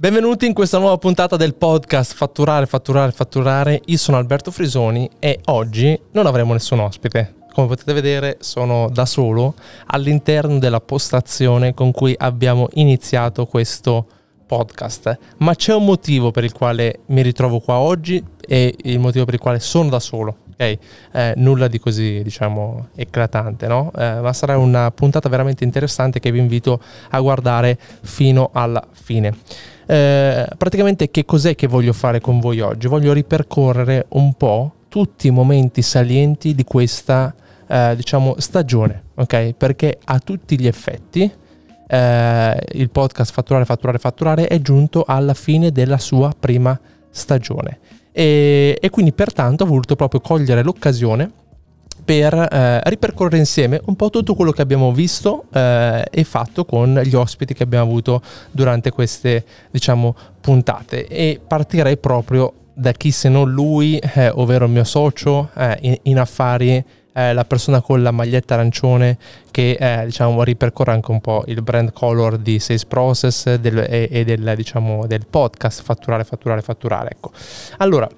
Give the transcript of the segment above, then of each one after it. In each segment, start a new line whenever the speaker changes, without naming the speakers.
Benvenuti in questa nuova puntata del podcast Fatturare, Fatturare, Fatturare. Io sono Alberto Frisoni e oggi non avremo nessun ospite. Come potete vedere sono da solo all'interno della postazione con cui abbiamo iniziato questo podcast. Ma c'è un motivo per il quale mi ritrovo qua oggi e il motivo per il quale sono da solo. Eh, nulla di così diciamo eclatante, no? Eh, ma sarà una puntata veramente interessante che vi invito a guardare fino alla fine. Eh, praticamente che cos'è che voglio fare con voi oggi? Voglio ripercorrere un po' tutti i momenti salienti di questa eh, diciamo stagione, ok? Perché a tutti gli effetti eh, il podcast Fatturare, Fatturare, Fatturare è giunto alla fine della sua prima stagione e, e quindi pertanto ho voluto proprio cogliere l'occasione per eh, ripercorrere insieme un po' tutto quello che abbiamo visto eh, e fatto con gli ospiti che abbiamo avuto durante queste diciamo puntate. E partirei proprio da chi se non lui, eh, ovvero il mio socio eh, in, in, affari, eh, la persona con la maglietta arancione che eh, diciamo ripercorre anche un po' il brand color di Sales Process del, e, e del, diciamo, del podcast fatturare, fatturare, fatturare. Ecco. Allora,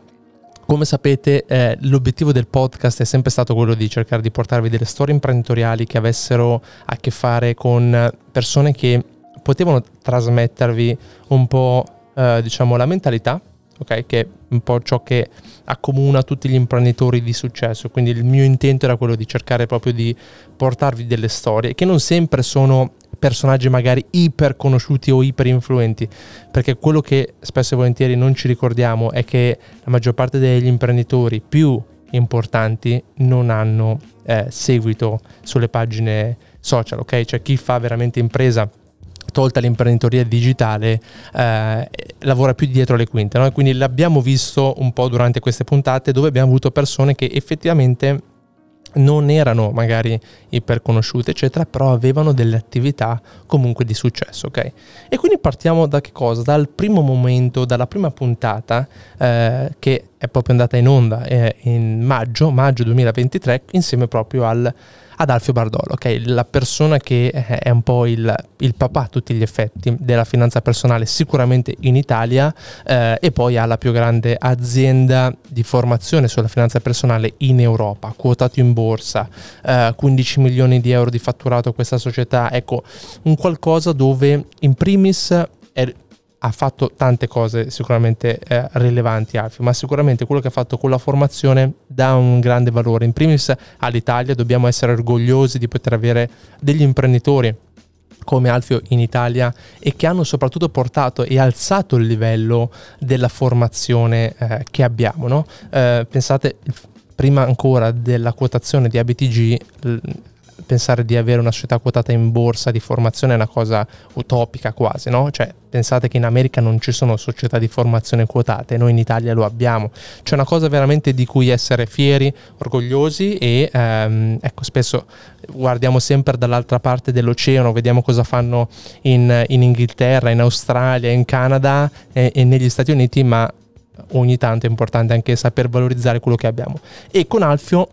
come sapete, eh, l'obiettivo del podcast è sempre stato quello di cercare di portarvi delle storie imprenditoriali che avessero a che fare con persone che potevano trasmettervi un po', eh, diciamo, la mentalità, ok? Che è un po' ciò che accomuna tutti gli imprenditori di successo. Quindi il mio intento era quello di cercare proprio di portarvi delle storie che non sempre sono personaggi magari iper conosciuti o iper influenti, perché quello che spesso e volentieri non ci ricordiamo è che la maggior parte degli imprenditori più importanti non hanno eh, seguito sulle pagine social, ok? Cioè chi fa veramente impresa tolta l'imprenditoria digitale, eh, lavora più dietro le quinte. No? Quindi l'abbiamo visto un po' durante queste puntate dove abbiamo avuto persone che effettivamente non erano magari iperconosciute, eccetera, però avevano delle attività comunque di successo, ok? E quindi partiamo da che cosa? Dal primo momento, dalla prima puntata eh, che è proprio andata in onda eh, in maggio, maggio 2023, insieme proprio al ad Alfio Bardolo, okay? la persona che è un po' il, il, papà a tutti gli effetti della finanza personale sicuramente in Italia eh, e poi ha la più grande azienda di formazione sulla finanza personale in Europa, quotato in borsa, eh, 15 milioni di euro di fatturato questa società, ecco un qualcosa dove in primis è ha fatto tante cose sicuramente eh, rilevanti Alfio, ma sicuramente quello che ha fatto con la formazione dà un grande valore. In primis all'Italia dobbiamo essere orgogliosi di poter avere degli imprenditori come Alfio in Italia e che hanno soprattutto portato e alzato il livello della formazione eh, che abbiamo. No? Eh, pensate, prima ancora della quotazione di ABTG, pensare di avere una società quotata in borsa di formazione è una cosa utopica quasi, no? Cioè, pensate che in America non ci sono società di formazione quotate, noi in Italia lo abbiamo. C'è una cosa veramente di cui essere fieri, orgogliosi e ehm, ecco, spesso guardiamo sempre dall'altra parte dell'oceano, vediamo cosa fanno in, in Inghilterra, in Australia, in Canada e, e negli Stati Uniti, ma ogni tanto è importante anche saper valorizzare quello che abbiamo. E con Alfio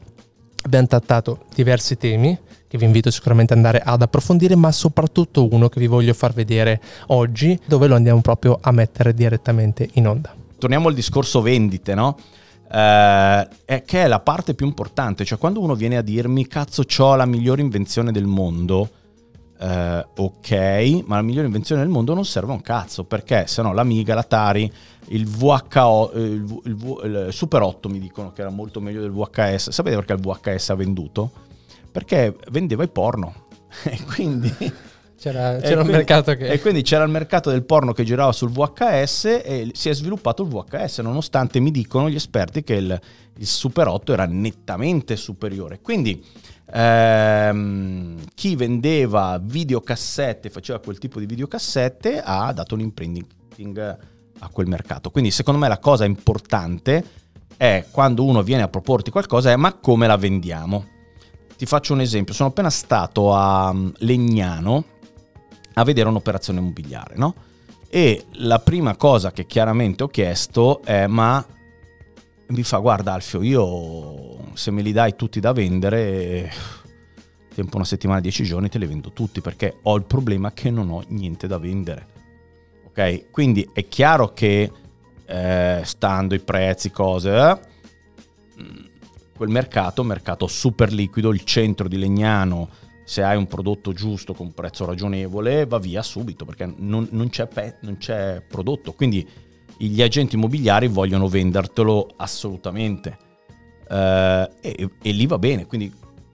abbiamo trattato diversi temi che vi invito sicuramente ad andare ad approfondire, ma soprattutto uno che vi voglio far vedere oggi, dove lo andiamo proprio a mettere direttamente in onda.
Torniamo al discorso vendite, no? Eh, è che è la parte più importante, cioè quando uno viene a dirmi cazzo ho la migliore invenzione del mondo, eh, ok, ma la migliore invenzione del mondo non serve a un cazzo, perché se no l'Amiga, l'Atari, il VHO, eh, il, il, il, il Super 8 mi dicono che era molto meglio del VHS, sapete perché il VHS ha venduto? Perché vendeva i porno. e quindi...
C'era, c'era quindi, un mercato che...
E quindi c'era il mercato del porno che girava sul VHS e si è sviluppato il VHS, nonostante mi dicono gli esperti che il, il Super 8 era nettamente superiore. Quindi ehm, chi vendeva videocassette, faceva quel tipo di videocassette, ha dato un imprinting a quel mercato. Quindi secondo me la cosa importante è quando uno viene a proporti qualcosa è ma come la vendiamo? Ti faccio un esempio, sono appena stato a mm, Legnano a vedere un'operazione immobiliare, no? E la prima cosa che chiaramente ho chiesto è ma mi fa guarda Alfio, io se me li dai tutti da vendere, tempo una settimana, dieci giorni te li vendo tutti perché ho il problema che non ho niente da vendere. Ok? Quindi è chiaro che eh, stando i prezzi, cose, eh, quel mercato, mercato super liquido, il centro di Legnano, se hai un prodotto giusto con un prezzo ragionevole, va via subito perché non, non, c'è, pe- non c'è prodotto. Quindi gli agenti immobiliari vogliono vendertelo assolutamente. Eh, e, e, lì va bene, quindi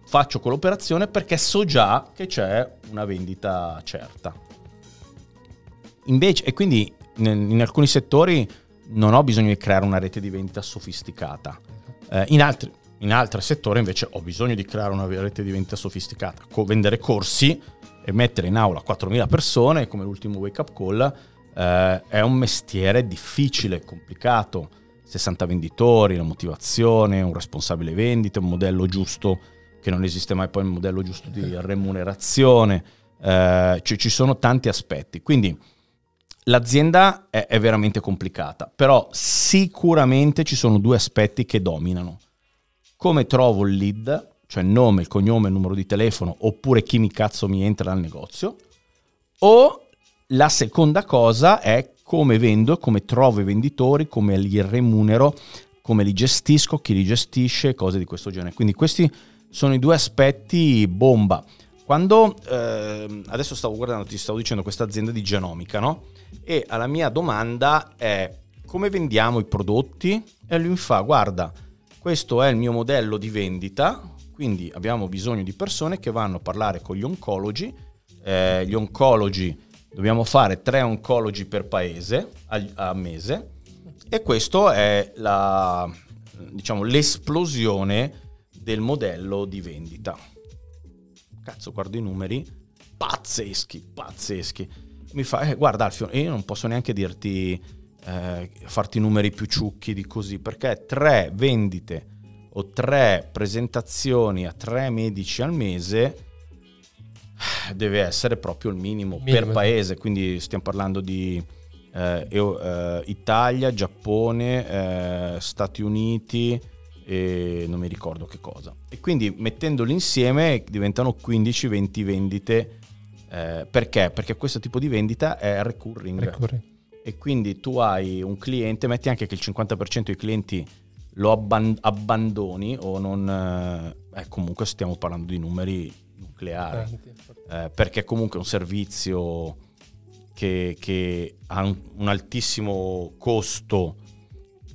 faccio quell'operazione perché so già che c'è una vendita certa. Invece, e quindi in, in alcuni settori non ho bisogno di creare una rete di vendita sofisticata. Eh, in, altri, in altri settori invece ho bisogno di creare una rete di vendita sofisticata, Co- vendere corsi e mettere in aula 4.000 persone come l'ultimo wake up call eh, è un mestiere difficile, complicato. 60 venditori, la motivazione, un responsabile vendita, un modello giusto che non esiste mai poi un modello giusto di remunerazione, eh, cioè ci sono tanti aspetti. Quindi l'azienda è, è veramente complicata, però sicuramente ci sono due aspetti che dominano. Come trovo il lead, cioè nome, il cognome, il numero di telefono, oppure chi mi cazzo mi entra nel negozio, o la seconda cosa è come vendo, come trovo i venditori, come li remunero, come li gestisco, chi li gestisce, cose di questo genere. Quindi questi sono i due aspetti bomba. Quando eh, adesso stavo guardando, ti stavo dicendo questa azienda di genomica, no? E alla mia domanda è come vendiamo i prodotti? E lui mi fa, guarda, questo è il mio modello di vendita, quindi abbiamo bisogno di persone che vanno a parlare con gli oncologi, eh, gli oncologi, dobbiamo fare tre oncologi per paese a, a mese. E questo è la, diciamo, l'esplosione del modello di vendita. Cazzo, guardo i numeri, pazzeschi, pazzeschi. Mi fa, eh, guarda Alfio, io non posso neanche dirti, eh, farti numeri più ciucchi di così, perché tre vendite o tre presentazioni a tre medici al mese deve essere proprio il minimo, minimo. per paese, quindi stiamo parlando di eh, eh, Italia, Giappone, eh, Stati Uniti e non mi ricordo che cosa. E quindi mettendoli insieme diventano 15-20 vendite eh, perché? Perché questo tipo di vendita è recurring. recurring. E quindi tu hai un cliente, metti anche che il 50% dei clienti lo abban- abbandoni o non... Eh, eh, comunque stiamo parlando di numeri nucleari. Eh, perché comunque è un servizio che, che ha un, un, altissimo costo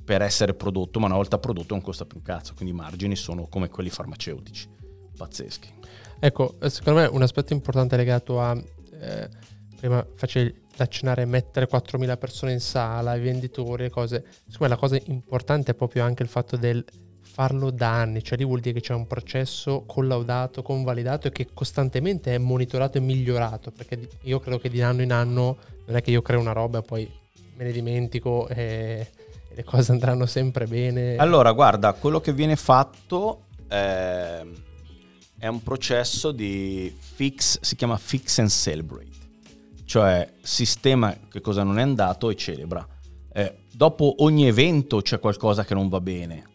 per essere prodotto, ma una volta prodotto non costa più un cazzo, quindi i margini sono come quelli farmaceutici, pazzeschi.
Ecco, secondo me un aspetto importante legato a... Eh, prima facevi accennare mettere 4.000 persone in sala, i venditori e cose. Secondo me la cosa importante è proprio anche il fatto del farlo da anni, cioè lì vuol dire che c'è un processo collaudato, convalidato e che costantemente è monitorato e migliorato, perché io credo che di anno in anno non è che io creo una roba e poi me ne dimentico e, le cose andranno sempre bene.
Allora, guarda, quello che viene fatto... Eh è un processo di fix, si chiama fix and celebrate, cioè sistema che cosa non è andato e celebra. Eh, dopo ogni evento c'è qualcosa che non va bene,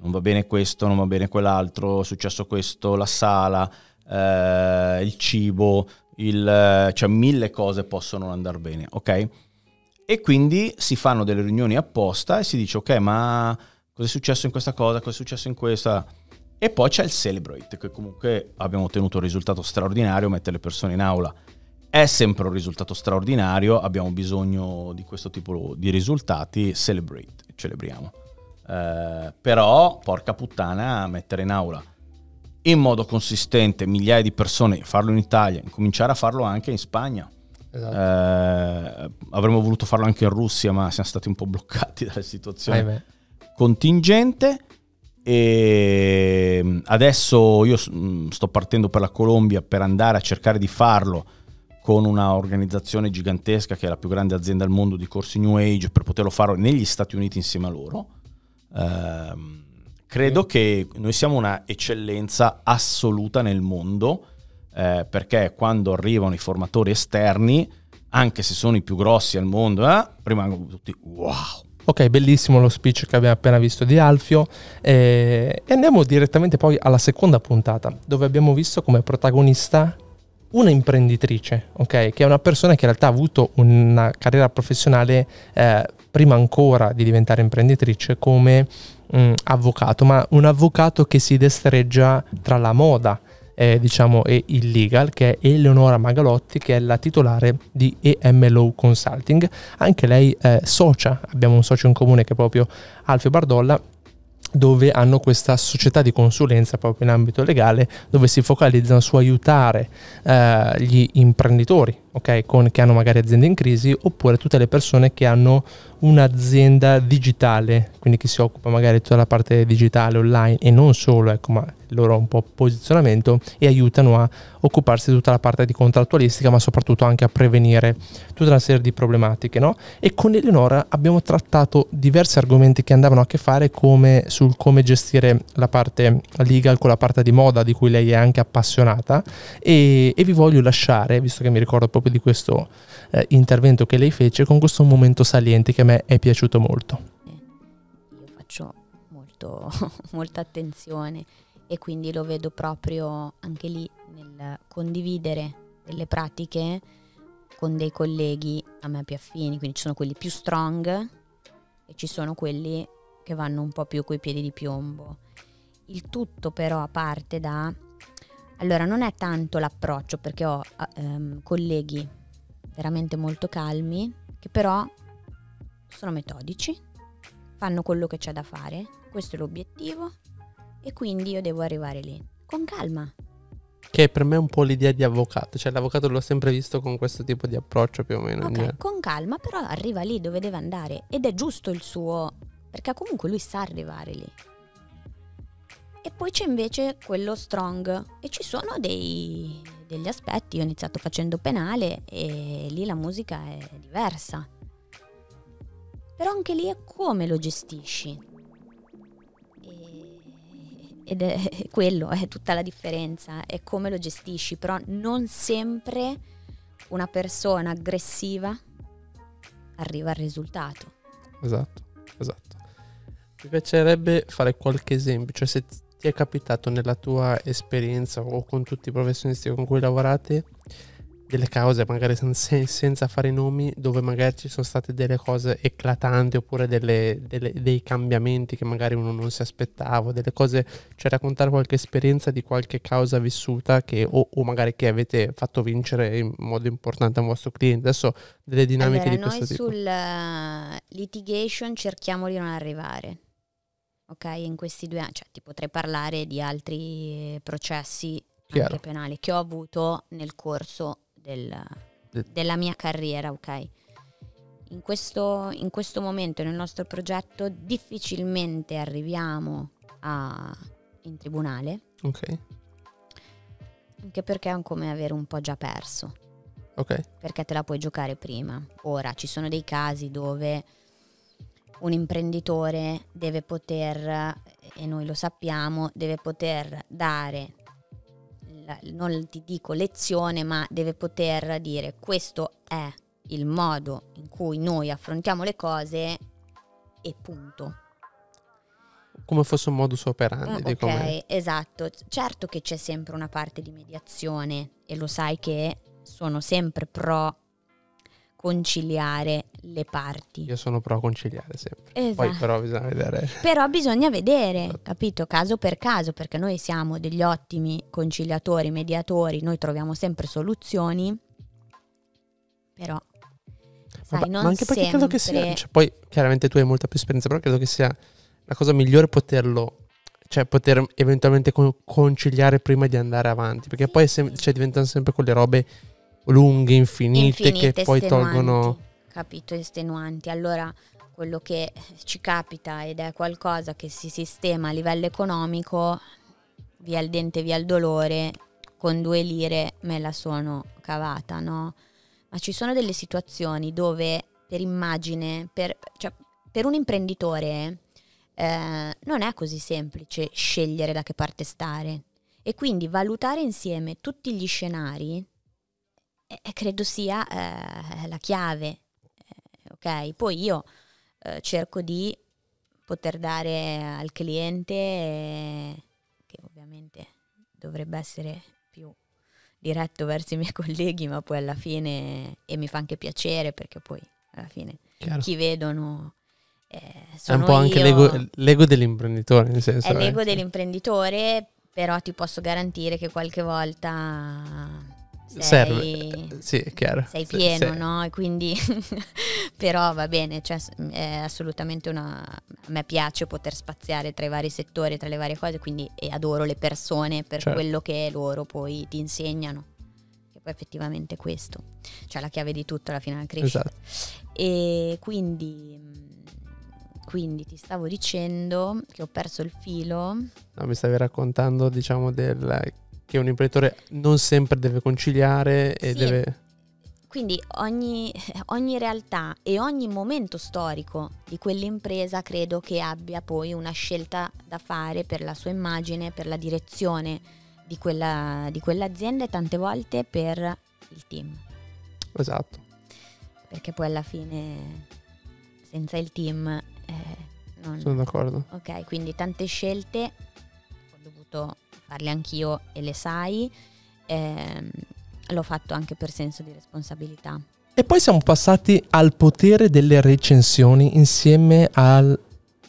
non va bene questo, non va bene quell'altro, è successo questo, la sala, eh, il cibo, il, cioè mille cose possono non andare bene, ok? E quindi si fanno delle riunioni apposta e si dice ok ma cosa è successo in questa cosa, cosa è successo in questa e poi c'è il Celebrate, che comunque abbiamo ottenuto un risultato straordinario, mette le persone in aula. È sempre un risultato straordinario, abbiamo bisogno di questo tipo di risultati, celebrate, celebriamo. Eh, però, porca puttana, mettere in aula in modo consistente migliaia di persone, farlo in Italia, cominciare a farlo anche in Spagna. Esatto. Eh, avremmo voluto farlo anche in Russia, ma siamo stati un po' bloccati dalle situazioni Ahimè. contingente. E mm, adesso io mm, sto partendo per la Colombia per andare a cercare di farlo con una organizzazione gigantesca che è la più grande azienda al mondo di corsi New Age per poterlo fare negli Stati Uniti insieme a loro. Eh, credo che noi siamo una eccellenza assoluta nel mondo eh, perché quando arrivano i formatori esterni, anche se sono i più grossi al mondo, eh, rimangono tutti wow
Ok, bellissimo lo speech che abbiamo appena visto di Alfio. Eh, e andiamo direttamente poi alla seconda puntata dove abbiamo visto come protagonista una imprenditrice, ok? Che è una persona che in realtà ha avuto una carriera professionale eh, prima ancora di diventare imprenditrice come mh, mm, avvocato, ma un avvocato che si destreggia tra la moda, eh, diciamo, e il legal, che è Eleonora Magalotti, che è la titolare di EMLO Consulting. Anche lei è socia, abbiamo un socio in comune che è proprio Alfio Bardolla, dove hanno questa società di consulenza proprio in ambito legale, dove si focalizzano su aiutare eh, gli imprenditori okay, con, che hanno magari aziende in crisi, oppure tutte le persone che hanno un'azienda digitale, quindi chi si occupa magari di tutta la parte digitale online e non solo, ecco, ma loro un po' posizionamento e aiutano a occuparsi di tutta la parte di contrattualistica, ma soprattutto anche a prevenire tutta una serie di problematiche. No? E con Eleonora abbiamo trattato diversi argomenti che andavano a che fare come, sul come gestire la parte legal con la parte di moda di cui lei è anche appassionata e, e vi voglio lasciare, visto che mi ricordo proprio di questo eh, intervento che lei fece, con questo momento saliente che a me è piaciuto molto.
Io faccio molto, molta attenzione e quindi lo vedo proprio anche lì nel condividere delle pratiche con dei colleghi a me più affini, quindi ci sono quelli più strong e ci sono quelli che vanno un po' più coi piedi di piombo. Il tutto però parte da... Allora non è tanto l'approccio perché ho um, colleghi veramente molto calmi che però sono metodici, fanno quello che c'è da fare, questo è l'obiettivo e quindi io devo arrivare lì, con calma.
Che per me è un po' l'idea di avvocato, cioè l'avvocato l'ho sempre visto con questo tipo di approccio più o meno.
Ok, con calma, però arriva lì dove deve andare ed è giusto il suo, perché comunque lui sa arrivare lì. E poi c'è invece quello strong e ci sono dei, degli aspetti, io ho iniziato facendo penale e lì la musica è diversa. Però anche lì è come lo gestisci ed è quello, è tutta la differenza, è come lo gestisci, però non sempre una persona aggressiva arriva al risultato.
Esatto, esatto. Mi piacerebbe fare qualche esempio, cioè se ti è capitato nella tua esperienza o con tutti i professionisti con cui lavorate delle cause, magari sen- senza fare nomi, dove magari ci sono state delle cose eclatanti oppure delle, delle, dei cambiamenti che magari uno non si aspettava, delle cose, cioè raccontare qualche esperienza di qualche causa vissuta che, o, o, magari che avete fatto vincere in modo importante a un vostro cliente. Adesso delle dinamiche
allora,
di questo tipo.
Noi sul uh, litigation cerchiamo di non arrivare. Ok, in questi due anni, cioè ti potrei parlare di altri processi anche penali che ho avuto nel corso del, della mia carriera, ok? In questo, in questo, momento nel nostro progetto difficilmente arriviamo a, in tribunale.
Ok.
Anche perché è come avere un po' già perso.
Ok.
Perché te la puoi giocare prima. Ora ci sono dei casi dove un imprenditore deve poter, e noi lo sappiamo, deve poter dare non ti dico lezione, ma deve poter dire questo è il modo in cui noi affrontiamo le cose e punto.
Come fosse un modus operandi.
Mm, ok, come... esatto. Certo che c'è sempre una parte di mediazione e lo sai che sono sempre pro conciliare le parti.
Io sono pro conciliare sempre. Esatto. Poi però bisogna vedere.
Però bisogna vedere, esatto. capito? Caso per caso, perché noi siamo degli ottimi conciliatori, mediatori, noi troviamo sempre soluzioni. Però sai, ma, non ma anche perché sempre... credo
che sia, cioè, poi chiaramente tu hai molta più esperienza, però credo che sia la cosa migliore poterlo cioè poter eventualmente conciliare prima di andare avanti, perché sì. poi sem- cioè, diventano sempre quelle robe lunghe, infinite, infinite che poi tolgono...
Capito, estenuanti. Allora quello che ci capita ed è qualcosa che si sistema a livello economico, via il dente, via il dolore, con due lire me la sono cavata, no? Ma ci sono delle situazioni dove per immagine, per, cioè, per un imprenditore eh, non è così semplice scegliere da che parte stare e quindi valutare insieme tutti gli scenari eh, credo sia eh, la chiave. Eh, ok, poi io eh, cerco di poter dare al cliente, che ovviamente dovrebbe essere più diretto verso i miei colleghi, ma poi alla fine, e mi fa anche piacere perché poi alla fine
Chiaro.
chi vedono eh,
È un po' anche
io.
l'ego, l'ego dell'imprenditore, nel senso.
È
eh.
l'ego dell'imprenditore, però ti posso garantire che qualche volta sei,
Serve. Sì, è chiaro.
sei pieno,
sì.
no? E quindi, però va bene, cioè, è assolutamente una... A me piace poter spaziare tra i vari settori, tra le varie cose, quindi adoro le persone per
Certo.
quello che loro poi ti insegnano. Che poi effettivamente è questo, cioè la chiave di tutto alla fine è la crescita.
Esatto.
E quindi, quindi ti stavo dicendo che ho perso il filo.
No, mi stavi raccontando, diciamo, del, che un imprenditore non sempre deve conciliare e
Sì.
deve...
Quindi ogni, ogni realtà e ogni momento storico di quell'impresa credo che abbia poi una scelta da fare per la sua immagine, per la direzione di, quella, di quell'azienda e tante volte per il team.
Esatto.
Perché poi alla fine senza il team... eh, non,
Sono d'accordo.
Ok, quindi tante scelte, ho dovuto farle anch'io e le sai, ehm, l'ho fatto anche per senso di responsabilità.
E poi siamo passati al potere delle recensioni insieme al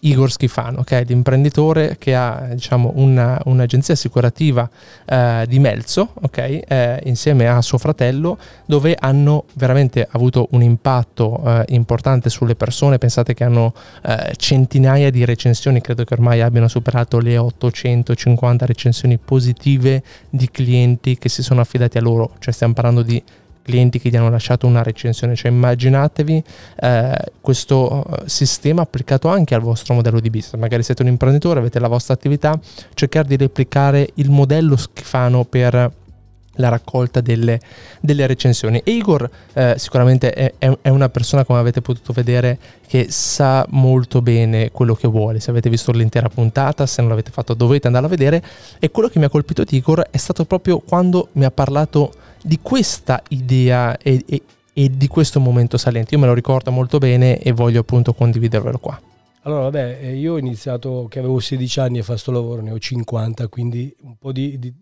Igor Schifano, che è l'imprenditore che ha diciamo, una- un'agenzia assicurativa eh, di Melzo, ok, eh, insieme a suo fratello, dove hanno veramente avuto un impatto eh, importante sulle persone. Pensate che hanno eh, centinaia di recensioni, credo che ormai abbiano superato le 850 recensioni positive di clienti che si sono affidati a loro, cioè stiamo parlando di clienti che gli hanno lasciato una recensione, cioè immaginatevi eh, questo eh, sistema applicato anche al vostro modello di business, magari siete un imprenditore, avete la vostra attività, cercare di replicare il modello schifano per la raccolta delle, delle recensioni. Igor eh, sicuramente è- è una persona, come avete potuto vedere, che sa molto bene quello che vuole. Se avete visto l'intera puntata, se non l'avete fatto dovete andarla a vedere. E quello che mi ha colpito di Igor è stato proprio quando mi ha parlato di questa idea e, e- e di questo momento saliente. Io me lo ricordo molto bene e voglio appunto condividervelo qua.
Allora, vabbè, eh, io ho iniziato che avevo 16 anni a fare sto lavoro, ne ho 50, quindi un po' di, di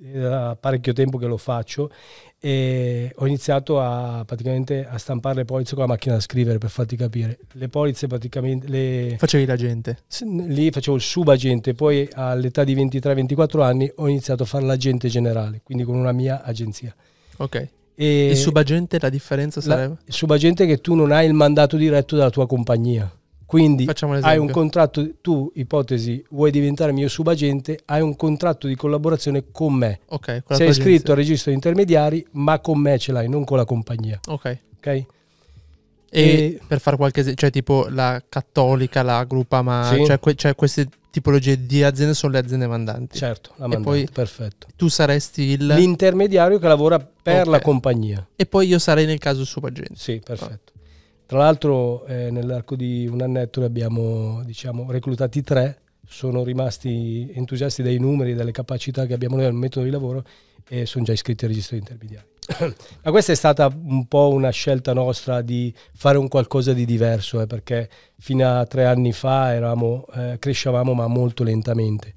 parecchio tempo che lo faccio e ho iniziato a praticamente a stampare le polizze con la macchina da scrivere per farti capire. Le polizze praticamente le,
Facevi la gente.
s- lì facevo il subagente, poi all'età di 23-24 anni ho iniziato a fare l'agente generale, quindi con una mia agenzia.
Ok.
E
Il subagente, la differenza
la-
sarebbe?
il subagente è che tu non hai il mandato diretto dalla tua compagnia. Quindi hai un contratto, tu ipotesi vuoi diventare mio subagente, hai un contratto di collaborazione con me.
Ok, con la
Sei iscritto al registro di intermediari, ma con me ce l'hai, non con la compagnia.
Ok.
Ok?
E,
E-
per fare qualche esempio, cioè tipo la cattolica, la Groupama,
Sì.
cioè, que- cioè queste tipologie di aziende sono le aziende mandanti.
Certo, la
E
mandante,
poi-
perfetto.
Tu saresti il...
L'intermediario che lavora per
Ok.
la compagnia.
E poi io sarei nel caso subagente.
Sì, perfetto. Tra l'altro eh, nell'arco di un annetto ne abbiamo diciamo, reclutati tre, sono rimasti entusiasti dei numeri e delle capacità che abbiamo noi nel metodo di lavoro e sono già iscritti al registro di intermediari. Ma questa è stata un po' una scelta nostra di fare un qualcosa di diverso, eh, perché fino a tre anni fa eravamo, eh, crescevamo ma molto lentamente.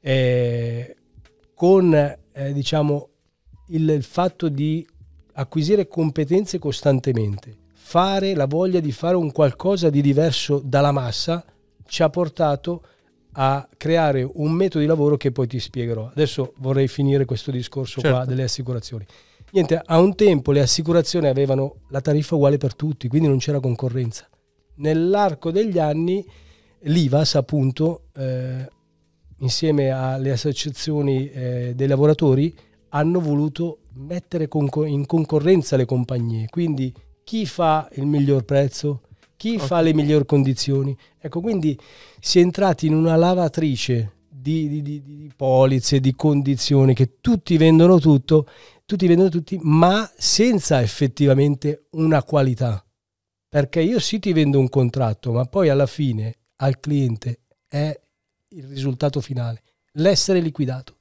E con eh, diciamo, il, il fatto di acquisire competenze costantemente, fare la voglia di fare un qualcosa di diverso dalla massa, ci ha portato a creare un metodo di lavoro che poi ti spiegherò. Adesso vorrei finire questo discorso qua
Certo.
delle assicurazioni. Niente, a un tempo le assicurazioni avevano la tariffa uguale per tutti, quindi non c'era concorrenza. Nell'arco degli anni l'IVAS appunto eh, insieme alle associazioni eh, dei lavoratori hanno voluto mettere in concorrenza le compagnie, quindi chi fa il miglior prezzo, chi
Ok.
fa le migliori condizioni. Ecco, quindi si è entrati in una lavatrice di, di- di- di polizze, di condizioni, che tutti vendono tutto, tutti vendono tutti, ma senza effettivamente una qualità. Perché io sì ti vendo un contratto, ma poi alla fine al cliente è il risultato finale, l'essere liquidato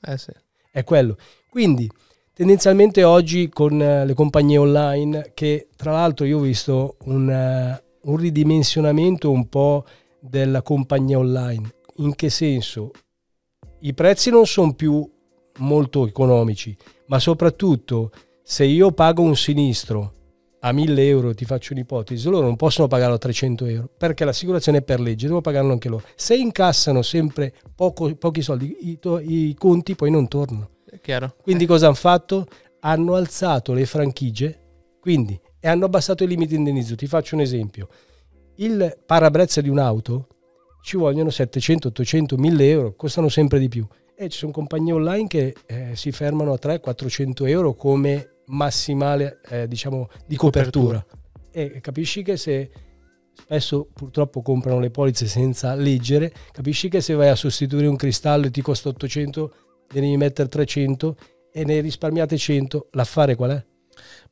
Eh sì.
è quello. Quindi tendenzialmente oggi con eh, le compagnie online, che tra l'altro io ho visto un, eh, un ridimensionamento un po' della compagnia online. In che senso? I prezzi non sono più molto economici, ma soprattutto se io pago un sinistro a 1000 euro, ti faccio un'ipotesi, loro non possono pagarlo a 300 euro perché l'assicurazione è per legge, devono pagarlo anche loro. Se incassano sempre poco, pochi soldi, i, i, conti poi non tornano.
Chiaro.
Quindi cosa hanno fatto? Hanno alzato le franchigie quindi, e hanno abbassato i limiti indennizzo. Ti faccio un esempio. Il parabrezza di un'auto ci vogliono 700, 800, 1000 euro, costano sempre di più. E ci sono compagnie online che eh, si fermano a 300-400 euro come massimale eh, diciamo, di copertura. copertura. E capisci che se spesso purtroppo comprano le polizze senza leggere, capisci che se vai a sostituire un cristallo e ti costa 800, devi mettere 300 e ne risparmiate 100, l'affare qual è?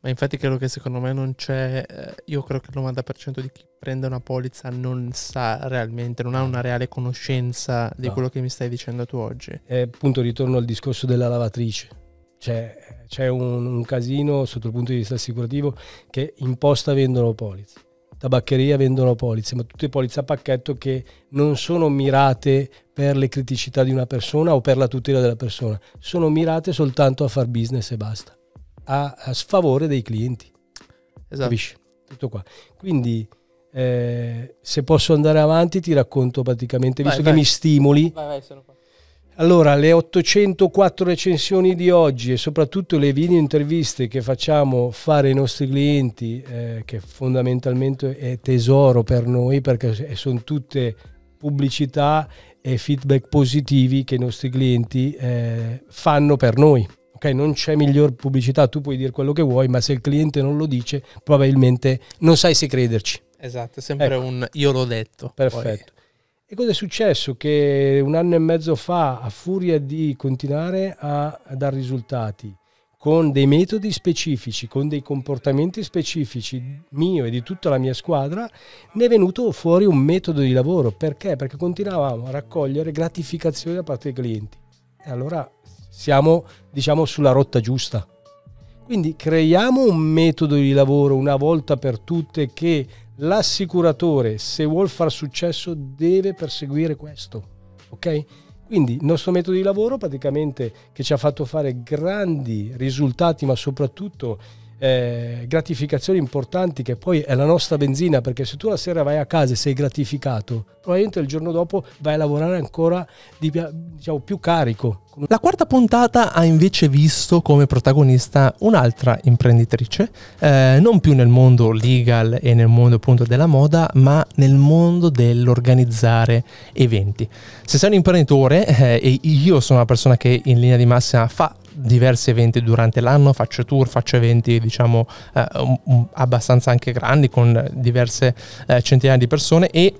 Ma infatti credo che secondo me non c'è, eh, io credo che il 90% di chi prende una polizza non sa realmente, non ha una reale conoscenza di no. quello che mi stai dicendo tu oggi.
E appunto ritorno al discorso della lavatrice c'è, c'è un, un, casino sotto il punto di vista assicurativo che in posta vendono polizze, tabaccheria vendono polizze, ma tutte polizze a pacchetto che non sono mirate per le criticità di una persona o per la tutela della persona, sono mirate soltanto a far business e basta, a, a sfavore dei clienti. Esatto. Capisci? Tutto qua. Quindi eh, se posso andare avanti ti racconto praticamente, visto vai, che mi stimoli. Vai, vai, sono qua allora, le 804 recensioni di oggi e soprattutto le video interviste che facciamo fare ai nostri clienti, eh, che fondamentalmente è tesoro per noi perché sono tutte pubblicità e feedback positivi che i nostri clienti eh, fanno per noi. Okay? Non c'è miglior pubblicità, tu puoi dire quello che vuoi, ma se il cliente non lo dice, probabilmente non sai se crederci.
Esatto, è sempre ecco. un io l'ho detto.
Perfetto. Poi. E cosa è successo? Che un anno e mezzo fa, a furia di continuare a dare risultati con dei metodi specifici, con dei comportamenti specifici mio e di tutta la mia squadra, ne è venuto fuori un metodo di lavoro. Perché? Perché continuavamo a raccogliere gratificazioni da parte dei clienti. E allora siamo, diciamo, sulla rotta giusta. Quindi creiamo un metodo di lavoro una volta per tutte che L'assicuratore, se vuol far successo, deve perseguire questo. Ok? Quindi il nostro metodo di lavoro praticamente che ci ha fatto fare grandi risultati, ma soprattutto eh, gratificazioni importanti che poi è la nostra benzina perché se tu la sera vai a casa e sei gratificato probabilmente il giorno dopo vai a lavorare ancora di, diciamo, più carico.
La quarta puntata ha invece visto come protagonista un'altra imprenditrice eh, non più nel mondo legal e nel mondo appunto della moda ma nel mondo dell'organizzare eventi. Se sei un imprenditore eh, e io sono una persona che in linea di massima fa diversi eventi durante l'anno, faccio tour, faccio eventi diciamo eh, abbastanza anche grandi con diverse eh, centinaia di persone e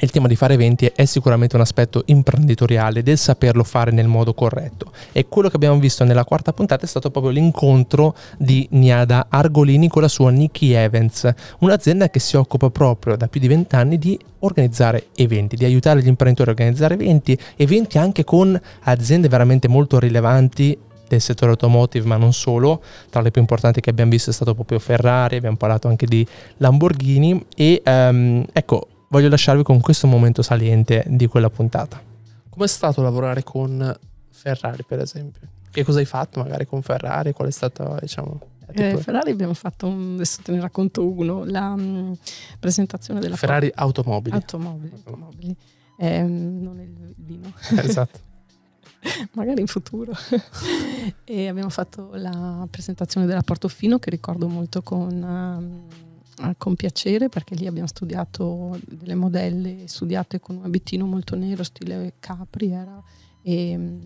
il tema di fare eventi è sicuramente un aspetto imprenditoriale del saperlo fare nel modo corretto. E quello che abbiamo visto nella quarta puntata è stato proprio l'incontro di Niada Argolini con la sua Nikki Events, un'azienda che si occupa proprio da più di vent'anni di organizzare eventi, di aiutare gli imprenditori a organizzare eventi, eventi anche con aziende veramente molto rilevanti del settore automotive, ma non solo. Tra le più importanti che abbiamo visto è stato proprio Ferrari, abbiamo parlato anche di Lamborghini e um, ecco, voglio lasciarvi con questo momento saliente di quella puntata. Com'è stato lavorare con Ferrari, per esempio? Che cosa hai fatto magari con Ferrari? Qual è stato, diciamo...
Eh, Ferrari abbiamo fatto, un, adesso te ne racconto uno, la um, presentazione della...
Ferrari Automobili.
Automobili, automobili. Eh, non è il vino.
Esatto.
magari in futuro. e abbiamo fatto la presentazione della Portofino che ricordo molto con, uh, con piacere perché lì abbiamo studiato delle modelle studiate con un abitino molto nero, stile Capri era, e um,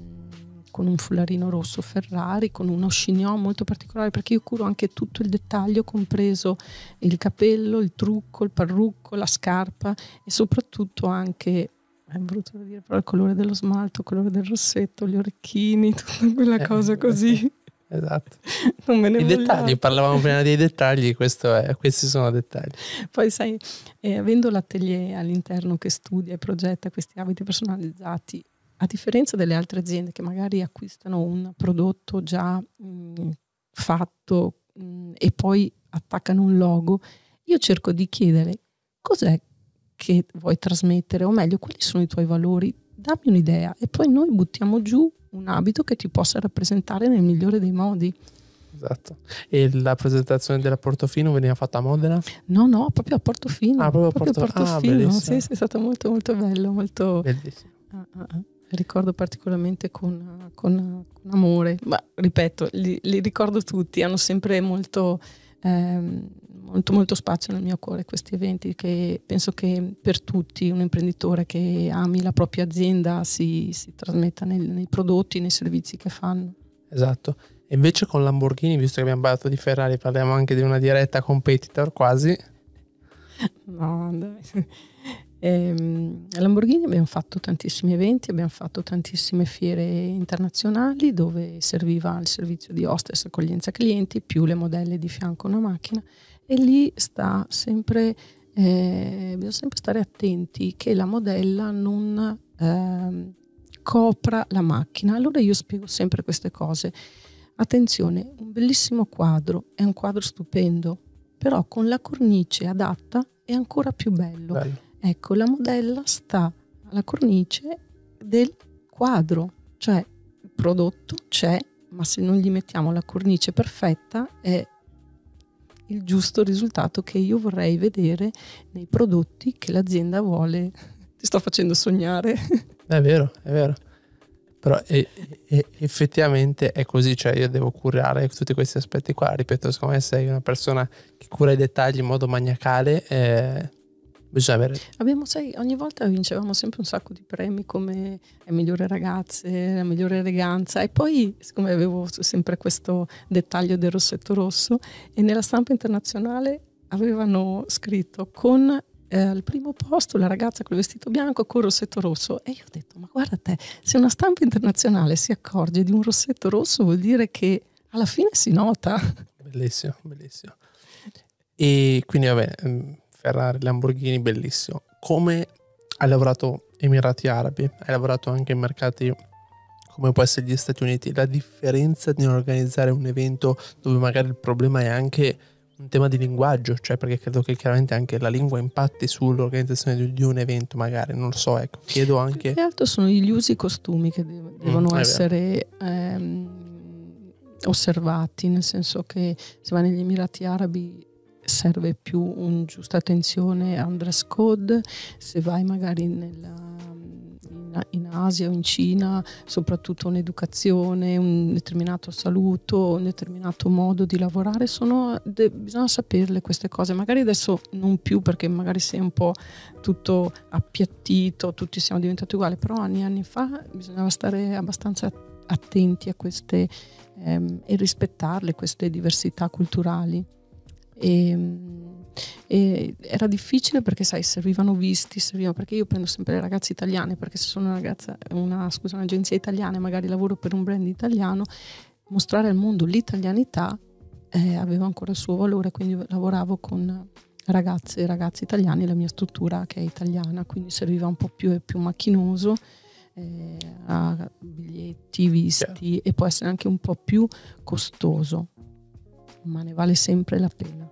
con un fullarino rosso Ferrari, con uno chignon molto particolare perché io curo anche tutto il dettaglio, compreso il capello, il trucco, il parrucco, la scarpa e soprattutto anche è brutto da dire, però il colore dello smalto, il colore del rossetto, gli orecchini, tutta quella eh, cosa così.
Esatto. Non me ne I vogliamo. dettagli, parlavamo prima dei dettagli, è, questi sono dettagli.
Poi sai, eh, avendo l'atelier all'interno che studia e progetta questi abiti personalizzati, a differenza delle altre aziende che magari acquistano un prodotto già mh, mm, fatto mh, mm, e poi attaccano un logo, io cerco di chiedere cos'è che vuoi trasmettere, o meglio, quali sono i tuoi valori dammi un'idea e poi noi buttiamo giù un abito che ti possa rappresentare nel migliore dei modi.
Esatto. E la presentazione della Portofino veniva fatta a Modena?
No, no, proprio a Portofino.
Ah, proprio a
proprio
Porto- ah,
Portofino.
bellissimo.
sì, sì, è stato molto molto bello, molto...
Bellissimo.
Ah, ah, ah. Ricordo particolarmente con, con- con amore, ma ripeto, li, li ricordo tutti, hanno sempre molto, ehm, molto, molto spazio nel mio cuore questi eventi che penso che per tutti un imprenditore che ami la propria azienda si, si trasmetta nel- nei prodotti, nei servizi che fanno.
Esatto. E invece con Lamborghini, visto che abbiamo parlato di Ferrari, parliamo anche di una diretta competitor quasi.
No, dai. Ehm, a Lamborghini abbiamo fatto tantissimi eventi, abbiamo fatto tantissime fiere internazionali dove serviva il servizio di hostess accoglienza clienti più le modelle di fianco a una macchina e lì sta sempre, eh, bisogna sempre stare attenti che la modella non ehm, copra la macchina. Allora io spiego sempre queste cose. Attenzione, un bellissimo quadro, è un quadro stupendo, però con la cornice adatta è ancora più bello.
Bello.
Ecco, la modella sta alla cornice del quadro, cioè il prodotto c'è, ma se non gli mettiamo la cornice perfetta è il giusto risultato che io vorrei vedere nei prodotti che l'azienda vuole. Ti sto facendo sognare.
È vero, è vero. Però e- e- effettivamente è così, cioè io devo curare tutti questi aspetti qua. Ripeto, secondo me sei una persona che cura i dettagli in modo maniacale, eh, avere...
Abbiamo, sai, ogni volta vincevamo sempre un sacco di premi come le migliori ragazze, la migliore eleganza. E poi siccome avevo sempre questo dettaglio del rossetto rosso e nella stampa internazionale avevano scritto con eh, al primo posto la ragazza con il vestito bianco con il rossetto rosso. E io ho detto ma guarda te se una stampa internazionale si accorge di un rossetto rosso vuol dire che alla fine si nota.
Bellissimo, bellissimo. E quindi vabbè, mm, Ferrari, Lamborghini, bellissimo. Come hai lavorato Emirati Arabi, hai lavorato anche in mercati come può essere gli Stati Uniti, la differenza di organizzare un evento dove magari il problema è anche un tema di linguaggio, cioè perché credo che chiaramente anche la lingua impatti sull'organizzazione di, un evento, magari, non lo so, ecco, chiedo anche...
Più che altro sono gli usi e costumi che de- devono
vero.
essere ehm, osservati, nel senso che se vai negli Emirati Arabi serve più un giusta attenzione a un dress code, se vai magari nella- in, in Asia o in Cina, soprattutto un'educazione, un determinato saluto, un determinato modo di lavorare, sono, de- bisogna saperle queste cose, magari adesso non più perché magari sei un po' tutto appiattito, tutti siamo diventati uguali, però anni e anni fa bisognava stare abbastanza attenti a queste ehm, e rispettarle, queste diversità culturali. E, e era difficile perché sai servivano visti servivano perché io prendo sempre le ragazze italiane perché se sono una ragazza una, scusa, un'agenzia italiana e magari lavoro per un brand italiano mostrare al mondo l'italianità eh, aveva ancora il suo valore quindi lavoravo con ragazze e ragazzi italiani la mia struttura che è italiana quindi serviva un po' più, più macchinoso eh, a biglietti, visti e può essere anche un po' più costoso ma ne vale sempre la pena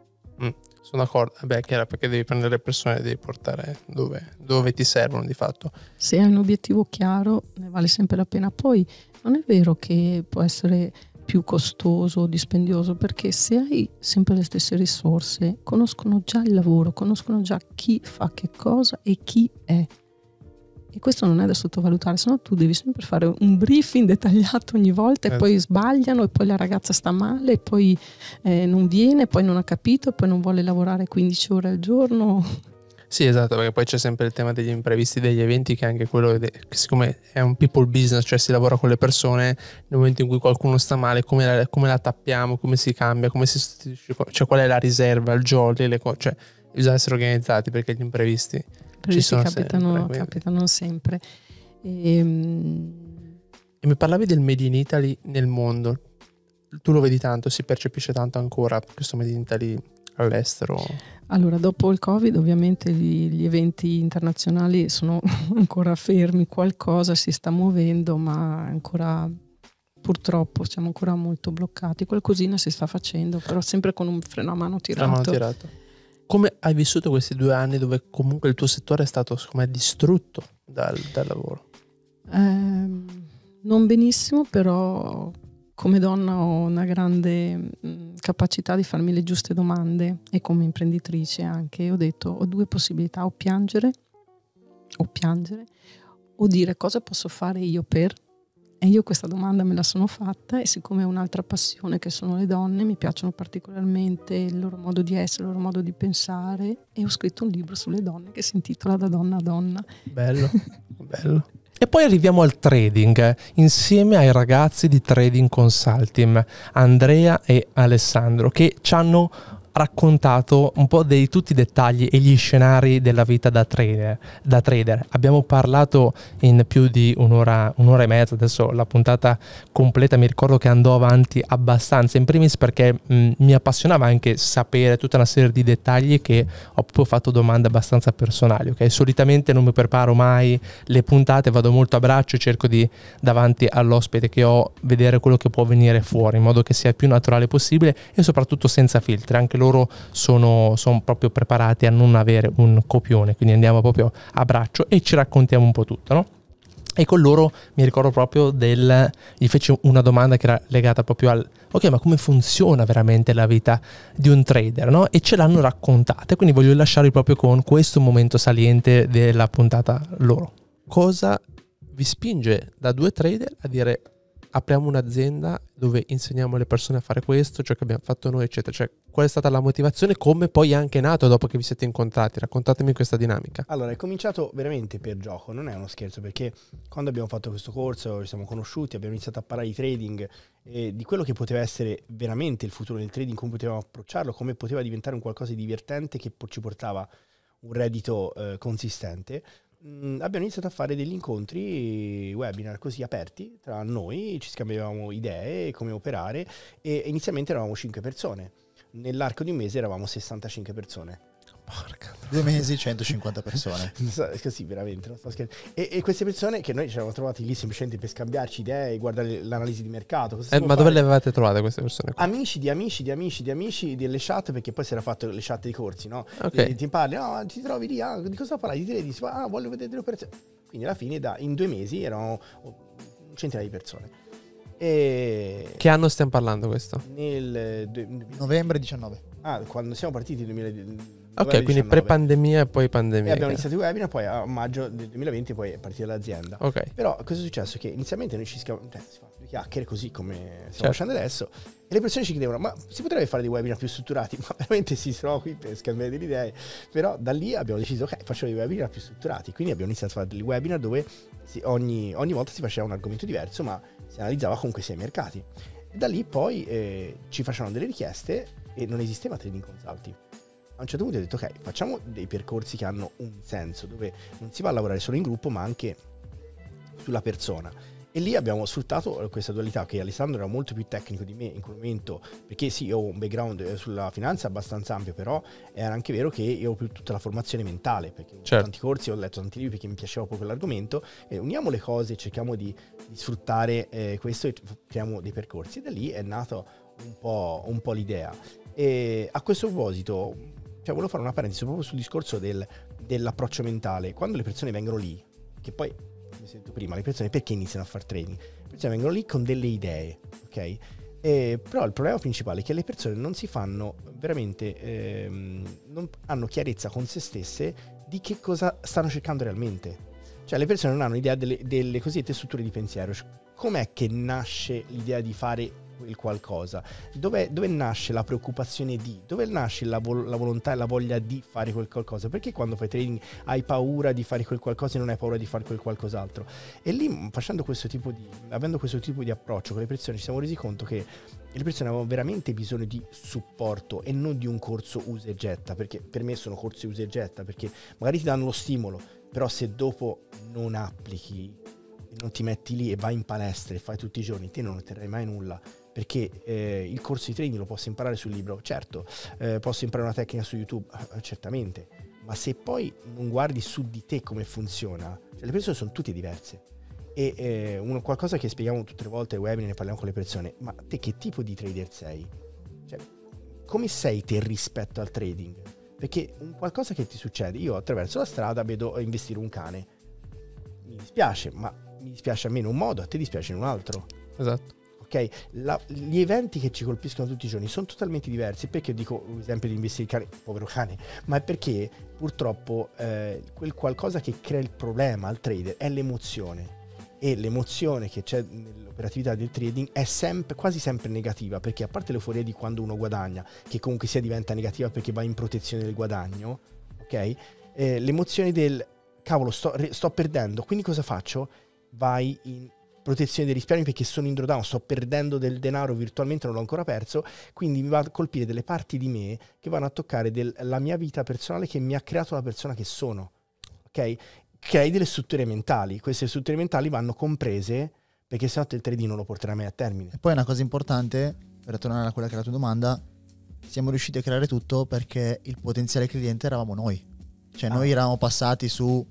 Sono d'accordo, Eh beh, chiaro, perché devi prendere le persone e devi portare dove, dove ti servono di fatto.
se hai un obiettivo chiaro ne vale sempre la pena. Poi non è vero che può essere più costoso o dispendioso perché se hai sempre le stesse risorse conoscono già il lavoro, conoscono già chi fa che cosa e chi è. E questo non è da sottovalutare, se no tu devi sempre fare un briefing dettagliato ogni volta e
Eh.
poi sbagliano e poi la ragazza sta male e poi eh, non viene, poi non ha capito, poi non vuole lavorare 15 ore al giorno.
Sì, esatto, perché poi c'è sempre il tema degli imprevisti degli eventi, che è anche quello che siccome è un people business, cioè si lavora con le persone, nel momento in cui qualcuno sta male, come la, come la tappiamo, come si cambia, come si sostituisce, cioè qual è la riserva, il jolly, le cose, cioè bisogna essere organizzati perché gli imprevisti
Perché
sono
capitano
sempre,
capitano sempre. Ehm,
E mi parlavi del Made in Italy nel mondo. Tu lo vedi tanto, si percepisce tanto ancora questo Made in Italy all'estero.
Allora, dopo il Covid ovviamente gli, gli eventi internazionali sono ancora fermi, qualcosa si sta muovendo, ma ancora purtroppo siamo ancora molto bloccati. Qualcosina si sta facendo, però sempre con un freno a mano
La mano
tirato.
Come hai vissuto questi due anni dove comunque il tuo settore è stato me distrutto dal, dal lavoro?
Non benissimo, però come donna ho una grande mh, capacità di farmi le giuste domande e come imprenditrice anche ho detto ho due possibilità, o piangere o piangere o dire cosa posso fare io per e io questa domanda me la sono fatta e siccome ho un'altra passione che sono le donne, mi piacciono particolarmente il loro modo di essere, il loro modo di pensare e ho scritto un libro sulle donne che si intitola Da donna a donna.
Bello, bello. E poi arriviamo al trading, insieme ai ragazzi di Trading Consulting, Andrea e Alessandro, che ci hanno raccontato un po' di tutti i dettagli e gli scenari della vita da trader. Da trader. Abbiamo parlato in più di un'ora, un'ora e mezza, adesso la puntata completa mi ricordo che andò avanti abbastanza, in primis perché mh, mi appassionava anche sapere tutta una serie di dettagli che ho proprio fatto domande abbastanza personali. Okay? Solitamente non mi preparo mai le puntate, vado molto a braccio, cerco di davanti all'ospite che ho vedere quello che può venire fuori in modo che sia il più naturale possibile e soprattutto senza filtri. Anche loro loro sono, sono proprio preparati a non avere un copione, quindi andiamo proprio a braccio e ci raccontiamo un po' tutto, no? E con loro mi ricordo proprio del... gli fece una domanda che era legata proprio al... Ok, ma come funziona veramente la vita di un trader, no? E ce l'hanno raccontata, quindi voglio lasciarvi proprio con questo momento saliente della puntata loro. Cosa vi spinge da due trader a dire apriamo un'azienda dove insegniamo alle persone a fare questo, ciò che abbiamo fatto noi, eccetera. Cioè, qual è stata la motivazione? Come poi è anche nato dopo che vi siete incontrati? Raccontatemi questa dinamica.
Allora, è cominciato veramente per gioco, non è uno scherzo, perché quando abbiamo fatto questo corso, ci siamo conosciuti, abbiamo iniziato a parlare di trading e di quello che poteva essere veramente il futuro del trading, come potevamo approcciarlo, come poteva diventare un qualcosa di divertente che ci portava un reddito eh, consistente mh, abbiamo iniziato a fare degli incontri webinar così aperti tra noi, ci scambiavamo idee, come operare e inizialmente eravamo 5 persone. Nell'arco di un mese eravamo 65 persone.
Porca. Due mesi, 150 persone.
Così, veramente. Non sto e, e, queste persone che noi ci eravamo trovati lì semplicemente per scambiarci idee, e guardare l'analisi di mercato.
Eh, ma dove le avevate trovate queste persone? Qua?
Amici di amici di amici di amici delle chat, perché poi si era fatto le chat di corsi, no? Ok. E, ti parli, no, ti trovi lì, ah, di cosa parli? Di trading? Ah, voglio vedere le operazioni. Quindi alla fine, da, in due mesi, erano centinaia di persone.
E... Che anno stiamo parlando questo?
Nel... Novembre 19.
Ah, quando siamo partiti nel 2019
Ok, quindi pre-pandemia e poi pandemia.
E abbiamo iniziato il webinar, poi a maggio del 2020 poi è partita l'azienda.
Ok.
Però cosa è successo? Che inizialmente noi ci schiavamo, cioè si fanno due chiacchiere così come stiamo certo. facendo adesso e le persone ci chiedevano ma si potrebbe fare dei webinar più strutturati? Ma veramente si trova qui per scambiare delle idee. Però da lì abbiamo deciso ok facciamo dei webinar più strutturati. Quindi abbiamo iniziato a fare dei webinar dove si, ogni, ogni volta si faceva un argomento diverso ma si analizzava comunque sei mercati. E da lì poi eh, ci facevano delle richieste e non esisteva trading consulting a un certo punto ho detto ok, facciamo dei percorsi che hanno un senso, dove non si va a lavorare solo in gruppo ma anche sulla persona. E lì abbiamo sfruttato questa dualità che Alessandro era molto più tecnico di me in quel momento, perché sì, io ho un background eh, sulla finanza abbastanza ampio, però era anche vero che io ho più tutta la formazione mentale, perché ho certo. tanti corsi, ho letto tanti libri perché mi piaceva proprio l'argomento, e uniamo le cose, cerchiamo di, di sfruttare eh, questo e creiamo dei percorsi. E da lì è nata un po', un po' l'idea. E a questo proposito, cioè, volevo fare una parentesi proprio sul discorso del, dell'approccio mentale. Quando le persone vengono lì, che poi, come detto prima, le persone perché iniziano a fare training? Le persone vengono lì con delle idee, ok? E, però il problema principale è che le persone non si fanno veramente, ehm, non hanno chiarezza con se stesse di che cosa stanno cercando realmente. Cioè le persone non hanno idea delle, delle cosiddette strutture di pensiero. Cioè, com'è che nasce l'idea di fare il qualcosa? Dove, dove, nasce la preoccupazione di? Dove nasce la, vol- la, volontà e la voglia di fare quel qualcosa? Perché quando fai trading hai paura di fare quel qualcosa e non hai paura di fare quel qualcos'altro? E lì, facendo questo tipo di, avendo questo tipo di approccio con le persone, ci siamo resi conto che le persone avevano veramente bisogno di supporto e non di un corso usa e getta, perché per me sono corsi usa e getta, perché magari ti danno lo stimolo, però se dopo non applichi non ti metti lì e vai in palestra e fai tutti i giorni, te non otterrai mai nulla perché eh, il corso di training lo posso imparare sul libro, certo, eh, posso imparare una tecnica su YouTube, eh, certamente, ma se poi non guardi su di te come funziona, cioè le persone sono tutte diverse. E eh, uno, qualcosa che spieghiamo tutte le volte ai webinar, ne parliamo con le persone, ma te che tipo di trader sei? Cioè, come sei te rispetto al trading? Perché un qualcosa che ti succede, io attraverso la strada vedo investire un cane, mi dispiace, ma mi dispiace a me in un modo, a te dispiace in un altro.
Esatto.
Ok, La- gli eventi che ci colpiscono tutti i giorni sono totalmente diversi. Perché dico l'esempio di investire in cane, povero cane, ma è perché purtroppo eh, quel qualcosa che crea il problema al trader è l'emozione. E l'emozione che c'è nell'operatività del trading è sempre, quasi sempre negativa, perché a parte l'euforia di quando uno guadagna, che comunque sia diventa negativa perché va in protezione del guadagno, ok? Eh, l'emozione del cavolo, sto, sto perdendo, quindi cosa faccio? Vai in protezione dei risparmi perché sono in drawdown, sto perdendo del denaro virtualmente, non l'ho ancora perso, quindi mi va a colpire delle parti di me che vanno a toccare del- la mia vita personale che mi ha creato la persona che sono. Ok? Crei delle strutture mentali, queste strutture mentali vanno comprese perché sennò il trading non lo porterà mai a termine.
E poi una cosa importante, per tornare a quella che è la tua domanda, siamo riusciti a creare tutto perché il potenziale cliente eravamo noi. Cioè noi
Ah.
eravamo passati su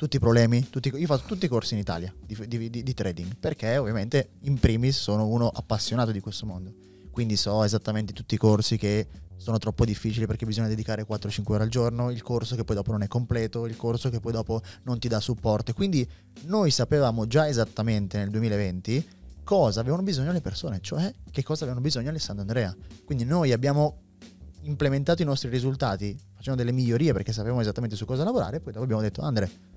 tutti i problemi, tutti- io fatto tutti i corsi in Italia di, di- di- di trading, perché ovviamente in primis sono uno appassionato di questo mondo. Quindi so esattamente tutti i corsi che sono troppo difficili perché bisogna dedicare 4-5 ore al giorno, il corso che poi dopo non è completo, il corso che poi dopo non ti dà supporto. Quindi noi sapevamo già esattamente nel 2020 cosa avevano bisogno le persone, cioè che cosa avevano bisogno Alessandro Andrea. Quindi noi abbiamo implementato i nostri risultati facendo delle migliorie perché sapevamo esattamente su cosa lavorare e poi dopo abbiamo detto Andre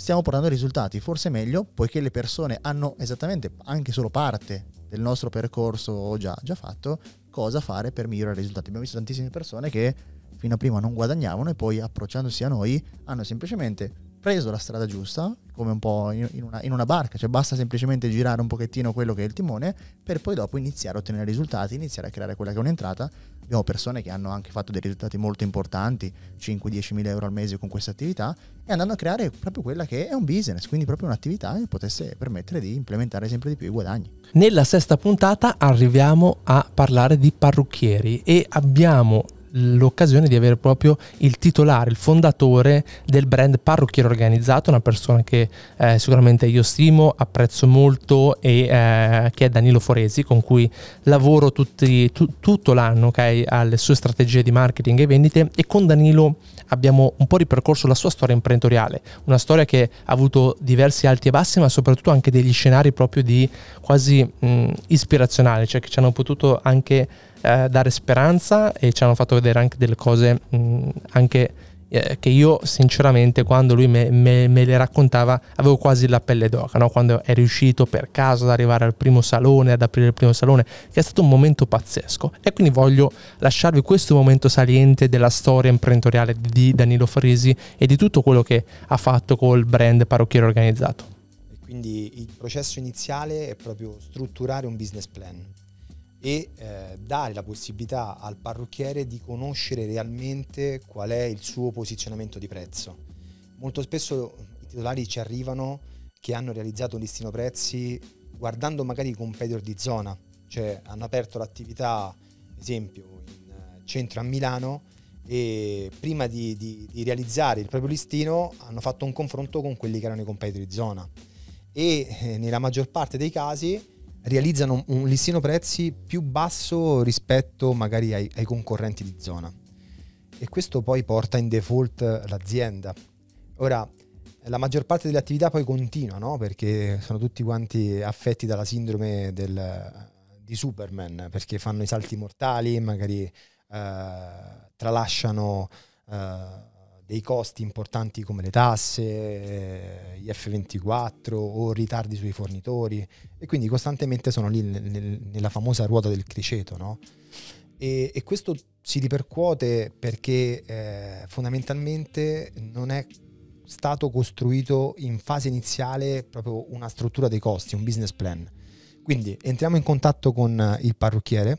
stiamo portando risultati forse meglio poiché le persone hanno esattamente anche solo parte del nostro percorso già, già fatto cosa fare per migliorare i risultati. Abbiamo visto tantissime persone che fino a prima non guadagnavano e poi approcciandosi a noi hanno semplicemente preso la strada giusta come un po' in una, in una barca cioè basta semplicemente girare un pochettino quello che è il timone per poi dopo iniziare a ottenere risultati iniziare a creare quella che è un'entrata. Abbiamo persone che hanno anche fatto dei risultati molto importanti 5-10 mila euro al mese con questa attività e andando a creare proprio quella che è un business quindi proprio un'attività che potesse permettere di implementare sempre di più i guadagni.
Nella sesta puntata arriviamo a parlare di parrucchieri e abbiamo l'occasione di avere proprio il titolare, il fondatore del brand Parrucchiere Organizzato, una persona che eh, sicuramente io stimo, apprezzo molto e eh, che è Danilo Foresi, con cui lavoro tutti- tu- tutto l'anno ok, alle sue strategie di marketing e vendite. E con Danilo abbiamo un po' ripercorso la sua storia imprenditoriale, una storia che ha avuto diversi alti e bassi, ma soprattutto anche degli scenari proprio di quasi mh, ispirazionali, cioè che ci hanno potuto anche eh, dare speranza e ci hanno fatto vedere anche delle cose mh, anche eh, che io sinceramente quando lui me, me- me le raccontava avevo quasi la pelle d'oca, no? quando è riuscito per caso ad arrivare al primo salone, ad aprire il primo salone, che è stato un momento pazzesco e quindi voglio lasciarvi questo momento saliente della storia imprenditoriale di Danilo Farisi e di tutto quello che ha fatto col brand parrucchiere organizzato.
Quindi il processo iniziale è proprio strutturare un business plan e eh, dare la possibilità al parrucchiere di conoscere realmente qual è il suo posizionamento di prezzo. Molto spesso i titolari ci arrivano che hanno realizzato un listino prezzi guardando magari i competitor di zona, cioè hanno aperto l'attività, esempio, in eh, centro a Milano e prima di, di- di realizzare il proprio listino hanno fatto un confronto con quelli che erano i competitor di zona e eh, nella maggior parte dei casi realizzano un listino prezzi più basso rispetto magari ai, ai concorrenti di zona e questo poi porta in default l'azienda. Ora, la maggior parte delle attività poi continua, no? perché sono tutti quanti affetti dalla sindrome del- di Superman, perché fanno i salti mortali, magari eh, tralasciano eh, dei costi importanti come le tasse, gli F24 o ritardi sui fornitori e quindi costantemente sono lì nel- nel- nella famosa ruota del criceto. No? E, e questo si ripercuote perché eh, fondamentalmente non è stato costruito in fase iniziale proprio una struttura dei costi, un business plan. Quindi entriamo in contatto con il parrucchiere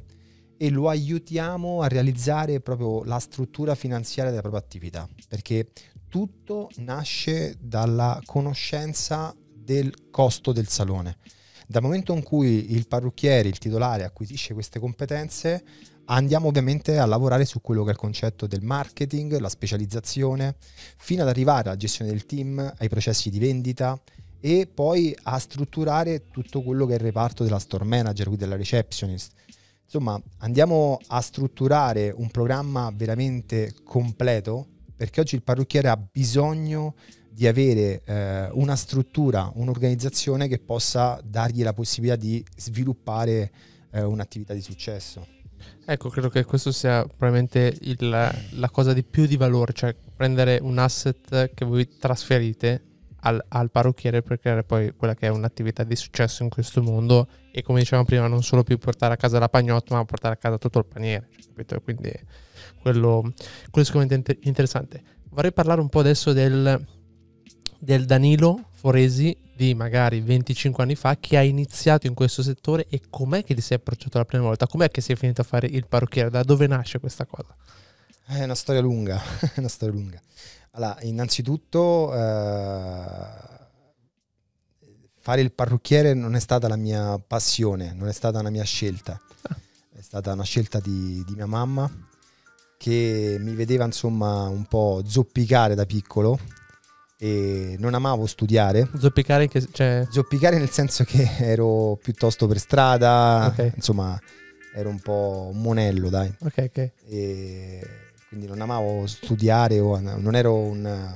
e lo aiutiamo a realizzare proprio la struttura finanziaria della propria attività, perché tutto nasce dalla conoscenza del costo del salone. Dal momento in cui il parrucchiere, il titolare acquisisce queste competenze, andiamo ovviamente a lavorare su quello che è il concetto del marketing, la specializzazione, fino ad arrivare alla gestione del team, ai processi di vendita e poi a strutturare tutto quello che è il reparto della store manager, quindi della receptionist. Insomma, andiamo a strutturare un programma veramente completo perché oggi il parrucchiere ha bisogno di avere eh, una struttura, un'organizzazione che possa dargli la possibilità di sviluppare eh, un'attività di successo.
Ecco, credo che questo sia probabilmente il- la cosa di più di valore, cioè prendere un asset che voi trasferite al, al parrucchiere per creare poi quella che è un'attività di successo in questo mondo e come dicevamo prima non solo più portare a casa la pagnotta ma portare a casa tutto il paniere, cioè, capito? Quindi quello, quello è sicuramente inter- interessante. Vorrei parlare un po' adesso del, del Danilo Foresi di magari 25 anni fa che ha iniziato in questo settore e com'è che ti sei approcciato la prima volta? Com'è che sei finito a fare il parrucchiere? Da dove nasce questa cosa?
È una storia lunga, è una storia lunga. Allora, innanzitutto eh, fare il parrucchiere non è stata la mia passione, non è stata una mia scelta. È stata una scelta di, di mia mamma che mi vedeva insomma un po' zoppicare da piccolo e non amavo studiare.
Zoppicare che cioè,
Zoppicare nel senso che ero piuttosto per strada,
Ok.
insomma ero un po' un monello, dai.
ok, ok.
E quindi non amavo studiare o non ero un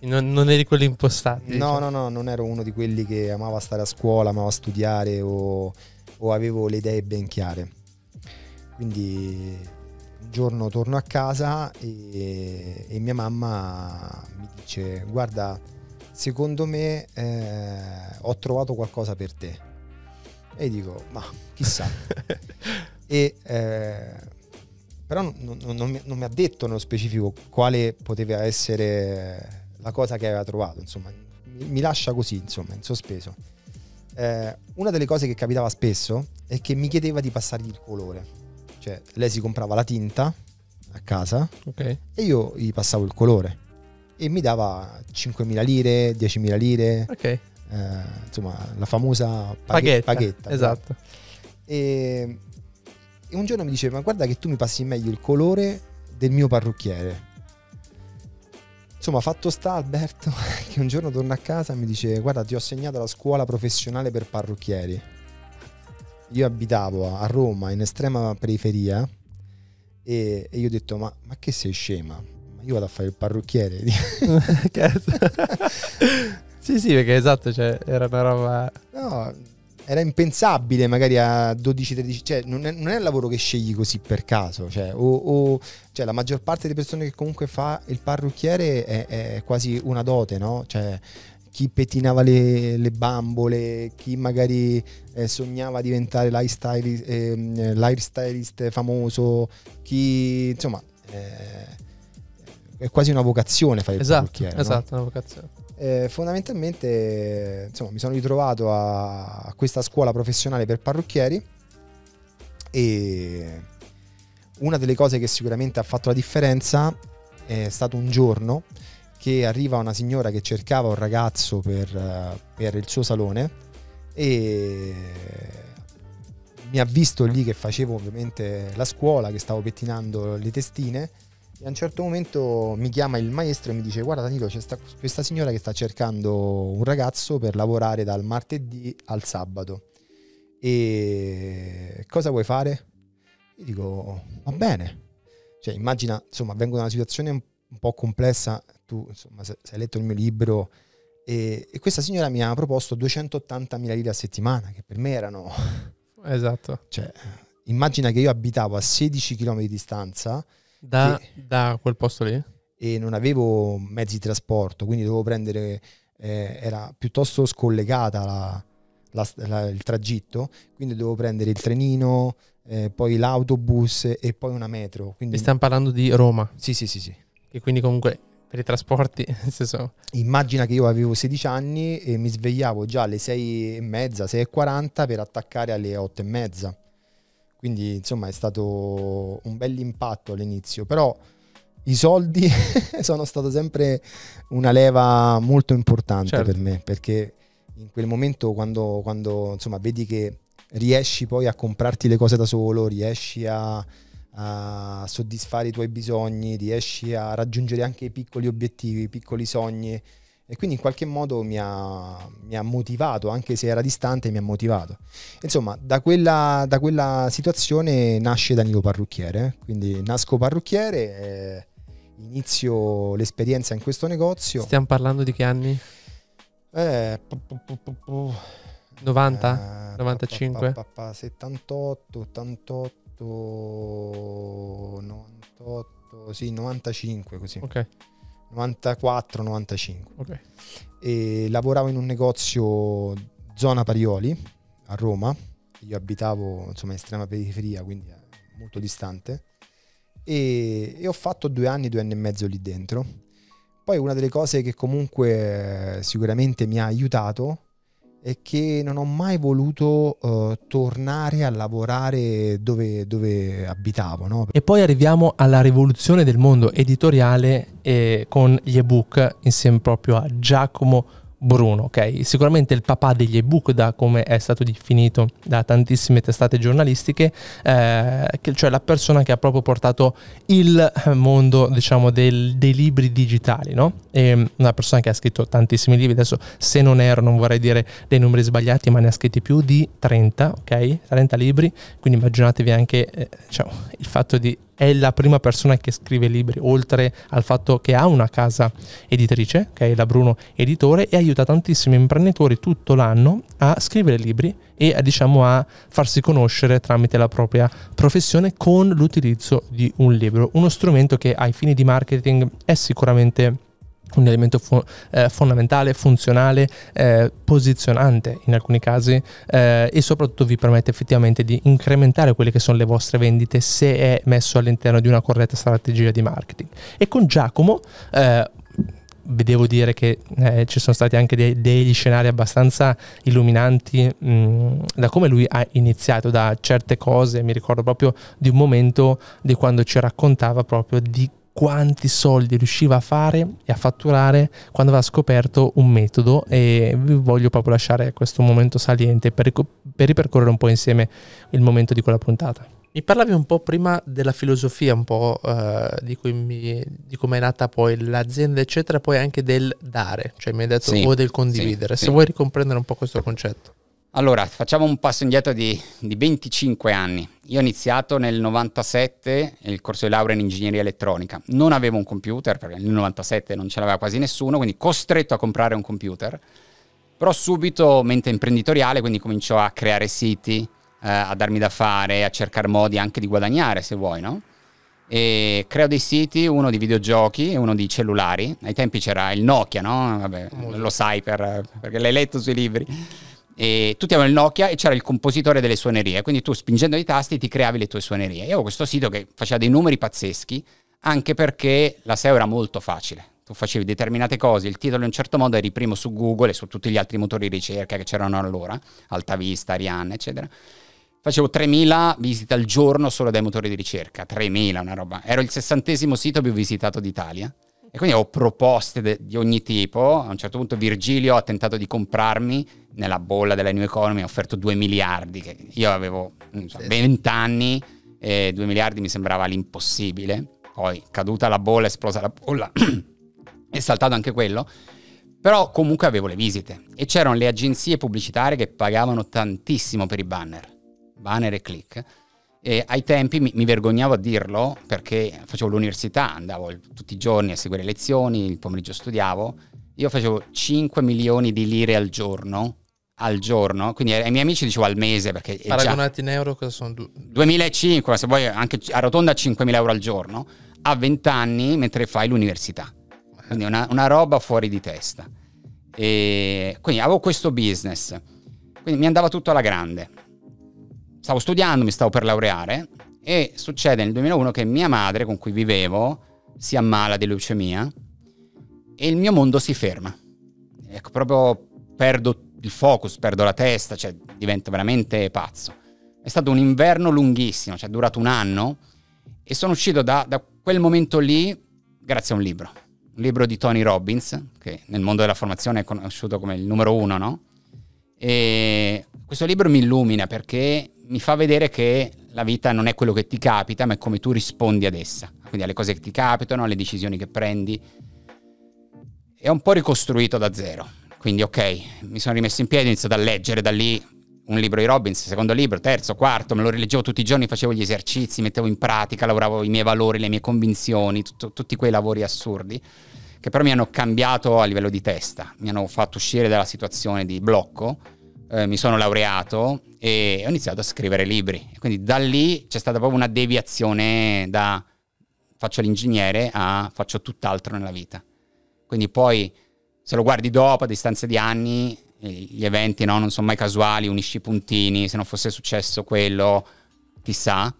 Non, non eri quelli impostati.
no,
diciamo.
no, no, non ero uno di quelli che amava stare a scuola, amava studiare o, o avevo le idee ben chiare. Quindi un giorno torno a casa e, e mia mamma mi dice guarda, secondo me eh, ho trovato qualcosa per te. E dico, ma chissà. e, eh, però non, non- non mi, ha detto nello specifico quale poteva essere la cosa che aveva trovato, insomma, mi, lascia così, insomma, in sospeso. Eh, una delle cose che capitava spesso è che mi chiedeva di passargli il colore, cioè lei si comprava la tinta a casa
Ok.
e io gli passavo il colore e mi dava 5.000 lire, 10.000 lire,
Ok.
eh, insomma la famosa paghe-
Paghetta.
paghetta.
Esatto.
E, e un giorno mi diceva: Ma guarda che tu mi passi meglio il colore del mio parrucchiere. Insomma, fatto sta Alberto che un giorno torna a casa e mi dice: Guarda, ti ho assegnato la scuola professionale per parrucchieri. Io abitavo a Roma, in estrema periferia, e, e io ho detto: Ma, ma che sei scema? Ma io vado a fare il parrucchiere.
Sì, sì, perché esatto, cioè, era una roba...
No, era impensabile magari a 12-13, cioè non è, non è un lavoro che scegli così per caso, cioè, o, o- cioè, la maggior parte delle persone che comunque fa il parrucchiere è, è quasi una dote, no? Cioè chi pettinava le, le bambole, chi magari eh, sognava diventare ehm, l'hairstylist famoso, chi insomma eh, è quasi una vocazione fare il
Esatto,
parrucchiere. no?
esatto, una vocazione.
Eh, fondamentalmente insomma, mi sono ritrovato a, a questa scuola professionale per parrucchieri e una delle cose che sicuramente ha fatto la differenza è stato un giorno che arriva una signora che cercava un ragazzo per, eh, per il suo salone e mi ha visto lì che facevo ovviamente la scuola, che stavo pettinando le testine e a un certo momento mi chiama il maestro e mi dice guarda Danilo c'è sta- questa signora che sta cercando un ragazzo per lavorare dal martedì al sabato e cosa vuoi fare? Io dico va bene cioè immagina insomma vengo da una situazione un, po' complessa tu insomma se, se hai letto il mio libro e, e questa signora mi ha proposto 280.000 lire a settimana che per me erano
Esatto.
cioè immagina che io abitavo a 16 km di distanza
Da,
Che-
da quel posto lì?
e non avevo mezzi di trasporto, quindi dovevo prendere, eh, era piuttosto scollegata la- la- la- il tragitto, quindi dovevo prendere il trenino, eh, poi l'autobus e poi una metro. Quindi,
Mi stiamo parlando di Roma,
sì, sì, sì, sì.
che quindi comunque per i trasporti, nel senso...
Immagina che io avevo 16 anni e mi svegliavo già alle 6 e mezza, 6 e 40 per attaccare alle 8 e mezza. Quindi insomma è stato un bel impatto all'inizio, però i soldi sono stato sempre una leva molto importante
Certo.
per me, perché in quel momento quando, quando, insomma vedi che riesci poi a comprarti le cose da solo, riesci a, a soddisfare i tuoi bisogni, riesci a raggiungere anche i piccoli obiettivi, i piccoli sogni e quindi in qualche modo mi ha, mi ha motivato, anche se era distante, mi ha motivato. Insomma, da quella, da quella situazione nasce Danilo Parrucchiere, quindi nasco parrucchiere, eh, inizio l'esperienza in questo negozio.
Stiamo parlando di che anni?
Eh, pu- pu- pu- pu- pu-
90?
eh,
95?
pa- pa- pa- 78, 88, 98, sì, 95 così.
Ok,
94, 95.
ok.
E lavoravo in un negozio zona Parioli a Roma. Io abitavo insomma in estrema periferia, quindi eh, molto distante. E, e ho fatto due anni, due anni e mezzo lì dentro. Poi una delle cose che comunque eh, sicuramente mi ha aiutato è che non ho mai voluto eh, tornare a lavorare dove, dove abitavo. No?
E poi arriviamo alla rivoluzione del mondo editoriale eh, con gli ebook insieme proprio a Giacomo Bruno, ok? Sicuramente il papà degli ebook, da come è stato definito da tantissime testate giornalistiche, eh, cioè la persona che ha proprio portato il mondo, diciamo, del- dei libri digitali, no? E una persona che ha scritto tantissimi libri, adesso se non erro non vorrei dire dei numeri sbagliati, ma ne ha scritti più di 30, ok? 30 libri, quindi immaginatevi anche eh, diciamo, il fatto di è la prima persona che scrive libri, oltre al fatto che ha una casa editrice, che è la Bruno Editore, e aiuta tantissimi imprenditori tutto l'anno a scrivere libri e a, diciamo, a farsi conoscere tramite la propria professione con l'utilizzo di un libro. Uno strumento che ai fini di marketing è sicuramente un elemento fu- eh, fondamentale, funzionale, eh, posizionante in alcuni casi eh, e soprattutto vi permette effettivamente di incrementare quelle che sono le vostre vendite se è messo all'interno di una corretta strategia di marketing. E con Giacomo eh, devo dire che eh, ci sono stati anche dei- degli scenari abbastanza illuminanti mh, da come lui ha iniziato, da certe cose, mi ricordo proprio di un momento di quando ci raccontava proprio di quanti soldi riusciva a fare e a fatturare quando aveva scoperto un metodo e vi voglio proprio lasciare questo momento saliente per, per ripercorrere un po' insieme il momento di quella puntata. Mi parlavi un po' prima della filosofia, un po' eh, di, cui mi- di come è nata poi l'azienda, eccetera, poi anche del dare, cioè mi hai detto
Sì,
o del condividere.
sì,
Se
sì.
vuoi ricomprendere un po' questo concetto.
Allora, facciamo un passo indietro di, di 25 anni. Io ho iniziato nel 97 il corso di laurea in ingegneria elettronica. Non avevo un computer, perché nel 97 non ce l'aveva quasi nessuno, quindi costretto a comprare un computer. Però subito mente imprenditoriale, quindi cominciò a creare siti, eh, a darmi da fare, a cercare modi anche di guadagnare, se vuoi, no? E creo dei siti, uno di videogiochi e uno di cellulari. Ai tempi c'era il Nokia, no? Vabbè, lo sai per- perché l'hai letto sui libri. E tutti avevano il Nokia e c'era il compositore delle suonerie, quindi tu spingendo i tasti ti creavi le tue suonerie. Io avevo questo sito che faceva dei numeri pazzeschi, anche perché la SEO era molto facile. Tu facevi determinate cose, il titolo in un certo modo eri primo su Google e su tutti gli altri motori di ricerca che c'erano allora, Altavista, Ariane, eccetera. Facevo 3000 visite al giorno solo dai motori di ricerca, 3000, una roba. Ero il sessantesimo sito più visitato d'Italia. E quindi ho proposte de- di ogni tipo. A un certo punto Virgilio ha tentato di comprarmi nella bolla della New Economy, ha offerto 2 miliardi, che io avevo so, 20 anni e 2 miliardi mi sembrava l'impossibile. Poi caduta la bolla, esplosa la bolla, è saltato anche quello. Però comunque avevo le visite e c'erano le agenzie pubblicitarie che pagavano tantissimo per i banner, banner e click. E ai tempi mi, mi vergognavo a dirlo perché facevo l'università, andavo tutti i giorni a seguire lezioni, il pomeriggio studiavo. Io facevo 5 milioni di lire al giorno, al giorno, quindi ai miei amici dicevo al mese perché
Paragonati in euro cosa sono? Du-
2005, ma se vuoi anche arrotonda a 5.000 euro al giorno, a 20 anni mentre fai l'università. Quindi una, una roba fuori di testa. E quindi avevo questo business, quindi mi andava tutto alla grande. Stavo studiando, mi stavo per laureare e succede nel 2001 che mia madre, con cui vivevo, si ammala di leucemia e il mio mondo si ferma. Ecco, proprio perdo il focus, perdo la testa, cioè divento veramente pazzo. È stato un inverno lunghissimo, cioè è durato un anno e sono uscito da, da quel momento lì grazie a un libro. Un libro di Tony Robbins, che nel mondo della formazione è conosciuto come il numero uno, no? E questo libro mi illumina perché mi fa vedere che la vita non è quello che ti capita, ma è come tu rispondi ad essa. Quindi alle cose che ti capitano, alle decisioni che prendi. È un po' ricostruito da zero. Quindi, ok, mi sono rimesso in piedi, ho iniziato a leggere da lì un libro di Robbins, secondo libro, terzo, quarto, me lo rileggevo tutti i giorni, facevo gli esercizi, mettevo in pratica, lavoravo i miei valori, le mie convinzioni, tutto, tutti quei lavori assurdi che però mi hanno cambiato a livello di testa, mi hanno fatto uscire dalla situazione di blocco, eh, mi sono laureato e ho iniziato a scrivere libri. Quindi da lì c'è stata proprio una deviazione da faccio l'ingegnere a faccio tutt'altro nella vita. Quindi poi se lo guardi dopo, a distanza di anni, gli eventi no, non sono mai casuali, unisci i puntini, se non fosse successo quello, chissà.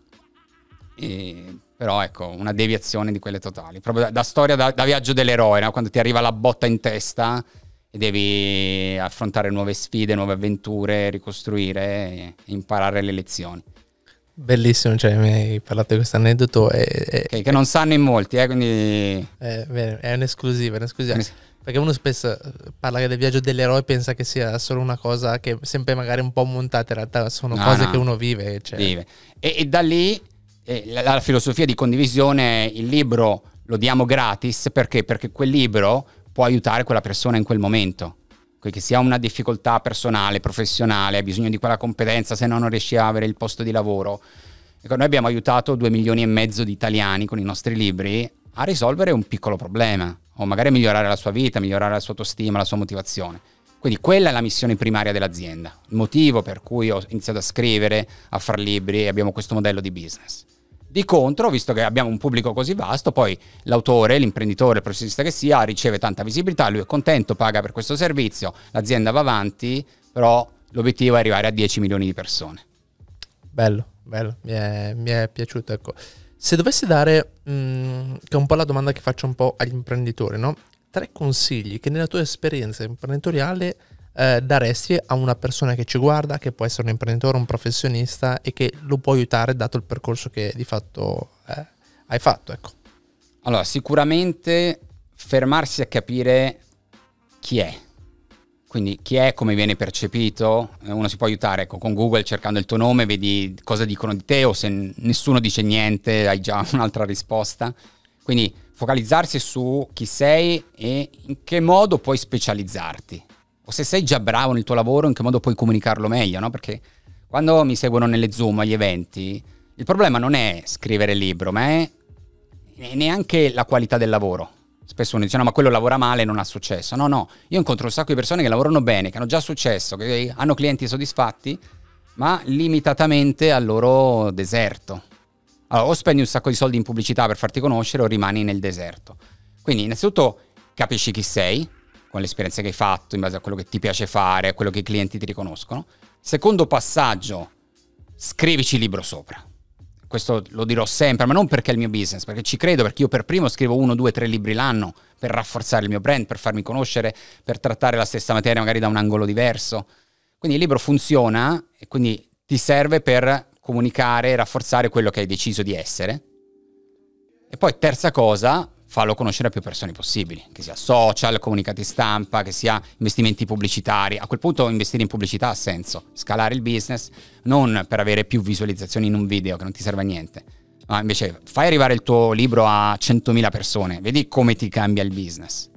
E, però ecco, una deviazione di quelle totali. Proprio da, da storia, da, da, viaggio dell'eroe, no? quando ti arriva la botta in testa e devi affrontare nuove sfide, nuove avventure, ricostruire e imparare le lezioni.
Bellissimo, cioè mi hai parlato di questo aneddoto. E, e,
che, che, non sanno in molti, eh, quindi...
È, è un'esclusiva, è un'esclusiva. Perché uno spesso eh, parla del viaggio dell'eroe e pensa che sia solo una cosa che sempre magari un po' montata, in realtà sono no, cose no. che uno vive. Cioè.
vive. E, e, da lì eh, la, la, filosofia di condivisione, il libro lo diamo gratis perché? Perché quel libro può aiutare quella persona in quel momento. Che sia una difficoltà personale, professionale, ha bisogno di quella competenza, se no non riesci a avere il posto di lavoro. Ecco, noi abbiamo aiutato due milioni e mezzo di italiani con i nostri libri a risolvere un piccolo problema o magari migliorare la sua vita, migliorare la sua autostima, la sua motivazione. Quindi quella è la missione primaria dell'azienda, il motivo per cui ho iniziato a scrivere, a fare libri e abbiamo questo modello di business. Di contro, visto che abbiamo un pubblico così vasto, poi l'autore, l'imprenditore, il professionista che sia, riceve tanta visibilità, lui è contento, paga per questo servizio, l'azienda va avanti, però l'obiettivo è arrivare a 10 milioni di persone.
Bello, bello, mi è, mi è piaciuto. Ecco. Se dovessi dare, mh, mm, che è un po' la domanda che faccio un po' agli imprenditori, no? tre consigli che nella tua esperienza imprenditoriale eh, daresti a una persona che ci guarda, che può essere un imprenditore, un professionista e che lo può aiutare dato il percorso che di fatto eh, hai fatto? Ecco.
Allora, sicuramente fermarsi a capire chi è. Quindi chi è, come viene percepito, eh, uno si può aiutare ecco, con Google cercando il tuo nome, vedi cosa dicono di te o se nessuno dice niente hai già un'altra risposta. Quindi focalizzarsi su chi sei e in che modo puoi specializzarti o se sei già bravo nel tuo lavoro, in che modo puoi comunicarlo meglio, no? Perché quando mi seguono nelle Zoom, agli eventi, il problema non è scrivere il libro, ma è neanche la qualità del lavoro. Spesso uno dice no ma quello lavora male e non ha successo. No, no, io incontro un sacco di persone che lavorano bene, che hanno già successo, che hanno clienti soddisfatti, ma limitatamente al loro deserto. Allora, o spendi un sacco di soldi in pubblicità per farti conoscere o rimani nel deserto. Quindi innanzitutto capisci chi sei, con l'esperienza che hai fatto, in base a quello che ti piace fare, a quello che i clienti ti riconoscono. Secondo passaggio, scrivici il libro sopra. Questo lo dirò sempre, ma non perché è il mio business, perché ci credo, perché io per primo scrivo uno, due, tre libri l'anno per rafforzare il mio brand, per farmi conoscere, per trattare la stessa materia magari da un angolo diverso. Quindi il libro funziona e quindi ti serve per comunicare e rafforzare quello che hai deciso di essere. E poi terza cosa, farlo conoscere a più persone possibili, che sia social, comunicati stampa, che sia investimenti pubblicitari. A quel punto investire in pubblicità ha senso, scalare il business non per avere più visualizzazioni in un video che non ti serve a niente, ma invece fai arrivare il tuo libro a 100.000 persone, vedi come ti cambia il business.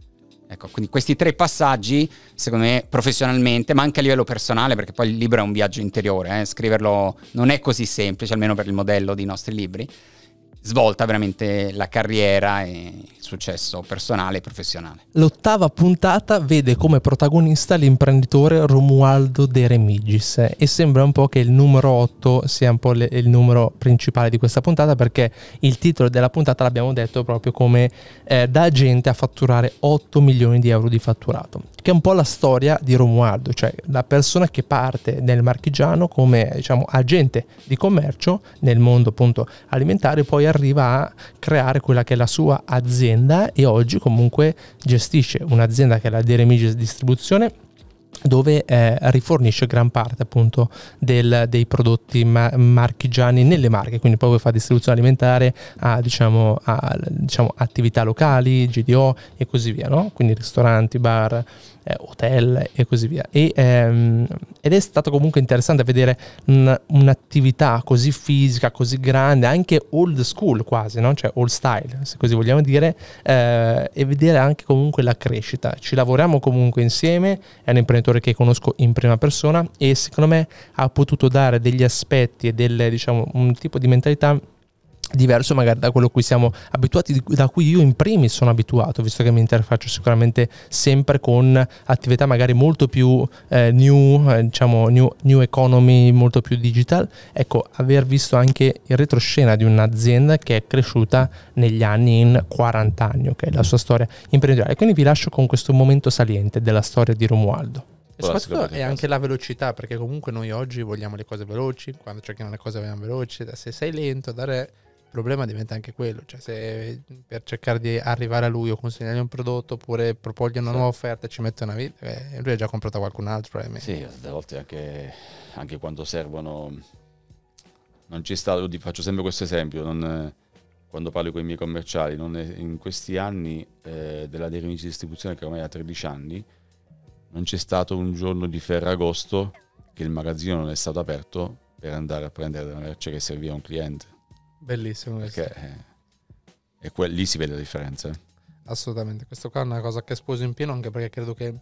Ecco, quindi questi tre passaggi, secondo me, professionalmente, ma anche a livello personale, perché poi il libro è un viaggio interiore, eh? scriverlo non è così semplice, almeno per il modello dei nostri libri svolta veramente la carriera e successo personale e professionale.
L'ottava puntata vede come protagonista l'imprenditore Romualdo De Remigis e sembra un po' che il numero 8 sia un po' le, il numero principale di questa puntata perché il titolo della puntata l'abbiamo detto proprio come eh, da agente a fatturare 8 milioni di euro di fatturato, che è un po' la storia di Romualdo, cioè la persona che parte nel marchigiano come diciamo agente di commercio nel mondo appunto alimentare poi arriva a creare quella che è la sua azienda e oggi comunque gestisce un'azienda che è la De Remigis Distribuzione dove eh, rifornisce gran parte appunto del, dei prodotti ma- marchigiani nelle marche, quindi poi fa distribuzione alimentare a, diciamo, a diciamo, attività locali, GDO e così via, no? quindi ristoranti, bar, eh, hotel e così via. E, ehm, ed è stato comunque interessante vedere un, un'attività così fisica, così grande, anche old school quasi, no? cioè old style, se così vogliamo dire, eh, e vedere anche comunque la crescita. Ci lavoriamo comunque insieme, è un imprenditore che conosco in prima persona e secondo me ha potuto dare degli aspetti e delle, diciamo, un tipo di mentalità diverso magari da quello a cui siamo abituati, da cui io in primis sono abituato, visto che mi interfaccio sicuramente sempre con attività magari molto più eh, new, eh, diciamo new, new, economy, molto più digital. Ecco, aver visto anche il retroscena di un'azienda che è cresciuta negli anni in 40 anni, ok, la sua storia imprenditoriale. Quindi vi lascio con questo momento saliente della storia di Romualdo.
E soprattutto è anche la velocità, perché comunque noi oggi vogliamo le cose veloci, quando cerchiamo le cose vogliamo veloci, se sei lento, dare problema diventa anche quello, cioè se per cercare di arrivare a lui o consegnargli un prodotto oppure proporgli una sì. nuova offerta ci mette una vita, eh, lui ha già comprato qualcun altro probabilmente.
Sì, a volte anche, anche quando servono, non c'è stato, faccio sempre questo esempio, non, quando parlo con i miei commerciali, non, in questi anni eh, della di distribuzione che ormai ha 13 anni, non c'è stato un giorno di Ferragosto che il magazzino non è stato aperto per andare a prendere la merce che serviva a un cliente
Bellissimo.
Perché eh, e que- lì si vede la differenza.
Assolutamente, questo qua è una cosa che sposo in pieno anche perché credo che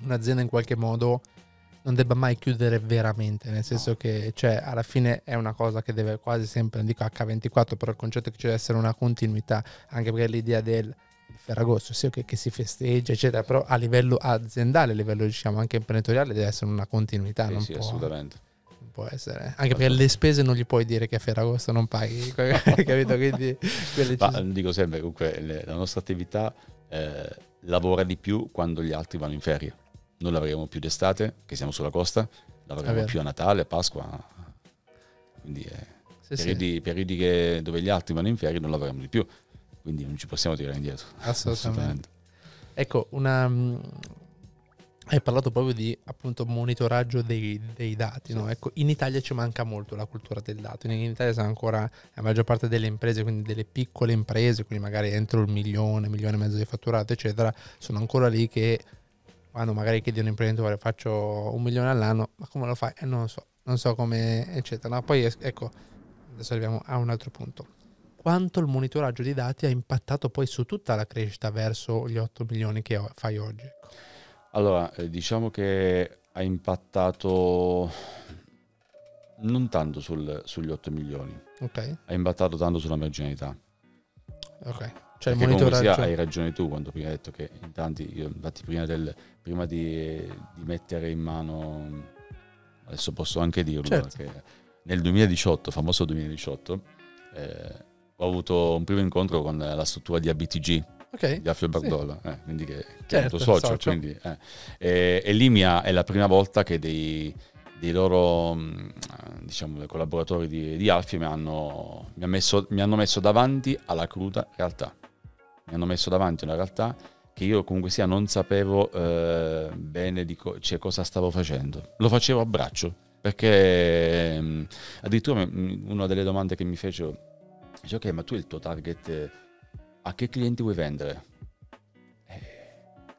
un'azienda in qualche modo non debba mai chiudere veramente, nel senso no. che cioè, alla fine è una cosa che deve quasi sempre, non dico H24, però il concetto che ci deve essere una continuità, anche perché l'idea del Ferragosto, sì, okay, che si festeggia, eccetera, però a livello aziendale, a livello diciamo anche imprenditoriale deve essere una continuità.
Sì,
non
sì
può...
assolutamente
può essere. Anche perché le spese non gli puoi dire che a Ferragosto non paghi, capito? Quindi
Ma, dico sempre, comunque le, la nostra attività eh, lavora di più quando gli altri vanno in ferie. Non lavoriamo più d'estate, che siamo sulla costa, lavoriamo più a Natale, a Pasqua. Quindi eh, sì, periodi, sì. periodi che, dove gli altri vanno in ferie non lavoriamo di più. Quindi non ci possiamo tirare indietro.
Assolutamente. Assolutamente. Ecco, una, hai parlato proprio di appunto monitoraggio dei, dei dati, no? ecco, in Italia ci manca molto la cultura del dato, in Italia ancora la maggior parte delle imprese, quindi delle piccole imprese, quindi magari entro il milione, milione e mezzo di fatturato, eccetera, sono ancora lì che quando magari chiedi a un imprenditore faccio un milione all'anno, ma come lo fai? Eh, non lo so, non so come, eccetera. No, poi ecco, adesso arriviamo a un altro punto. Quanto il monitoraggio di dati ha impattato poi su tutta la crescita verso gli 8 milioni che fai oggi? Ecco.
Allora, eh, diciamo che ha impattato non tanto sul, sugli 8 milioni,
okay.
ha impattato tanto sulla marginalità.
Ok.
Cioè il monitoraggio... sia, hai ragione tu quando prima hai detto che in tanti, io infatti prima, del, prima di, di, mettere in mano, adesso posso anche dirlo, certo. che nel 2018, famoso 2018, eh, ho avuto un primo incontro con la struttura di ABTG,
okay.
di Alfio Bardolla, sì. eh, quindi che, che certo, è il tuo socio. socio. Quindi, eh. e, e, lì mia, è la prima volta che dei, dei loro mm, diciamo, collaboratori di, di Alfio mi hanno, mi, messo, mi hanno messo davanti alla cruda realtà. Mi hanno messo davanti una realtà che io comunque sia non sapevo eh, bene di co- cioè, cosa stavo facendo. Lo facevo a braccio, perché mh, mm, addirittura mh, una delle domande che mi fecero, dice ok ma tu il tuo target a che clienti vuoi vendere? Eh,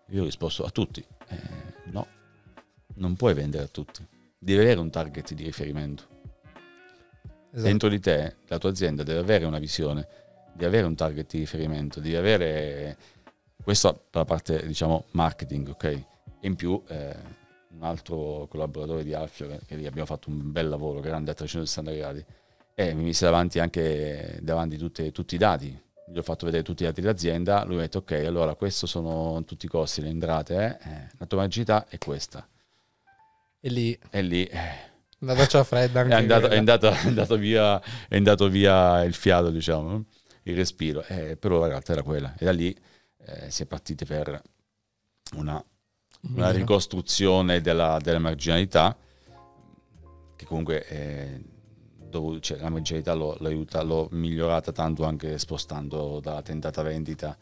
io ho risposto a tutti. Eh, no, non puoi vendere a tutti. Devi avere un target di riferimento. Esatto. Dentro di te, la tua azienda deve avere una visione, deve avere un target di riferimento, devi avere... Questo per la parte, diciamo, marketing, ok? E in più... Eh, un altro collaboratore di Alfio, che, che lì abbiamo fatto un bel lavoro grande a 360 gradi, e mi mise davanti anche davanti tutte, tutti i dati, gli ho fatto vedere tutti i dati dell'azienda, lui mi ha detto ok, allora questo sono tutti i costi, le entrate, eh? eh la tua marginalità è questa.
E lì...
E lì... Eh,
una doccia fredda
è, andato, è, andato, è, andato via, è andato via il fiato, diciamo, il respiro. Eh, però la realtà era quella. E da lì eh, si è partiti per una, una ricostruzione della, della marginalità, che comunque eh, dovuto, cioè, la marginalità l'ho, l'ho, aiuta, l'ho, migliorata tanto anche spostando dalla tentata vendita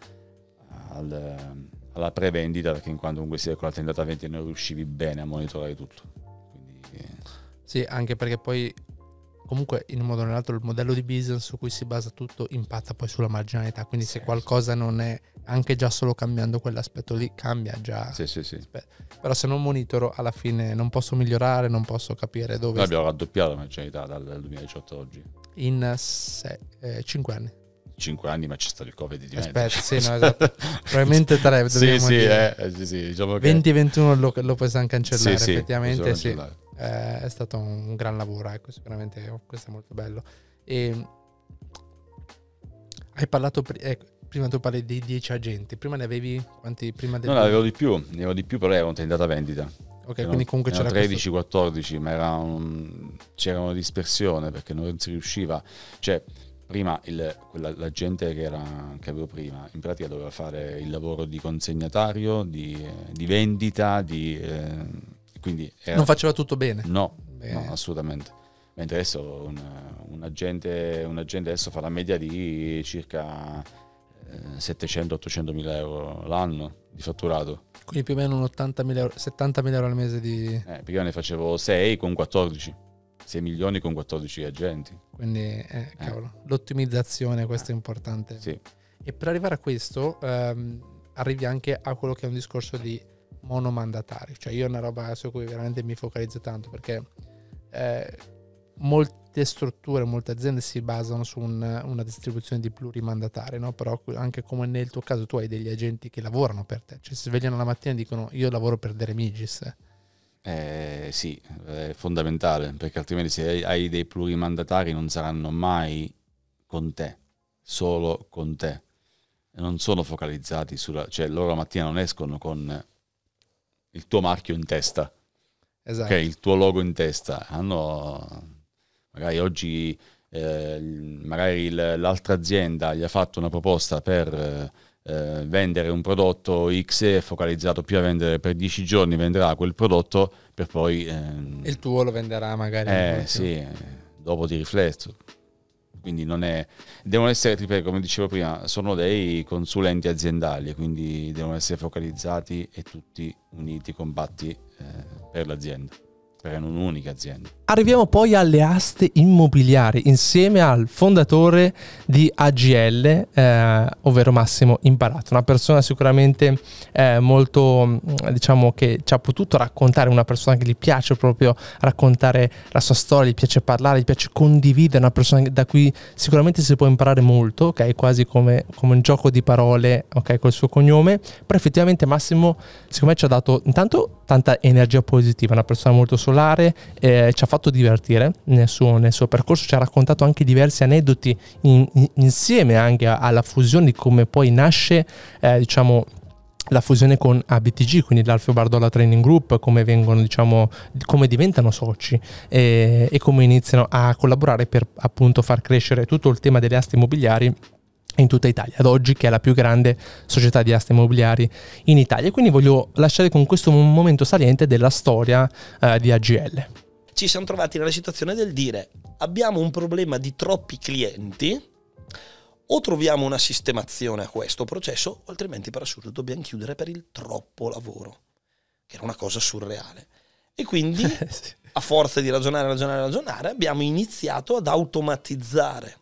al, alla pre-vendita perché in quanto comunque sia con la tentata vendita non riuscivi bene a monitorare tutto. Quindi...
Sì, anche perché poi comunque in un modo o nell'altro il modello di business su cui si basa tutto impatta poi sulla marginalità, quindi se qualcosa non è anche già solo cambiando quell'aspetto lì cambia già.
Sì, sì, sì.
Però se non monitoro alla fine non posso migliorare, non posso capire dove...
Noi abbiamo raddoppiato la marginalità dal 2018 a oggi.
In 5 eh, anni.
5 anni, ma c'è stato il Covid di
Aspetta, sì, no, esatto. Probabilmente 3
sì, sì, eh, eh, sì, sì, diciamo
20 e 21 lo, lo possiamo cancellare, sì, effettivamente sì. Eh, è stato un gran lavoro, ecco, sicuramente questo è molto bello. E hai parlato, eh, prima tu parli di 10 agenti, prima ne avevi quanti? Prima
del... No, ne avevo di più, ne avevo di più, però erano in data vendita.
Ok, erano, quindi comunque c'era
13, questo... 14, ma era un, c'era una dispersione perché non si riusciva, cioè prima il, quella, la gente che, era, che, avevo prima in pratica doveva fare il lavoro di consegnatario, di, di vendita, di, eh, quindi era,
non faceva tutto bene?
No, no assolutamente. Mentre adesso un, un, agente, un, agente, adesso fa la media di circa eh, 700-800 mila euro l'anno di fatturato.
Quindi più o meno 80.000 euro, 70.000 euro al mese di...
Eh, prima ne facevo 6 con 14. 6 milioni con 14 agenti.
Quindi, eh, eh, cavolo, l'ottimizzazione, questo è importante.
Sì.
E per arrivare a questo, ehm, arrivi anche a quello che è un discorso di monomandatari. Cioè io è una roba su cui veramente mi focalizzo tanto perché eh, molte strutture, molte aziende si basano su un, una distribuzione di plurimandatari, no? però anche come nel tuo caso tu hai degli agenti che lavorano per te, cioè si svegliano la mattina e dicono io lavoro per De Remigis.
Eh, sì, è fondamentale, perché altrimenti se hai dei plurimandatari non saranno mai con te, solo con te. Non sono focalizzati sulla... cioè loro la mattina non escono con il tuo marchio in testa, esatto. okay, il tuo logo in testa. Hanno magari oggi eh, magari l'altra azienda gli ha fatto una proposta per eh, vendere un prodotto X è focalizzato più a vendere per 10 giorni, venderà quel prodotto per poi...
Ehm, il tuo lo venderà magari.
Eh sì, dopo ti rifletto. Quindi non è... Devono essere, ripeto, come dicevo prima, sono dei consulenti aziendali, quindi devono essere focalizzati e tutti uniti, combatti eh, per l'azienda per un'unica azienda.
Arriviamo poi alle aste immobiliari insieme al fondatore di AGL, eh, ovvero Massimo Imparato, una persona sicuramente eh, molto, mm, diciamo che ci ha potuto raccontare, una persona che gli piace proprio raccontare la sua storia, gli piace parlare, gli piace condividere, una persona da cui sicuramente si può imparare molto, ok? Quasi come, come un gioco di parole, ok? Col suo cognome, però effettivamente Massimo, secondo me ci ha dato intanto tanta energia positiva, una persona molto solare, eh, ci ha fatto divertire nel suo, nel suo, percorso, ci ha raccontato anche diversi aneddoti in, in, insieme anche alla fusione di come poi nasce, eh, diciamo, la fusione con ABTG, quindi l'Alfio Bardolla Training Group, come vengono, diciamo, come diventano soci e, e come iniziano a collaborare per appunto far crescere tutto il tema delle aste immobiliari in tutta Italia, ad oggi che è la più grande società di aste immobiliari in Italia. Quindi voglio lasciare con questo un momento saliente della storia eh, di AGL.
Ci siamo trovati nella situazione del dire abbiamo un problema di troppi clienti, o troviamo una sistemazione a questo processo, o altrimenti per assurdo dobbiamo chiudere per il troppo lavoro, che era una cosa surreale. E quindi, a forza di ragionare, ragionare, ragionare, abbiamo iniziato ad automatizzare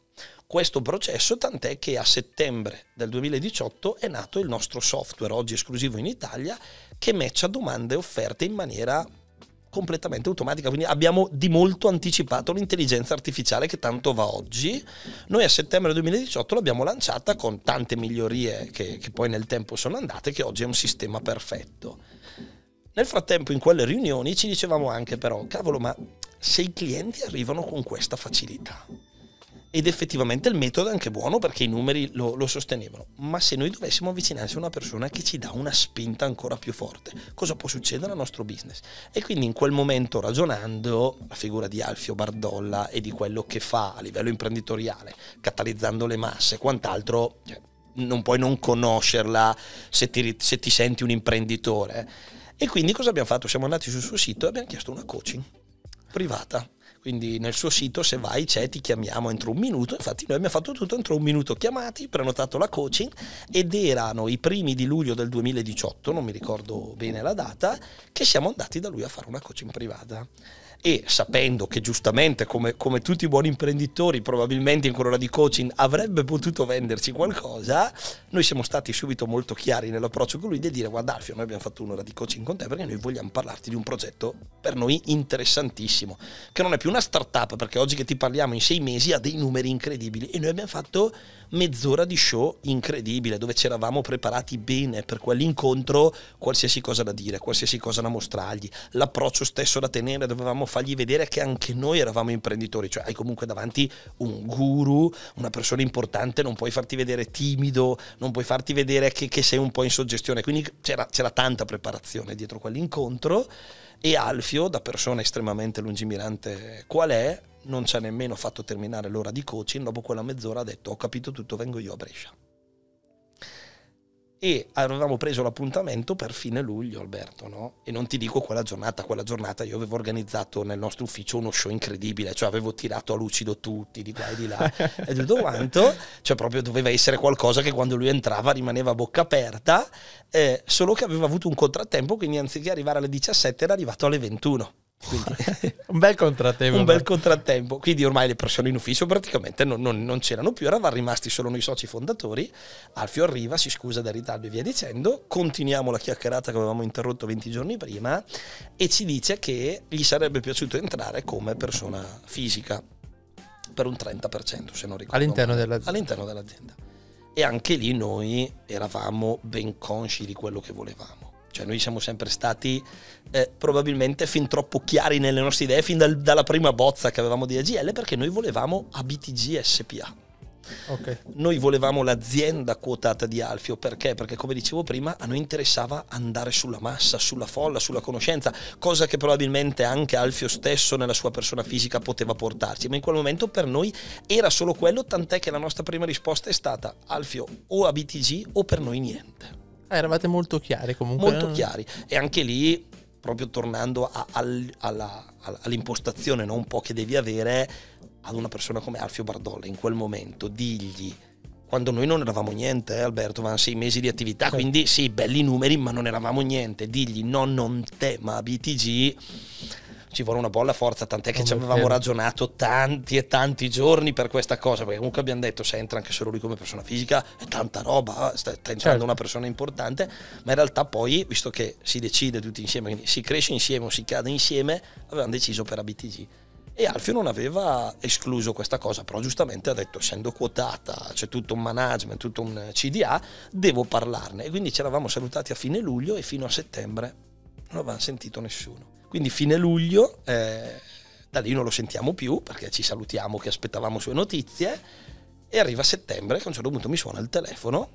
questo processo, tant'è che a settembre del 2018 è nato il nostro software, oggi esclusivo in Italia, che matcha domande e offerte in maniera completamente automatica, quindi abbiamo di molto anticipato l'intelligenza artificiale che tanto va oggi. Noi a settembre 2018 l'abbiamo lanciata con tante migliorie che, che poi nel tempo sono andate, che oggi è un sistema perfetto. Nel frattempo in quelle riunioni ci dicevamo anche però, cavolo, ma se i clienti arrivano con questa facilità, ed effettivamente il metodo è anche buono perché i numeri lo, lo, sostenevano. Ma se noi dovessimo avvicinarci a una persona che ci dà una spinta ancora più forte, cosa può succedere al nostro business? E quindi in quel momento ragionando, la figura di Alfio Bardolla e di quello che fa a livello imprenditoriale, catalizzando le masse e quant'altro, cioè, non puoi non conoscerla se ti, se ti senti un imprenditore. E quindi cosa abbiamo fatto? Siamo andati sul suo sito e abbiamo chiesto una coaching privata quindi nel suo sito se vai c'è ti chiamiamo entro un minuto, infatti noi abbiamo fatto tutto entro un minuto. Chiamati, prenotato la coaching. Ed erano i primi di luglio del 2018, non mi ricordo bene la data, che siamo andati da lui a fare una coaching privata. E sapendo che giustamente come, come, tutti i buoni imprenditori probabilmente in quell'ora di coaching avrebbe potuto venderci qualcosa, noi siamo stati subito molto chiari nell'approccio con lui di dire guarda Alfio noi abbiamo fatto un'ora di coaching con te perché noi vogliamo parlarti di un progetto per noi interessantissimo, che non è più una startup perché oggi che ti parliamo in sei mesi ha dei numeri incredibili e noi abbiamo fatto mezz'ora di show incredibile dove ci eravamo preparati bene per quell'incontro, qualsiasi cosa da dire, qualsiasi cosa da mostrargli, l'approccio stesso da tenere, dovevamo fargli vedere che anche noi eravamo imprenditori, cioè hai comunque davanti un guru, una persona importante, non puoi farti vedere timido, non puoi farti vedere che, che sei un po' in soggestione, quindi c'era, c'era tanta preparazione dietro quell'incontro e Alfio, da persona estremamente lungimirante qual è, non ci ha nemmeno fatto terminare l'ora di coaching, dopo quella mezz'ora ha detto ho capito tutto, vengo io a Brescia. E avevamo preso l'appuntamento per fine luglio, Alberto, no? E non ti dico quella giornata, quella giornata io avevo organizzato nel nostro ufficio uno show incredibile, cioè avevo tirato a lucido tutti, di qua e di là, e tutto quanto, cioè proprio doveva essere qualcosa che quando lui entrava rimaneva a bocca aperta, eh, solo che aveva avuto un contrattempo, quindi anziché arrivare alle 17 era arrivato alle 21.
Un bel contrattempo.
Un bel contrattempo. Quindi ormai le persone in ufficio praticamente non, non, non, c'erano più, eravamo rimasti solo noi soci fondatori. Alfio arriva, si scusa del ritardo e via dicendo. Continuiamo la chiacchierata che avevamo interrotto 20 giorni prima e ci dice che gli sarebbe piaciuto entrare come persona fisica per un 30%, se non ricordo.
All'interno, dell'azienda.
all'interno dell'azienda. E anche lì noi eravamo ben consci di quello che volevamo cioè noi siamo sempre stati eh, probabilmente fin troppo chiari nelle nostre idee, fin dal, dalla prima bozza che avevamo di AGL, perché noi volevamo ABTG SPA.
Okay.
Noi volevamo l'azienda quotata di Alfio perché? Perché come dicevo prima a noi interessava andare sulla massa, sulla folla, sulla conoscenza, cosa che probabilmente anche Alfio stesso nella sua persona fisica poteva portarci, ma in quel momento per noi era solo quello, tant'è che la nostra prima risposta è stata Alfio o ABTG o per noi niente.
Ah, eravate molto chiari comunque.
Molto chiari. E anche lì, proprio tornando a, al, alla, all'impostazione no? un po' che devi avere ad una persona come Alfio Bardolla in quel momento, digli quando noi non eravamo niente, eh, Alberto, avevamo sei mesi di attività, sì. quindi sì, belli numeri, ma non eravamo niente. Digli no, non te, ma BTG ci vuole una bolla forza, tant'è che ci avevamo ragionato tanti e tanti giorni per questa cosa, perché comunque abbiamo detto se entra anche solo lui come persona fisica è tanta roba, sta, sta entrando certo. una persona importante, ma in realtà poi, visto che si decide tutti insieme, quindi si cresce insieme o si cade insieme, avevamo deciso per ABTG. E Alfio non aveva escluso questa cosa, però giustamente ha detto, essendo quotata, c'è tutto un management, tutto un CDA, devo parlarne. E quindi ci eravamo salutati a fine luglio e fino a settembre non avevamo sentito nessuno. Quindi fine luglio, eh, da lì non lo sentiamo più perché ci salutiamo che aspettavamo sue notizie e arriva settembre che a un certo punto mi suona il telefono,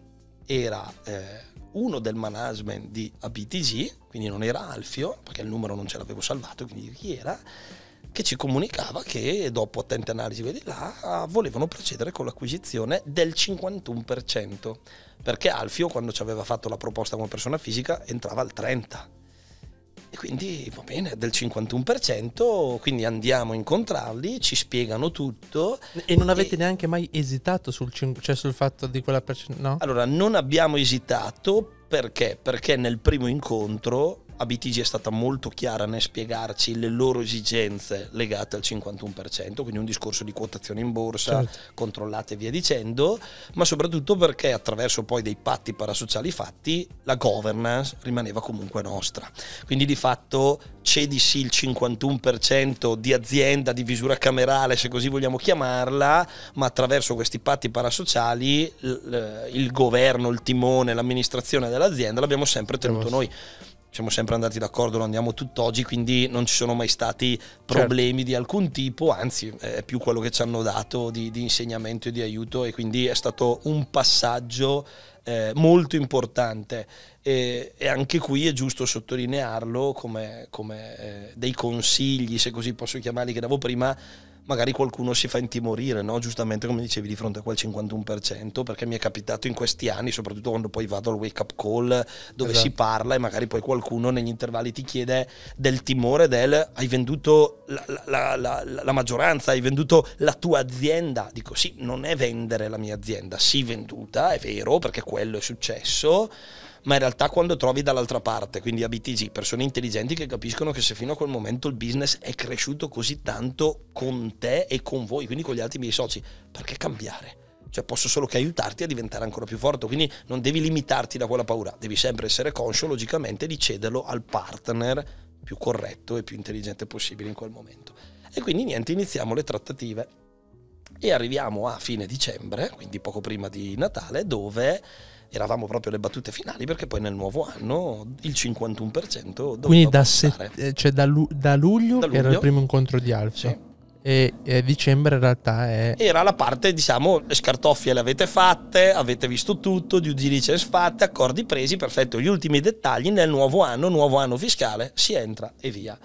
era eh, uno del management di ABTG, quindi non era Alfio perché il numero non ce l'avevo salvato, quindi chi era, che ci comunicava che dopo attente analisi vedi là volevano procedere con l'acquisizione del 51%, perché Alfio quando ci aveva fatto la proposta come persona fisica entrava al 30%. E quindi va bene, del 51%, quindi andiamo a incontrarli, ci spiegano tutto.
E non avete e... neanche mai esitato sul, cioè sul fatto di quella percentuale? No?
Allora, non abbiamo esitato perché? Perché nel primo incontro ABTG è stata molto chiara nel spiegarci le loro esigenze legate al 51%, quindi un discorso di quotazione in borsa, certo. controllate e via dicendo, ma soprattutto perché attraverso poi dei patti parasociali fatti la governance rimaneva comunque nostra. Quindi di fatto cedi sì il 51% di azienda di visura camerale, se così vogliamo chiamarla, ma attraverso questi patti parasociali il governo, il timone, l'amministrazione dell'azienda l'abbiamo sempre tenuto noi siamo sempre andati d'accordo, lo andiamo tutt'oggi, quindi non ci sono mai stati problemi certo. di alcun tipo, anzi è più quello che ci hanno dato di, di insegnamento e di aiuto e quindi è stato un passaggio eh, molto importante e, e, anche qui è giusto sottolinearlo come, come eh, dei consigli, se così posso chiamarli, che davo prima magari qualcuno si fa intimorire, no? giustamente come dicevi, di fronte a quel 51%, perché mi è capitato in questi anni, soprattutto quando poi vado al wake up call dove esatto. si parla e magari poi qualcuno negli intervalli ti chiede del timore del hai venduto la, la, la, la maggioranza, hai venduto la tua azienda. Dico sì, non è vendere la mia azienda, sì venduta, è vero, perché quello è successo ma in realtà quando trovi dall'altra parte, quindi a BTG, persone intelligenti che capiscono che se fino a quel momento il business è cresciuto così tanto con te e con voi, quindi con gli altri miei soci, perché cambiare? Cioè posso solo che aiutarti a diventare ancora più forte, quindi non devi limitarti da quella paura, devi sempre essere conscio logicamente di cederlo al partner più corretto e più intelligente possibile in quel momento. E quindi niente, iniziamo le trattative e arriviamo a fine dicembre, quindi poco prima di Natale, dove eravamo proprio alle battute finali perché poi nel nuovo anno il 51%
Quindi da, set, eh, cioè da, lu- da, luglio, da, luglio, era il primo incontro di Alfa.
Sì.
E, e, dicembre in realtà è...
Era la parte, diciamo, le scartoffie le avete fatte, avete visto tutto, due diligence fatte, accordi presi, perfetto, gli ultimi dettagli nel nuovo anno, nuovo anno fiscale, si entra e via.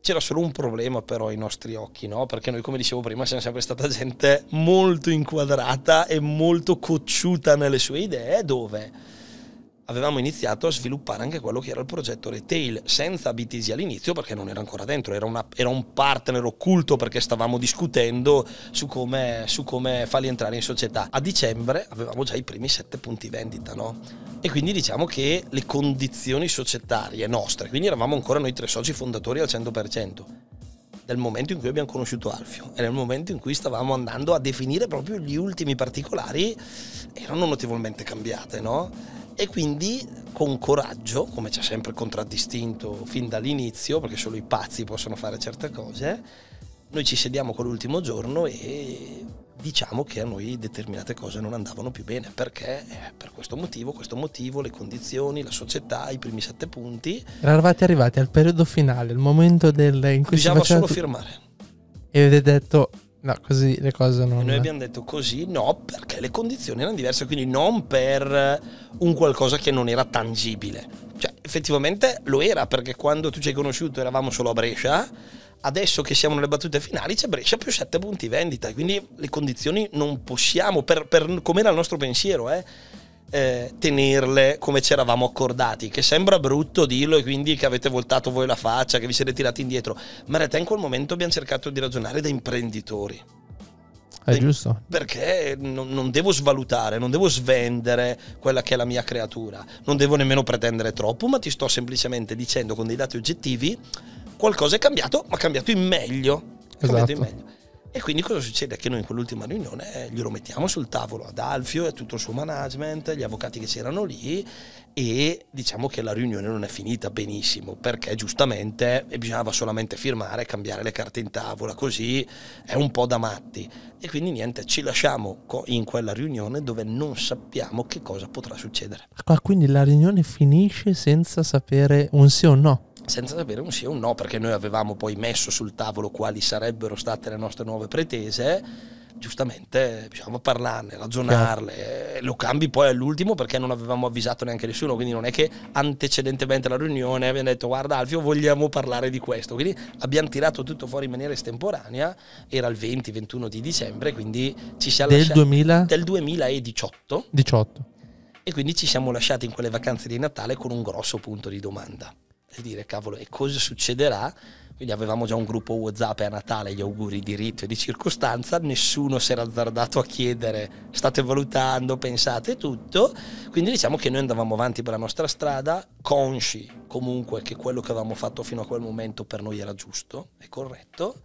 C'era solo un problema però ai nostri occhi, no? Perché noi, come dicevo prima, siamo sempre stata gente molto inquadrata e molto cocciuta nelle sue idee, dove avevamo iniziato a sviluppare anche quello che era il progetto retail senza BTC all'inizio perché non era ancora dentro, era, una, era un partner occulto perché stavamo discutendo su come, su come, farli entrare in società. A dicembre avevamo già i primi sette punti vendita, no? E quindi diciamo che le condizioni societarie nostre, quindi eravamo ancora noi tre soci fondatori al 100%, del momento in cui abbiamo conosciuto Alfio e nel momento in cui stavamo andando a definire proprio gli ultimi particolari, erano notevolmente cambiate, no? E quindi con coraggio, come ci ha sempre contraddistinto fin dall'inizio, perché solo i pazzi possono fare certe cose, noi ci sediamo quell'ultimo giorno e diciamo che a noi determinate cose non andavano più bene perché eh, per questo motivo, questo motivo, le condizioni, la società, i primi sette punti.
Eravate arrivati al periodo finale, il momento del, in cui
Bisognava
si
solo firmare.
E avete detto No, così le cose non...
E noi abbiamo detto così no perché le condizioni erano diverse, quindi non per un qualcosa che non era tangibile. Cioè, effettivamente lo era perché quando tu ci hai conosciuto eravamo solo a Brescia, adesso che siamo nelle battute finali c'è Brescia più 7 punti vendita, quindi le condizioni non possiamo, per, per come era il nostro pensiero, eh, eh, tenerle come ci eravamo accordati, che sembra brutto dirlo e quindi che avete voltato voi la faccia, che vi siete tirati indietro, ma in realtà in quel momento abbiamo cercato di ragionare da imprenditori.
È giusto.
Perché non, non, devo svalutare, non devo svendere quella che è la mia creatura, non devo nemmeno pretendere troppo, ma ti sto semplicemente dicendo con dei dati oggettivi qualcosa è cambiato, ma è cambiato in meglio.
Esatto.
in meglio. E quindi cosa succede? Che noi in quell'ultima riunione glielo mettiamo sul tavolo ad Alfio e tutto il suo management, gli avvocati che c'erano lì e diciamo che la riunione non è finita benissimo perché giustamente bisognava solamente firmare, cambiare le carte in tavola, così è un po' da matti. E quindi niente, ci lasciamo in quella riunione dove non sappiamo che cosa potrà succedere.
Ah, quindi la riunione finisce senza sapere un sì o un no?
Senza sapere un sì o un no, perché noi avevamo poi messo sul tavolo quali sarebbero state le nostre nuove pretese. Giustamente bisognava parlarne, ragionarle, lo cambi poi all'ultimo perché non avevamo avvisato neanche nessuno, quindi non è che antecedentemente alla riunione abbiamo detto guarda Alfio vogliamo parlare di questo, quindi abbiamo tirato tutto fuori in maniera estemporanea, era il 20-21 di dicembre, quindi ci siamo
del
lasciati
2000?
del 2018
18.
e quindi ci siamo lasciati in quelle vacanze di Natale con un grosso punto di domanda e dire cavolo e cosa succederà? Quindi avevamo già un gruppo whatsapp a Natale gli auguri di rito e di circostanza nessuno si era azzardato a chiedere state valutando pensate tutto? Quindi diciamo che noi andavamo avanti per la nostra strada consci comunque che quello che avevamo fatto fino a quel momento per noi era giusto e corretto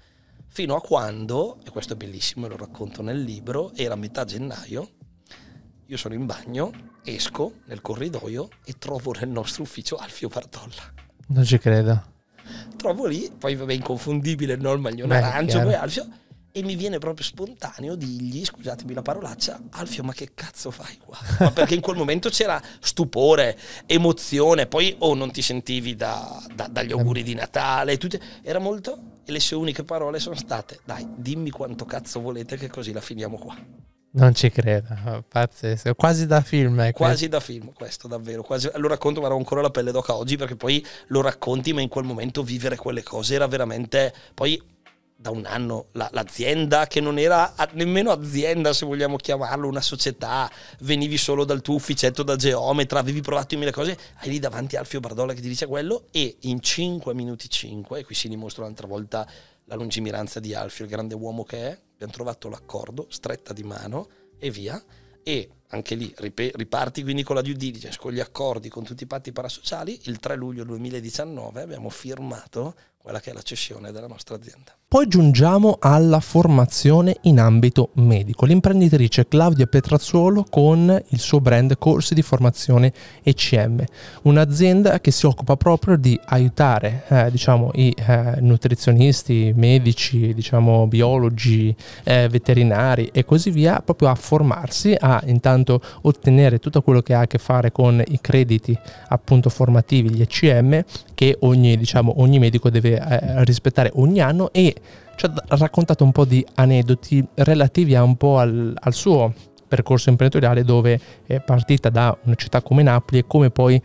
fino a quando e questo è bellissimo lo racconto nel libro era metà gennaio io sono in bagno esco nel corridoio e trovo nel nostro ufficio Alfio Bartolla
non ci credo.
Trovo lì, poi vabbè, inconfondibile, no? il maglione
Beh,
arancio, poi Alfio, e mi viene proprio spontaneo dirgli, scusatemi la parolaccia, Alfio, ma che cazzo fai qua? Ma perché in quel momento c'era stupore, emozione, poi o oh, non ti sentivi da, da, dagli auguri di Natale, tutte, era molto, e le sue uniche parole sono state, dai, dimmi quanto cazzo volete che così la finiamo qua.
Non ci credo, pazzesco, quasi da film. È
quasi da film questo, davvero. Quasi, lo racconto, ma ho ancora la pelle d'oca oggi perché poi lo racconti, ma in quel momento vivere quelle cose era veramente... Poi da un anno la, l'azienda che non era nemmeno azienda se vogliamo chiamarlo, una società, venivi solo dal tuo ufficetto da geometra, avevi provato mille cose, hai lì davanti Alfio Bardolla che ti dice quello e in 5 minuti 5, e qui si dimostra un'altra volta la lungimiranza di Alfio, il grande uomo che è, abbiamo trovato l'accordo, stretta di mano e via. e anche lì riparti quindi con la due diligence, con gli accordi, con tutti i patti parasociali. Il 3 luglio 2019 abbiamo firmato quella che è la cessione della nostra azienda.
Poi giungiamo alla formazione in ambito medico. L'imprenditrice Claudia Petrazzuolo con il suo brand Corsi di Formazione ECM, un'azienda che si occupa proprio di aiutare eh, diciamo, i eh, nutrizionisti, medici, diciamo, biologi, eh, veterinari e così via, proprio a formarsi, a intanto ottenere tutto quello che ha a che fare con i crediti appunto formativi, gli ECM, che ogni, diciamo, ogni medico deve eh, rispettare ogni anno e ci ha raccontato un po' di aneddoti relativi a un po' al, al suo percorso imprenditoriale dove è partita da una città come Napoli e come poi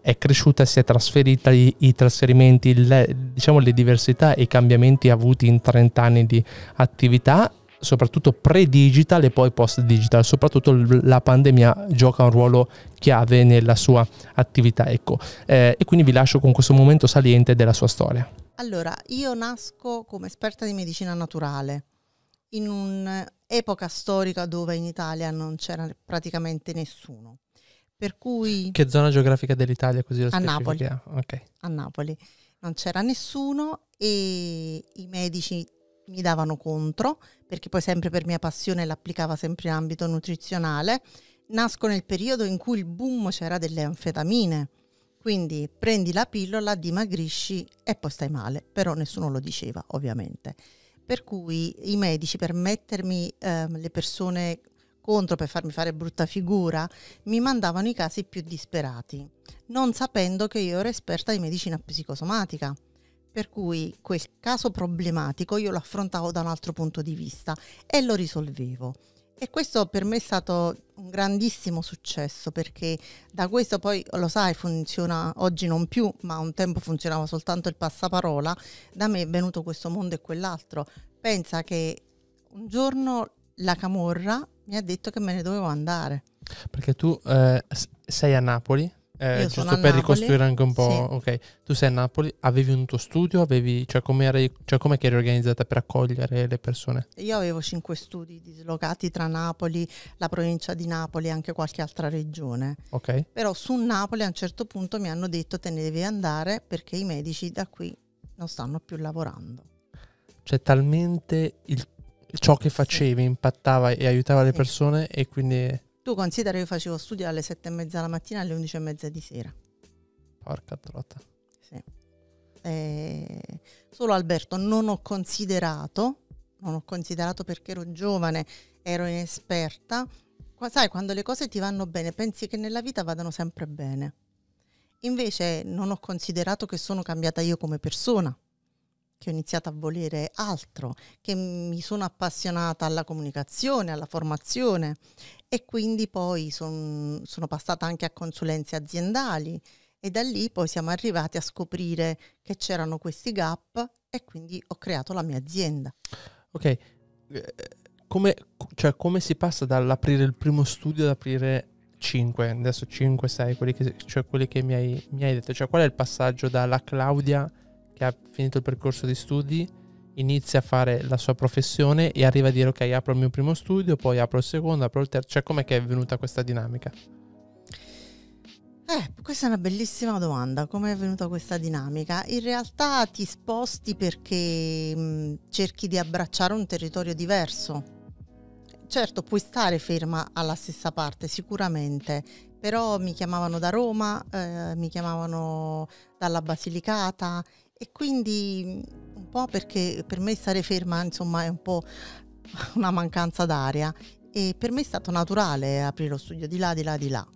è cresciuta, si è trasferita, i, i trasferimenti, le, diciamo le diversità e i cambiamenti avuti in 30 anni di attività, soprattutto pre-digital e poi post-digital, soprattutto la pandemia gioca un ruolo chiave nella sua attività. Ecco. Eh, e quindi vi lascio con questo momento saliente della sua storia.
Allora, io nasco come esperta di medicina naturale in un'epoca storica dove in Italia non c'era praticamente nessuno. Per cui...
Che zona geografica dell'Italia così lo
A Napoli.
Okay.
A Napoli. Non c'era nessuno e i medici mi davano contro, perché poi sempre per mia passione l'applicava sempre in ambito nutrizionale. Nasco nel periodo in cui il boom c'era delle anfetamine quindi prendi la pillola, dimagrisci e poi stai male, però nessuno lo diceva ovviamente. Per cui i medici per mettermi eh, le persone contro per farmi fare brutta figura, mi mandavano i casi più disperati, non sapendo che io ero esperta di medicina psicosomatica. Per cui quel caso problematico io lo affrontavo da un altro punto di vista e lo risolvevo. E questo per me è stato un grandissimo successo perché da questo poi lo sai funziona oggi non più, ma un tempo funzionava soltanto il passaparola, da me è venuto questo mondo e quell'altro. Pensa che un giorno la camorra mi ha detto che me ne dovevo andare.
Perché tu eh, sei a Napoli? Eh, giusto per ricostruire anche un po', sì. ok. Tu sei a Napoli, avevi un tuo studio, avevi, cioè come eri, cioè eri organizzata per accogliere le persone?
Io avevo cinque studi dislocati tra Napoli, la provincia di Napoli e anche qualche altra regione.
Ok.
Però su Napoli a un certo punto mi hanno detto te ne devi andare perché i medici da qui non stanno più lavorando.
Cioè talmente il, ciò che facevi sì. impattava e aiutava sì. le persone e quindi
tu consideri che io facevo studio alle sette e mezza la mattina alle undici e mezza di sera.
Porca trota.
Sì. Eh, solo Alberto non ho considerato, non ho considerato perché ero giovane, ero inesperta. Sai, quando le cose ti vanno bene, pensi che nella vita vadano sempre bene. Invece non ho considerato che sono cambiata io come persona che ho iniziato a volere altro, che mi sono appassionata alla comunicazione, alla formazione e quindi poi son, sono passata anche a consulenze aziendali e da lì poi siamo arrivati a scoprire che c'erano questi gap e quindi ho creato la mia azienda.
Ok, eh, come, cioè, come si passa dall'aprire il primo studio ad aprire 5, adesso 5, 6, quelli che, cioè quelli che mi, hai, mi hai detto, cioè qual è il passaggio dalla Claudia che ha finito il percorso di studi, inizia a fare la sua professione e arriva a dire ok, apro il mio primo studio, poi apro il secondo, apro il terzo. Cioè, com'è che è venuta questa dinamica?
Eh, questa è una bellissima domanda, come è venuta questa dinamica? In realtà ti sposti perché mh, cerchi di abbracciare un territorio diverso. Certo, puoi stare ferma alla stessa parte, sicuramente, però mi chiamavano da Roma, eh, mi chiamavano dalla Basilicata e quindi un po' perché per me stare ferma insomma è un po' una mancanza d'aria e per me è stato naturale aprire lo studio di là, di là, di là.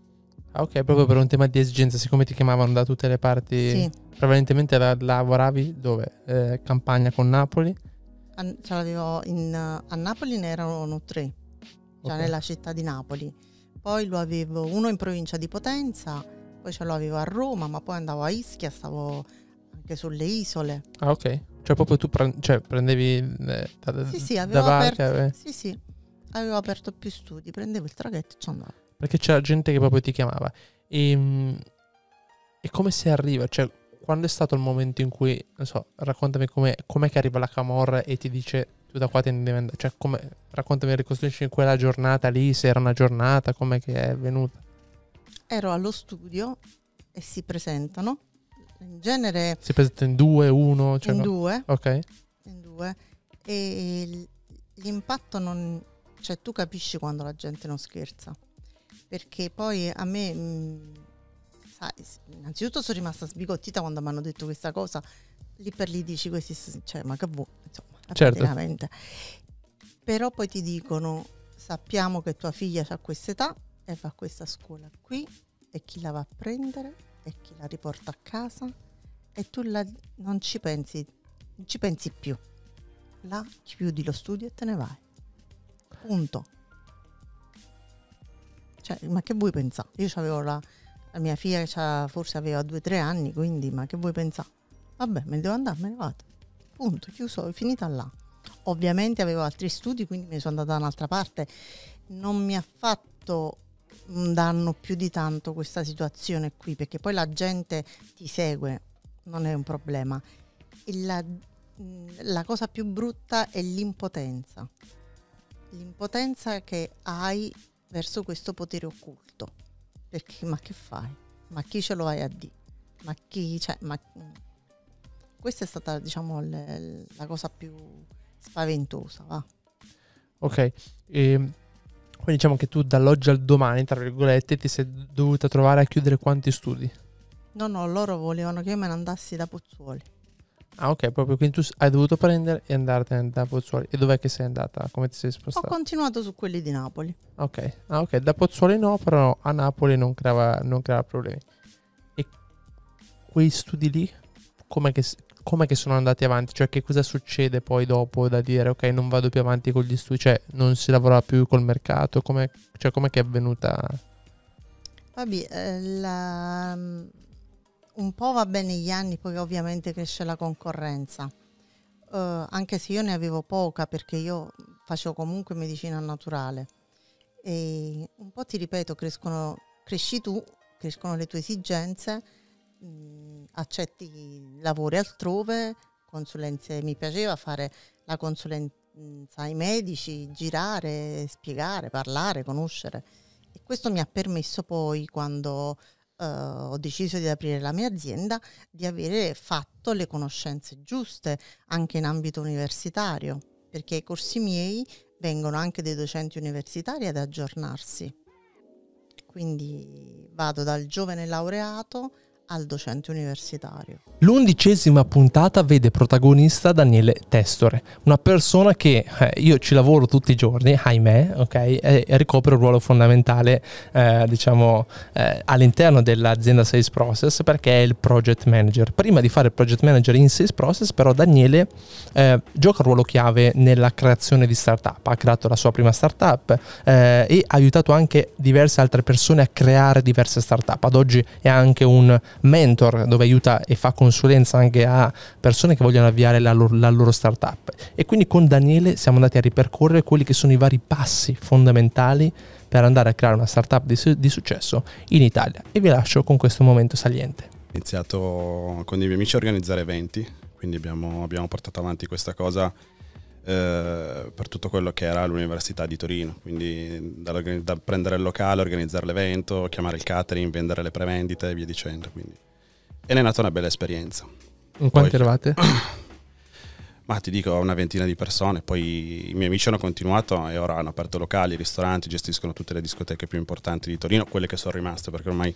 Ah, ok, proprio per un tema di esigenza, siccome ti chiamavano da tutte le parti, sì. prevalentemente la, lavoravi dove? Eh, campagna con Napoli?
A, ce l'avevo in, a Napoli ne erano tre, cioè okay. nella città di Napoli. Poi lo avevo uno in provincia di Potenza, poi ce l'avevo a Roma, ma poi andavo a Ischia, stavo anche sulle isole.
Ah, ok. Cioè, proprio tu pre- cioè, prendevi eh, da,
sì, sì, avevo da aperto, barca, eh. sì, sì, avevo aperto più studi, prendevo il traghetto e ci andavo.
Perché c'era gente che proprio ti chiamava. E, ehm, e come si arriva? Cioè, quando è stato il momento in cui, non so, raccontami com'è, com'è che arriva la Camorra e ti dice tu da qua te ne devi andare, cioè come, raccontami, ricostruisci in quella giornata lì, se era una giornata, com'è che è venuta?
Ero allo studio e si presentano, in genere...
Si presentano in due, uno? Cioè
in
no?
due.
Ok.
In due. E l'impatto non... cioè tu capisci quando la gente non scherza, perché poi a me... mh, sai, s- innanzitutto sono rimasta sbigottita quando mi hanno detto questa cosa, lì per lì dici questi, cioè ma che vuoi, insomma,
Certo.
praticamente. Però poi ti dicono, sappiamo che tua figlia ha questa età e va a questa scuola qui e chi la va a prendere e chi la riporta a casa e tu la- non ci pensi, non ci pensi più. Là chiudi lo studio e te ne vai. Punto. Cioè, ma che vuoi pensare? Io avevo la, la mia figlia forse aveva due o tre anni, quindi ma che vuoi pensare? Vabbè, me ne devo andare, me ne vado. Punto, chiuso, finita là. Ovviamente avevo altri studi, quindi mi sono andata da un'altra parte. Non mi ha fatto un danno più di tanto questa situazione qui, perché poi la gente ti segue, non è un problema. La, mh, la cosa più brutta è l'impotenza. L'impotenza che hai verso questo potere occulto. Perché ma che fai? Ma chi ce lo vai a dire? Ma chi, cioè, ma, questa è stata, diciamo, le- la cosa più spaventosa, va.
Ok. E, quindi diciamo che tu dall'oggi al domani, tra virgolette, ti sei dovuta trovare a chiudere quanti studi?
No, no, loro volevano che io me ne andassi da Pozzuoli.
Ah, ok, proprio quindi tu hai dovuto prendere e andartene da Pozzuoli. E dov'è che sei andata? Come ti sei
Ho
spostata?
continuato su quelli di Napoli.
Ok, ah, ok, da Pozzuoli no, però a Napoli non creava, non creava problemi. E quei studi lì, com'è che, che sono andati avanti? Cioè, che cosa succede poi dopo da dire, ok, non vado più avanti con gli studi, cioè, non si lavora più col mercato? Com'è, cioè, è avvenuta?
Vabbè, eh, la- un po' va bene gli anni, poi ovviamente cresce la concorrenza. Eh, anche se io ne avevo poca perché io facevo comunque medicina naturale. E un po' ti ripeto, crescono, cresci tu, crescono le tue esigenze, mh, accetti lavori altrove, consulenze, mi piaceva fare la consulenza ai medici, girare, spiegare, parlare, conoscere. E questo mi ha permesso poi, quando eh, ho deciso di aprire la mia azienda, di avere fatto le conoscenze giuste anche in ambito universitario, perché i corsi miei vengono anche dei docenti universitari ad aggiornarsi. Quindi vado dal giovane laureato al docente universitario.
L'undicesima puntata vede protagonista Daniele Testore, una persona che eh, io ci lavoro tutti i giorni, ahimè, ok, e, ricopre un ruolo fondamentale, eh, diciamo, eh, all'interno dell'azienda Sales Process perché è il project manager. Prima di fare il project manager in Sales Process, però, Daniele eh, gioca un ruolo chiave nella creazione di startup. Ha creato la sua prima startup eh, e ha aiutato anche diverse altre persone a creare diverse startup. Ad oggi è anche un mentor dove aiuta e fa consulenza anche a persone che vogliono avviare la loro, la loro startup. E quindi con Daniele siamo andati a ripercorrere quelli che sono i vari passi fondamentali per andare a creare una startup di, su- di successo in Italia. E vi lascio con questo momento saliente.
Ho iniziato con dei miei amici a organizzare eventi, quindi abbiamo, abbiamo portato avanti questa cosa eh, per tutto quello che era l'Università di Torino, quindi dall'organi- da prendere il locale, organizzare l'evento, chiamare il catering, vendere le prevendite e via dicendo. Quindi. E ne è nata una bella esperienza.
In quanti
Poi-
eravate?
Ma ti dico, una ventina di persone, poi i miei amici hanno continuato e ora hanno aperto locali, ristoranti, gestiscono tutte le discoteche più importanti di Torino, quelle che sono rimaste, perché ormai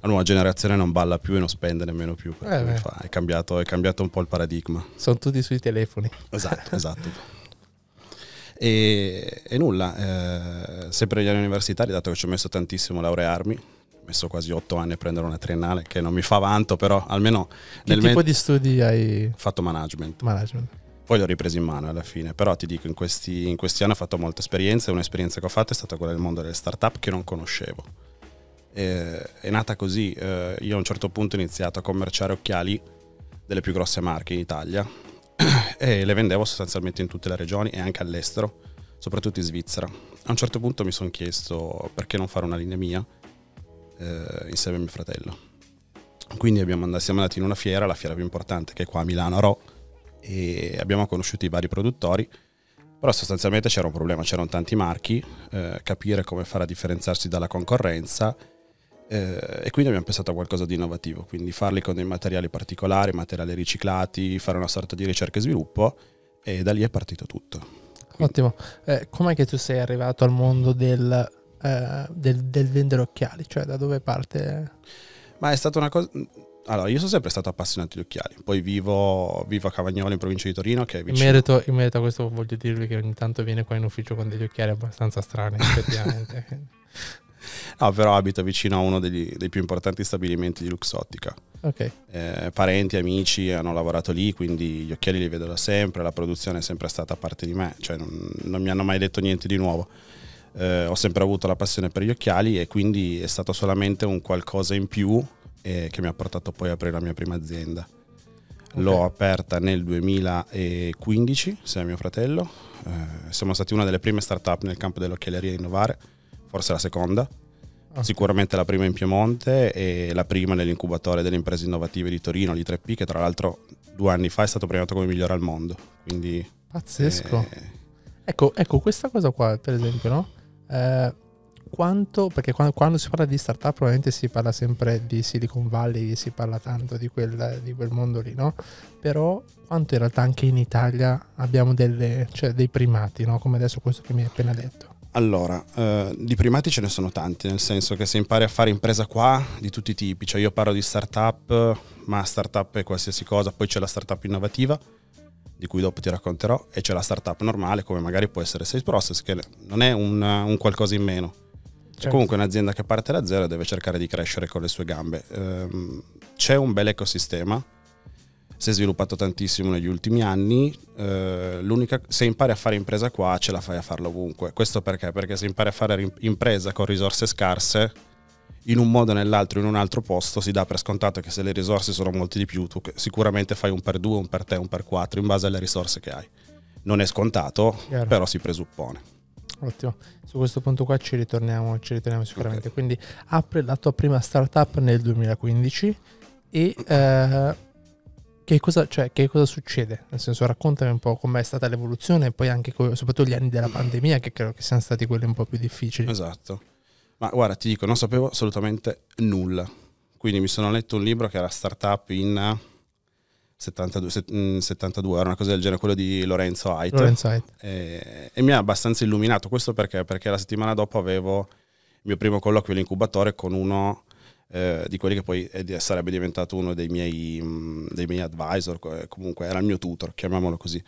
la nuova generazione non balla più e non spende nemmeno più.
Eh
fa. È, cambiato, è cambiato un po' il paradigma.
Sono tutti sui telefoni.
Esatto, esatto. E, e nulla, eh, sempre negli anni universitari, dato che ci ho messo tantissimo a laurearmi, ho messo quasi otto anni a prendere una triennale, che non mi fa vanto, però almeno
Che tipo
men-
di studi hai
fatto management.
management?
Poi l'ho ripreso in mano alla fine, però ti dico, in questi, in questi anni ho fatto molte esperienze, un'esperienza che ho fatto è stata quella del mondo delle start-up che non conoscevo. E- è nata così, eh, io a un certo punto ho iniziato a commerciare occhiali delle più grosse marche in Italia e le vendevo sostanzialmente in tutte le regioni e anche all'estero, soprattutto in Svizzera. A un certo punto mi sono chiesto perché non fare una linea mia eh, insieme a mio fratello. Quindi abbiamo, siamo andati in una fiera, la fiera più importante che è qua a Milano, a Ro, e abbiamo conosciuto i vari produttori, però sostanzialmente c'era un problema, c'erano tanti marchi, eh, capire come fare a differenziarsi dalla concorrenza eh, e quindi abbiamo pensato a qualcosa di innovativo, quindi farli con dei materiali particolari, materiali riciclati, fare una sorta di ricerca e sviluppo e da lì è partito tutto.
Ottimo, eh, com'è che tu sei arrivato al mondo del, eh, del, del vendere occhiali, cioè da dove parte?
Ma è stata una cosa allora, io sono sempre stato appassionato di occhiali, poi vivo, vivo a Cavagnolo in provincia di Torino che è vicino.
In merito, in merito, a questo voglio dirvi che ogni tanto viene qua in ufficio con degli occhiali abbastanza strani, effettivamente.
no, però abito vicino a uno degli, dei più importanti stabilimenti di Luxottica.
Ok.
Eh, parenti, amici hanno lavorato lì, quindi gli occhiali li vedo da sempre, la produzione è sempre stata parte di me, cioè non, non mi hanno mai detto niente di nuovo. Eh, ho sempre avuto la passione per gli occhiali e quindi è stato solamente un qualcosa in più eh, che mi ha portato poi a aprire la mia prima azienda. Okay. L'ho aperta nel 2015 insieme a mio fratello. Eh, siamo stati una delle prime start-up nel campo dell'occhialeria a innovare, forse la seconda. Okay. Sicuramente la prima in Piemonte e la prima nell'incubatore delle imprese innovative di Torino, l'I3P, che tra l'altro due anni fa è stato premiato come migliore al mondo. Quindi,
Pazzesco. Eh... Ecco, ecco, questa cosa qua, per esempio, no? Eh, quanto, perché quando, quando, si parla di startup probabilmente si parla sempre di Silicon Valley, si parla tanto di quel, di quel mondo lì, no? Però quanto in realtà anche in Italia abbiamo delle, cioè dei primati, no? Come adesso questo che mi hai appena detto.
Allora, eh, di primati ce ne sono tanti, nel senso che se impari a fare impresa qua di tutti i tipi, cioè io parlo di startup, ma startup è qualsiasi cosa, poi c'è la startup innovativa, di cui dopo ti racconterò, e c'è la startup normale, come magari può essere Sales Process, che non è un, un qualcosa in meno Certo. Comunque un'azienda che parte da zero deve cercare di crescere con le sue gambe. Ehm, c'è un bel ecosistema, si è sviluppato tantissimo negli ultimi anni, eh, se impari a fare impresa qua ce la fai a farlo ovunque. Questo perché? Perché se impari a fare impresa con risorse scarse, in un modo o nell'altro, in un altro posto, si dà per scontato che se le risorse sono molte di più, tu sicuramente fai un per due, un per te, un per quattro, in base alle risorse che hai. Non è scontato, Chiaro. però si presuppone.
Ottimo, su questo punto qua ci ritorniamo, ci ritorniamo sicuramente. Okay. Quindi apri la tua prima startup nel 2015 e eh, che, cosa, cioè, che cosa succede? Nel senso raccontami un po' com'è stata l'evoluzione e poi anche soprattutto gli anni della pandemia che credo che siano stati quelli un po' più difficili.
Esatto, ma guarda ti dico, non sapevo assolutamente nulla. Quindi mi sono letto un libro che era Startup in 72, 72, mm, era una cosa del genere, quello di Lorenzo Haidt.
Lorenzo Haidt.
E, e, mi ha abbastanza illuminato. Questo perché? Perché la settimana dopo avevo il mio primo colloquio all'incubatore con uno eh, di quelli che poi sarebbe diventato uno dei miei, mm, dei miei advisor, comunque era il mio tutor, chiamiamolo così.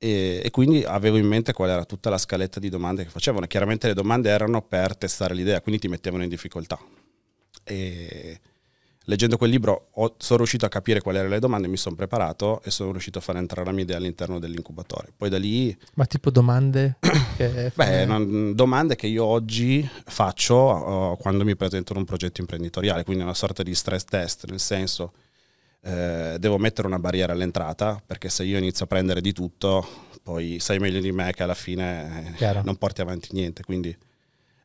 E, e, quindi avevo in mente qual era tutta la scaletta di domande che facevano. Chiaramente le domande erano per testare l'idea, quindi ti mettevano in difficoltà. E leggendo quel libro ho, sono riuscito a capire quali erano le domande, mi sono preparato e sono riuscito a far entrare la mia idea all'interno dell'incubatore. Poi da lì...
Ma tipo domande?
che Beh, non, domande che io oggi faccio uh, quando mi presento in un progetto imprenditoriale, quindi una sorta di stress test, nel senso... Eh, devo mettere una barriera all'entrata perché se io inizio a prendere di tutto poi sai meglio di me che alla fine eh, non porti avanti niente quindi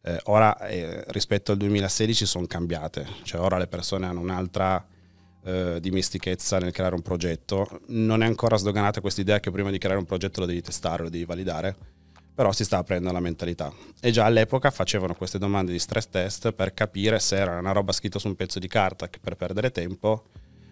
eh, ora eh, rispetto al 2016 sono cambiate, cioè ora le persone hanno un'altra eh, dimestichezza nel creare un progetto. Non è ancora sdoganata questa idea che prima di creare un progetto lo devi testare, lo devi validare, però si sta aprendo la mentalità. E già all'epoca facevano queste domande di stress test per capire se era una roba scritta su un pezzo di carta per perdere tempo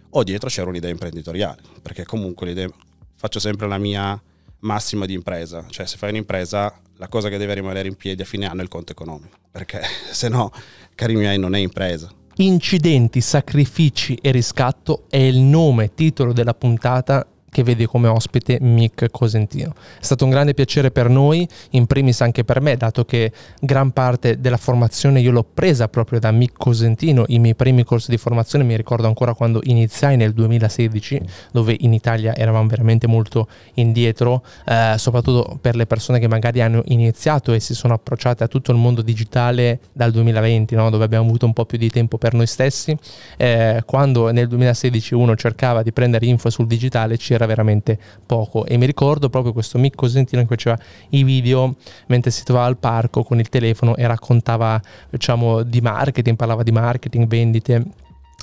o dietro c'era un'idea imprenditoriale, perché comunque l'idea, faccio sempre la mia massima di impresa, cioè se fai un'impresa la cosa che deve rimanere in piedi a fine anno è il conto economico, perché se no, cari miei, non è impresa.
Incidenti, sacrifici e riscatto è il nome, titolo della puntata che vede come ospite Mick Cosentino. È stato un grande piacere per noi, in primis anche per me, dato che gran parte della formazione io l'ho presa proprio da Mick Cosentino, i miei primi corsi di formazione mi ricordo ancora quando iniziai nel 2016, dove in Italia eravamo veramente molto indietro, eh, soprattutto per le persone che magari hanno iniziato e si sono approcciate a tutto il mondo digitale dal 2020, no? dove abbiamo avuto un po' più di tempo per noi stessi. Eh, quando nel 2016 uno cercava di prendere info sul digitale, ci era veramente poco e mi ricordo proprio questo Mick Cosentino che faceva i video mentre si trovava al parco con il telefono e raccontava diciamo di marketing, parlava di marketing, vendite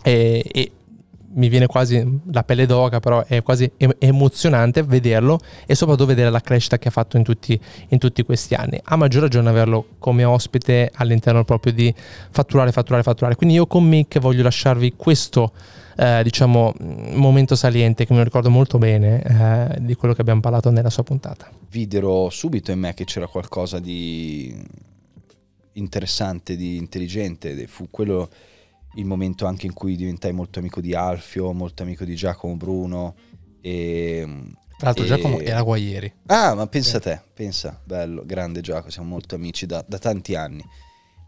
e, e mi viene quasi la pelle d'oca, però è quasi emozionante vederlo e soprattutto vedere la crescita che ha fatto in tutti, in tutti, questi anni. A maggior ragione averlo come ospite all'interno proprio di fatturare, fatturare, fatturare. Quindi io con Mick voglio lasciarvi questo eh, diciamo momento saliente che mi ricordo molto bene eh, di quello che abbiamo parlato nella sua puntata.
Videro subito in me che c'era qualcosa di interessante, di intelligente, fu quello il momento anche in cui diventai molto amico di Alfio, molto amico di Giacomo Bruno. E,
Tra l'altro, e... Giacomo era Guaieri.
Ah, ma pensa sì. a te, pensa, bello, grande Giacomo, siamo molto amici da, da tanti anni.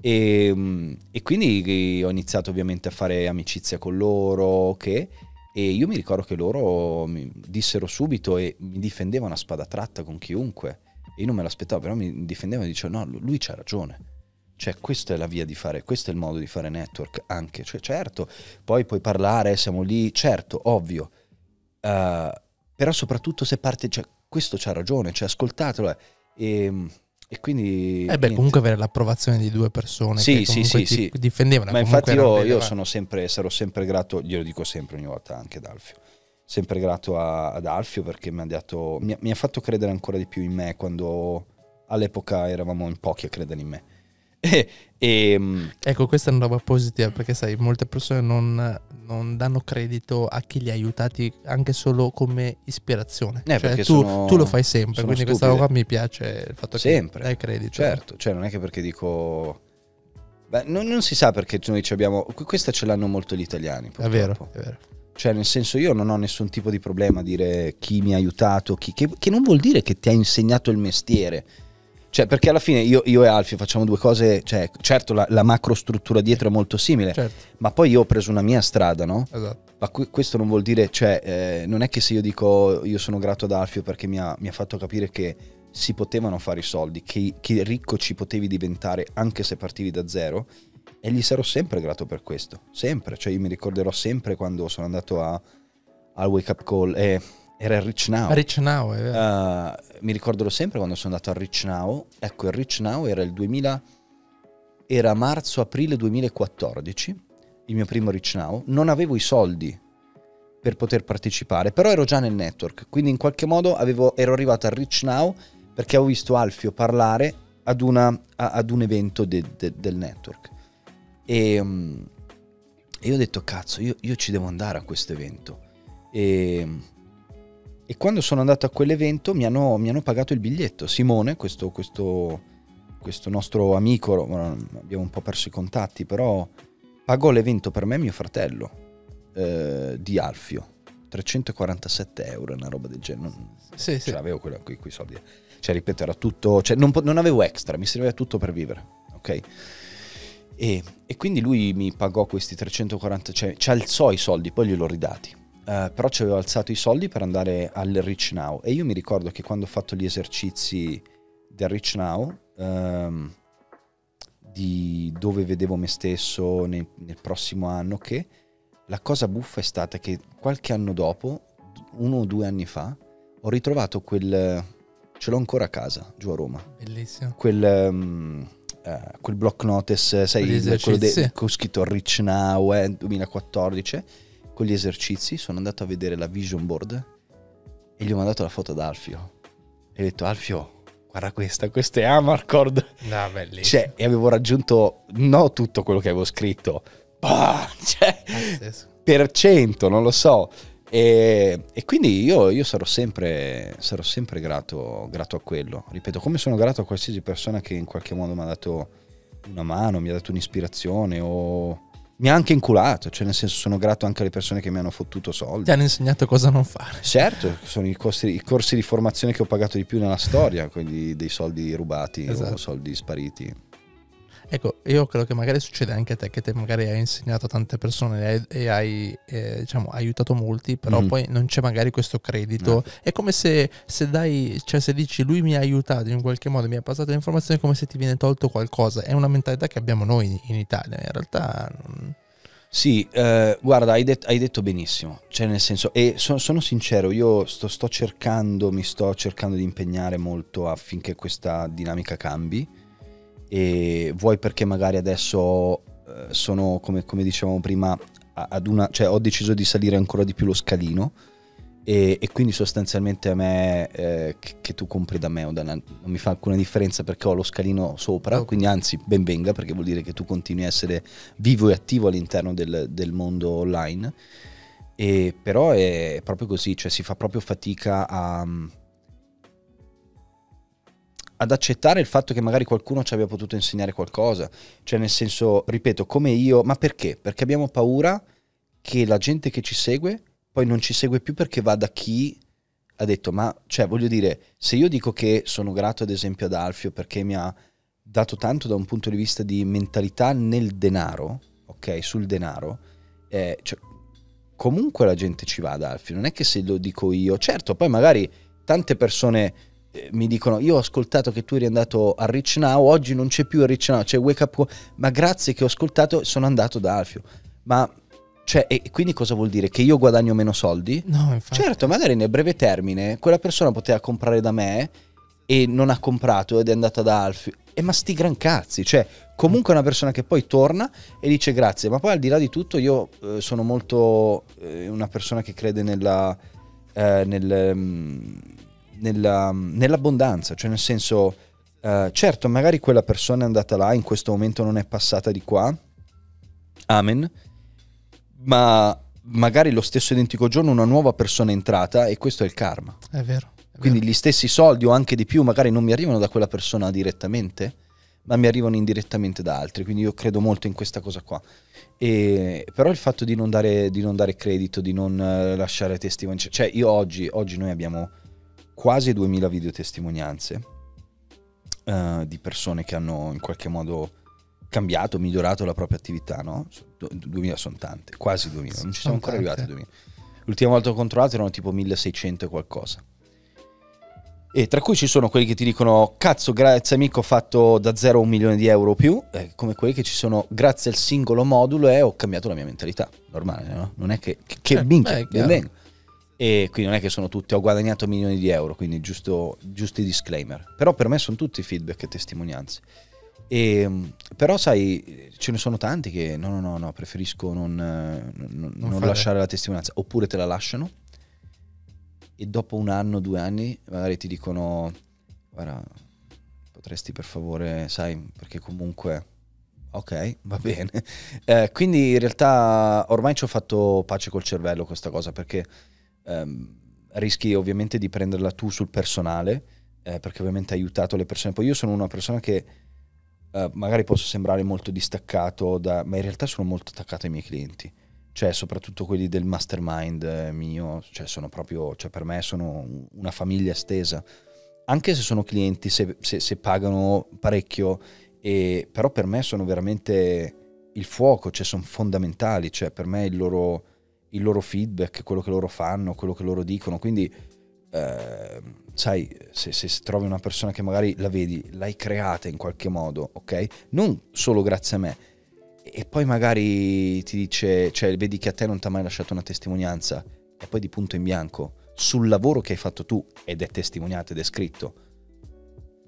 E, e, quindi ho iniziato ovviamente a fare amicizia con loro. Che, e io mi ricordo che loro mi dissero subito e mi difendevano a spada tratta con chiunque. E io non me l'aspettavo, però mi difendevano e dicevano: no, lui c'ha ragione cioè, questa è la via di fare, questo è il modo di fare network anche. Cioè, certo, poi puoi parlare, siamo lì, certo, ovvio. Uh, però soprattutto se parte, cioè, questo c'ha ragione, cioè, ascoltatelo. Eh. E, e quindi...
Eh beh, comunque avere l'approvazione di due persone
sì,
che
sì, sì, sì.
difendevano.
Ma infatti io, io sono sempre, sarò sempre grato, glielo dico sempre ogni volta anche ad Alfio, sempre grato a, ad Alfio perché mi ha, dato, mi, mi ha fatto credere ancora di più in me quando all'epoca eravamo in pochi a credere in me
e, ehm, ecco, questa è una roba positiva perché sai, molte persone non, non, danno credito a chi li ha aiutati anche solo come ispirazione. Eh, cioè, tu, sono, tu, lo fai sempre, quindi stupide. questa roba mi piace il fatto
sempre.
che dai credito.
Certo, cioè non è che perché dico... Beh, non, non, si sa perché noi ci abbiamo... Questa ce l'hanno molto gli italiani. Purtroppo.
È vero, è vero.
Cioè, nel senso, io non ho nessun tipo di problema a dire chi mi ha aiutato, chi, che, che non vuol dire che ti ha insegnato il mestiere cioè, perché alla fine io, io, e Alfio facciamo due cose, cioè, certo la, la macro struttura dietro è molto simile, certo. ma poi io ho preso una mia strada, no?
Esatto.
Ma questo non vuol dire, cioè, eh, non è che se io dico io sono grato ad Alfio perché mi ha, mi ha fatto capire che si potevano fare i soldi, che, che, ricco ci potevi diventare anche se partivi da zero, e gli sarò sempre grato per questo, sempre. Cioè, io mi ricorderò sempre quando sono andato a, al Wake Up Call. Eh, era il Rich Now.
Rich Now, è vero.
Uh, mi ricorderò sempre quando sono andato al Rich Now. Ecco, il Rich Now era il 2000, era marzo-aprile 2014, il mio primo Rich Now. Non avevo i soldi per poter partecipare, però ero già nel network, quindi in qualche modo avevo, ero arrivato al Rich Now perché avevo visto Alfio parlare ad, una, a, ad un evento de, de, del network. E, um, e, io ho detto, cazzo, io, io ci devo andare a questo evento. E e quando sono andato a quell'evento mi hanno, mi hanno pagato il biglietto. Simone, questo, questo, questo nostro amico, abbiamo un po' perso i contatti, però pagò l'evento per me e mio fratello eh, di Alfio. 347 euro, una roba del genere. Non,
sì,
sì. l'avevo quella, quei, quei, soldi. Cioè, ripeto, era tutto. Cioè, non, non, avevo extra, mi serviva tutto per vivere. Ok? E, e quindi lui mi pagò questi 340, cioè ci alzò i soldi, poi gliel'ho ridati. Uh, però ci avevo alzato i soldi per andare al Rich Now. E io mi ricordo che quando ho fatto gli esercizi del Rich Now um, di dove vedevo me stesso nel, nel, prossimo anno che la cosa buffa è stata che qualche anno dopo uno o due anni fa ho ritrovato quel ce l'ho ancora a casa giù a Roma.
Bellissimo.
Quel um, uh, quel block notice sai quello de- con scritto Rich Now eh, 2014 con gli esercizi, sono andato a vedere la vision board e gli ho mandato la foto ad Alfio. E ho detto, Alfio, guarda questa, questa è Amarcord.
No, bellissimo.
Cioè, e avevo raggiunto, no tutto quello che avevo scritto, bah, cioè, per cento, non lo so. E, e quindi io, io, sarò sempre, sarò sempre grato, grato, a quello. Ripeto, come sono grato a qualsiasi persona che in qualche modo mi ha dato una mano, mi ha dato un'ispirazione o mi ha anche inculato, cioè nel senso sono grato anche alle persone che mi hanno fottuto soldi.
Ti hanno insegnato cosa non fare.
Certo, sono i corsi, i corsi di formazione che ho pagato di più nella storia, quindi dei soldi rubati esatto. o soldi spariti.
Ecco, io credo che magari succede anche a te che te magari hai insegnato a tante persone e hai eh, diciamo, aiutato molti, però mm. poi non c'è magari questo credito. No. È come se, se, dai, cioè se dici lui mi ha aiutato in qualche modo, mi ha passato le informazioni, è come se ti viene tolto qualcosa. È una mentalità che abbiamo noi in Italia, in realtà... Non...
Sì, eh, guarda, hai, det- hai, detto benissimo, cioè nel senso, e so- sono sincero, io sto, sto cercando, mi sto cercando di impegnare molto affinché questa dinamica cambi e vuoi perché magari adesso eh, sono, come, come, dicevamo prima, ad una, cioè ho deciso di salire ancora di più lo scalino e, e quindi sostanzialmente a me eh, che, che, tu compri da me o da non mi fa alcuna differenza perché ho lo scalino sopra, okay. quindi anzi ben venga perché vuol dire che tu continui a essere vivo e attivo all'interno del, del mondo online. E però è proprio così, cioè si fa proprio fatica a, ad accettare il fatto che magari qualcuno ci abbia potuto insegnare qualcosa. Cioè, nel senso, ripeto, come io, ma perché? Perché abbiamo paura che la gente che ci segue poi non ci segue più perché va da chi ha detto, ma cioè, voglio dire, se io dico che sono grato ad esempio ad Alfio perché mi ha dato tanto da un punto di vista di mentalità nel denaro, ok, sul denaro, eh, cioè, comunque la gente ci va ad Alfio, non è che se lo dico io, certo, poi magari tante persone mi dicono io ho ascoltato che tu eri andato a Rich Now, oggi non c'è più a Rich Now, c'è Wake Up, ma grazie che ho ascoltato sono andato da Alfio. Ma cioè, e quindi cosa vuol dire? Che io guadagno meno soldi?
No, infatti.
Certo, magari nel breve termine quella persona poteva comprare da me e non ha comprato ed è andata da Alfio. E ma sti gran cazzi, cioè comunque è una persona che poi torna e dice grazie, ma poi al di là di tutto io eh, sono molto eh, una persona che crede nella, eh, nel, mm, nella, nell'abbondanza, cioè nel senso, eh, certo, magari quella persona è andata là, in questo momento non è passata di qua, amen, ma magari lo stesso identico giorno una nuova persona è entrata e questo è il karma.
È vero. È
Quindi
vero.
gli stessi soldi o anche di più magari non mi arrivano da quella persona direttamente, ma mi arrivano indirettamente da altri. Quindi io credo molto in questa cosa qua. E, però il fatto di non, dare, di non dare credito, di non uh, lasciare testimonianze, cioè io oggi, oggi noi abbiamo quasi 2000 videotestimonianze uh, di persone che hanno in qualche modo cambiato, migliorato la propria attività, no? 2000 sono tante, quasi 2000, non ci siamo ancora arrivati a 2000. L'ultima volta che ho controllato erano tipo 1600 e qualcosa. E tra cui ci sono quelli che ti dicono cazzo grazie amico ho fatto da zero a un milione di euro o più, eh, come quelli che ci sono grazie al singolo modulo e ho cambiato la mia mentalità, normale, no? Non è che, che, che eh, minchia, beh, e quindi non è che sono tutti, ho guadagnato milioni di euro, quindi giusto, giusti disclaimer. Però per me sono tutti feedback e testimonianze. E, ehm, però sai, ce ne sono tanti che no, no, no, no preferisco non, non, non, non lasciare la testimonianza, oppure te la lasciano e dopo un anno, due anni magari ti dicono, guarda, potresti per favore, sai, perché comunque, ok, va bene. Eh, quindi in realtà ormai ci ho fatto pace col cervello questa cosa, perché ehm, rischi ovviamente di prenderla tu sul personale, eh, perché ovviamente hai aiutato le persone. Poi io sono una persona che Uh, magari posso sembrare molto distaccato, da, ma in realtà sono molto attaccato ai miei clienti. Cioè, soprattutto quelli del mastermind eh, mio, cioè, sono proprio, cioè, per me sono una famiglia estesa. Anche se sono clienti, se, se, se pagano parecchio, e, però per me sono veramente il fuoco, cioè sono fondamentali. Cioè, per me il loro, il loro feedback, quello che loro fanno, quello che loro dicono. Quindi eh, sai, se, se, trovi una persona che magari la vedi, l'hai creata in qualche modo, ok? Non solo grazie a me. E poi magari ti dice, cioè vedi che a te non ti ha mai lasciato una testimonianza e poi di punto in bianco sul lavoro che hai fatto tu ed è testimoniato ed è scritto,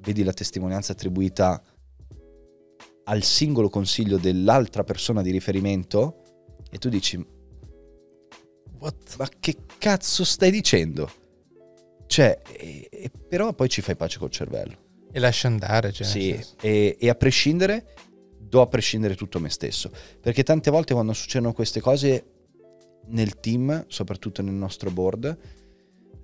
vedi la testimonianza attribuita al singolo consiglio dell'altra persona di riferimento e tu dici, What? ma che cazzo stai dicendo? Cioè, e, e però poi ci fai pace col cervello.
E lascia andare, cioè.
Sì, e, e, a prescindere, do a prescindere tutto me stesso. Perché tante volte quando succedono queste cose nel team, soprattutto nel nostro board,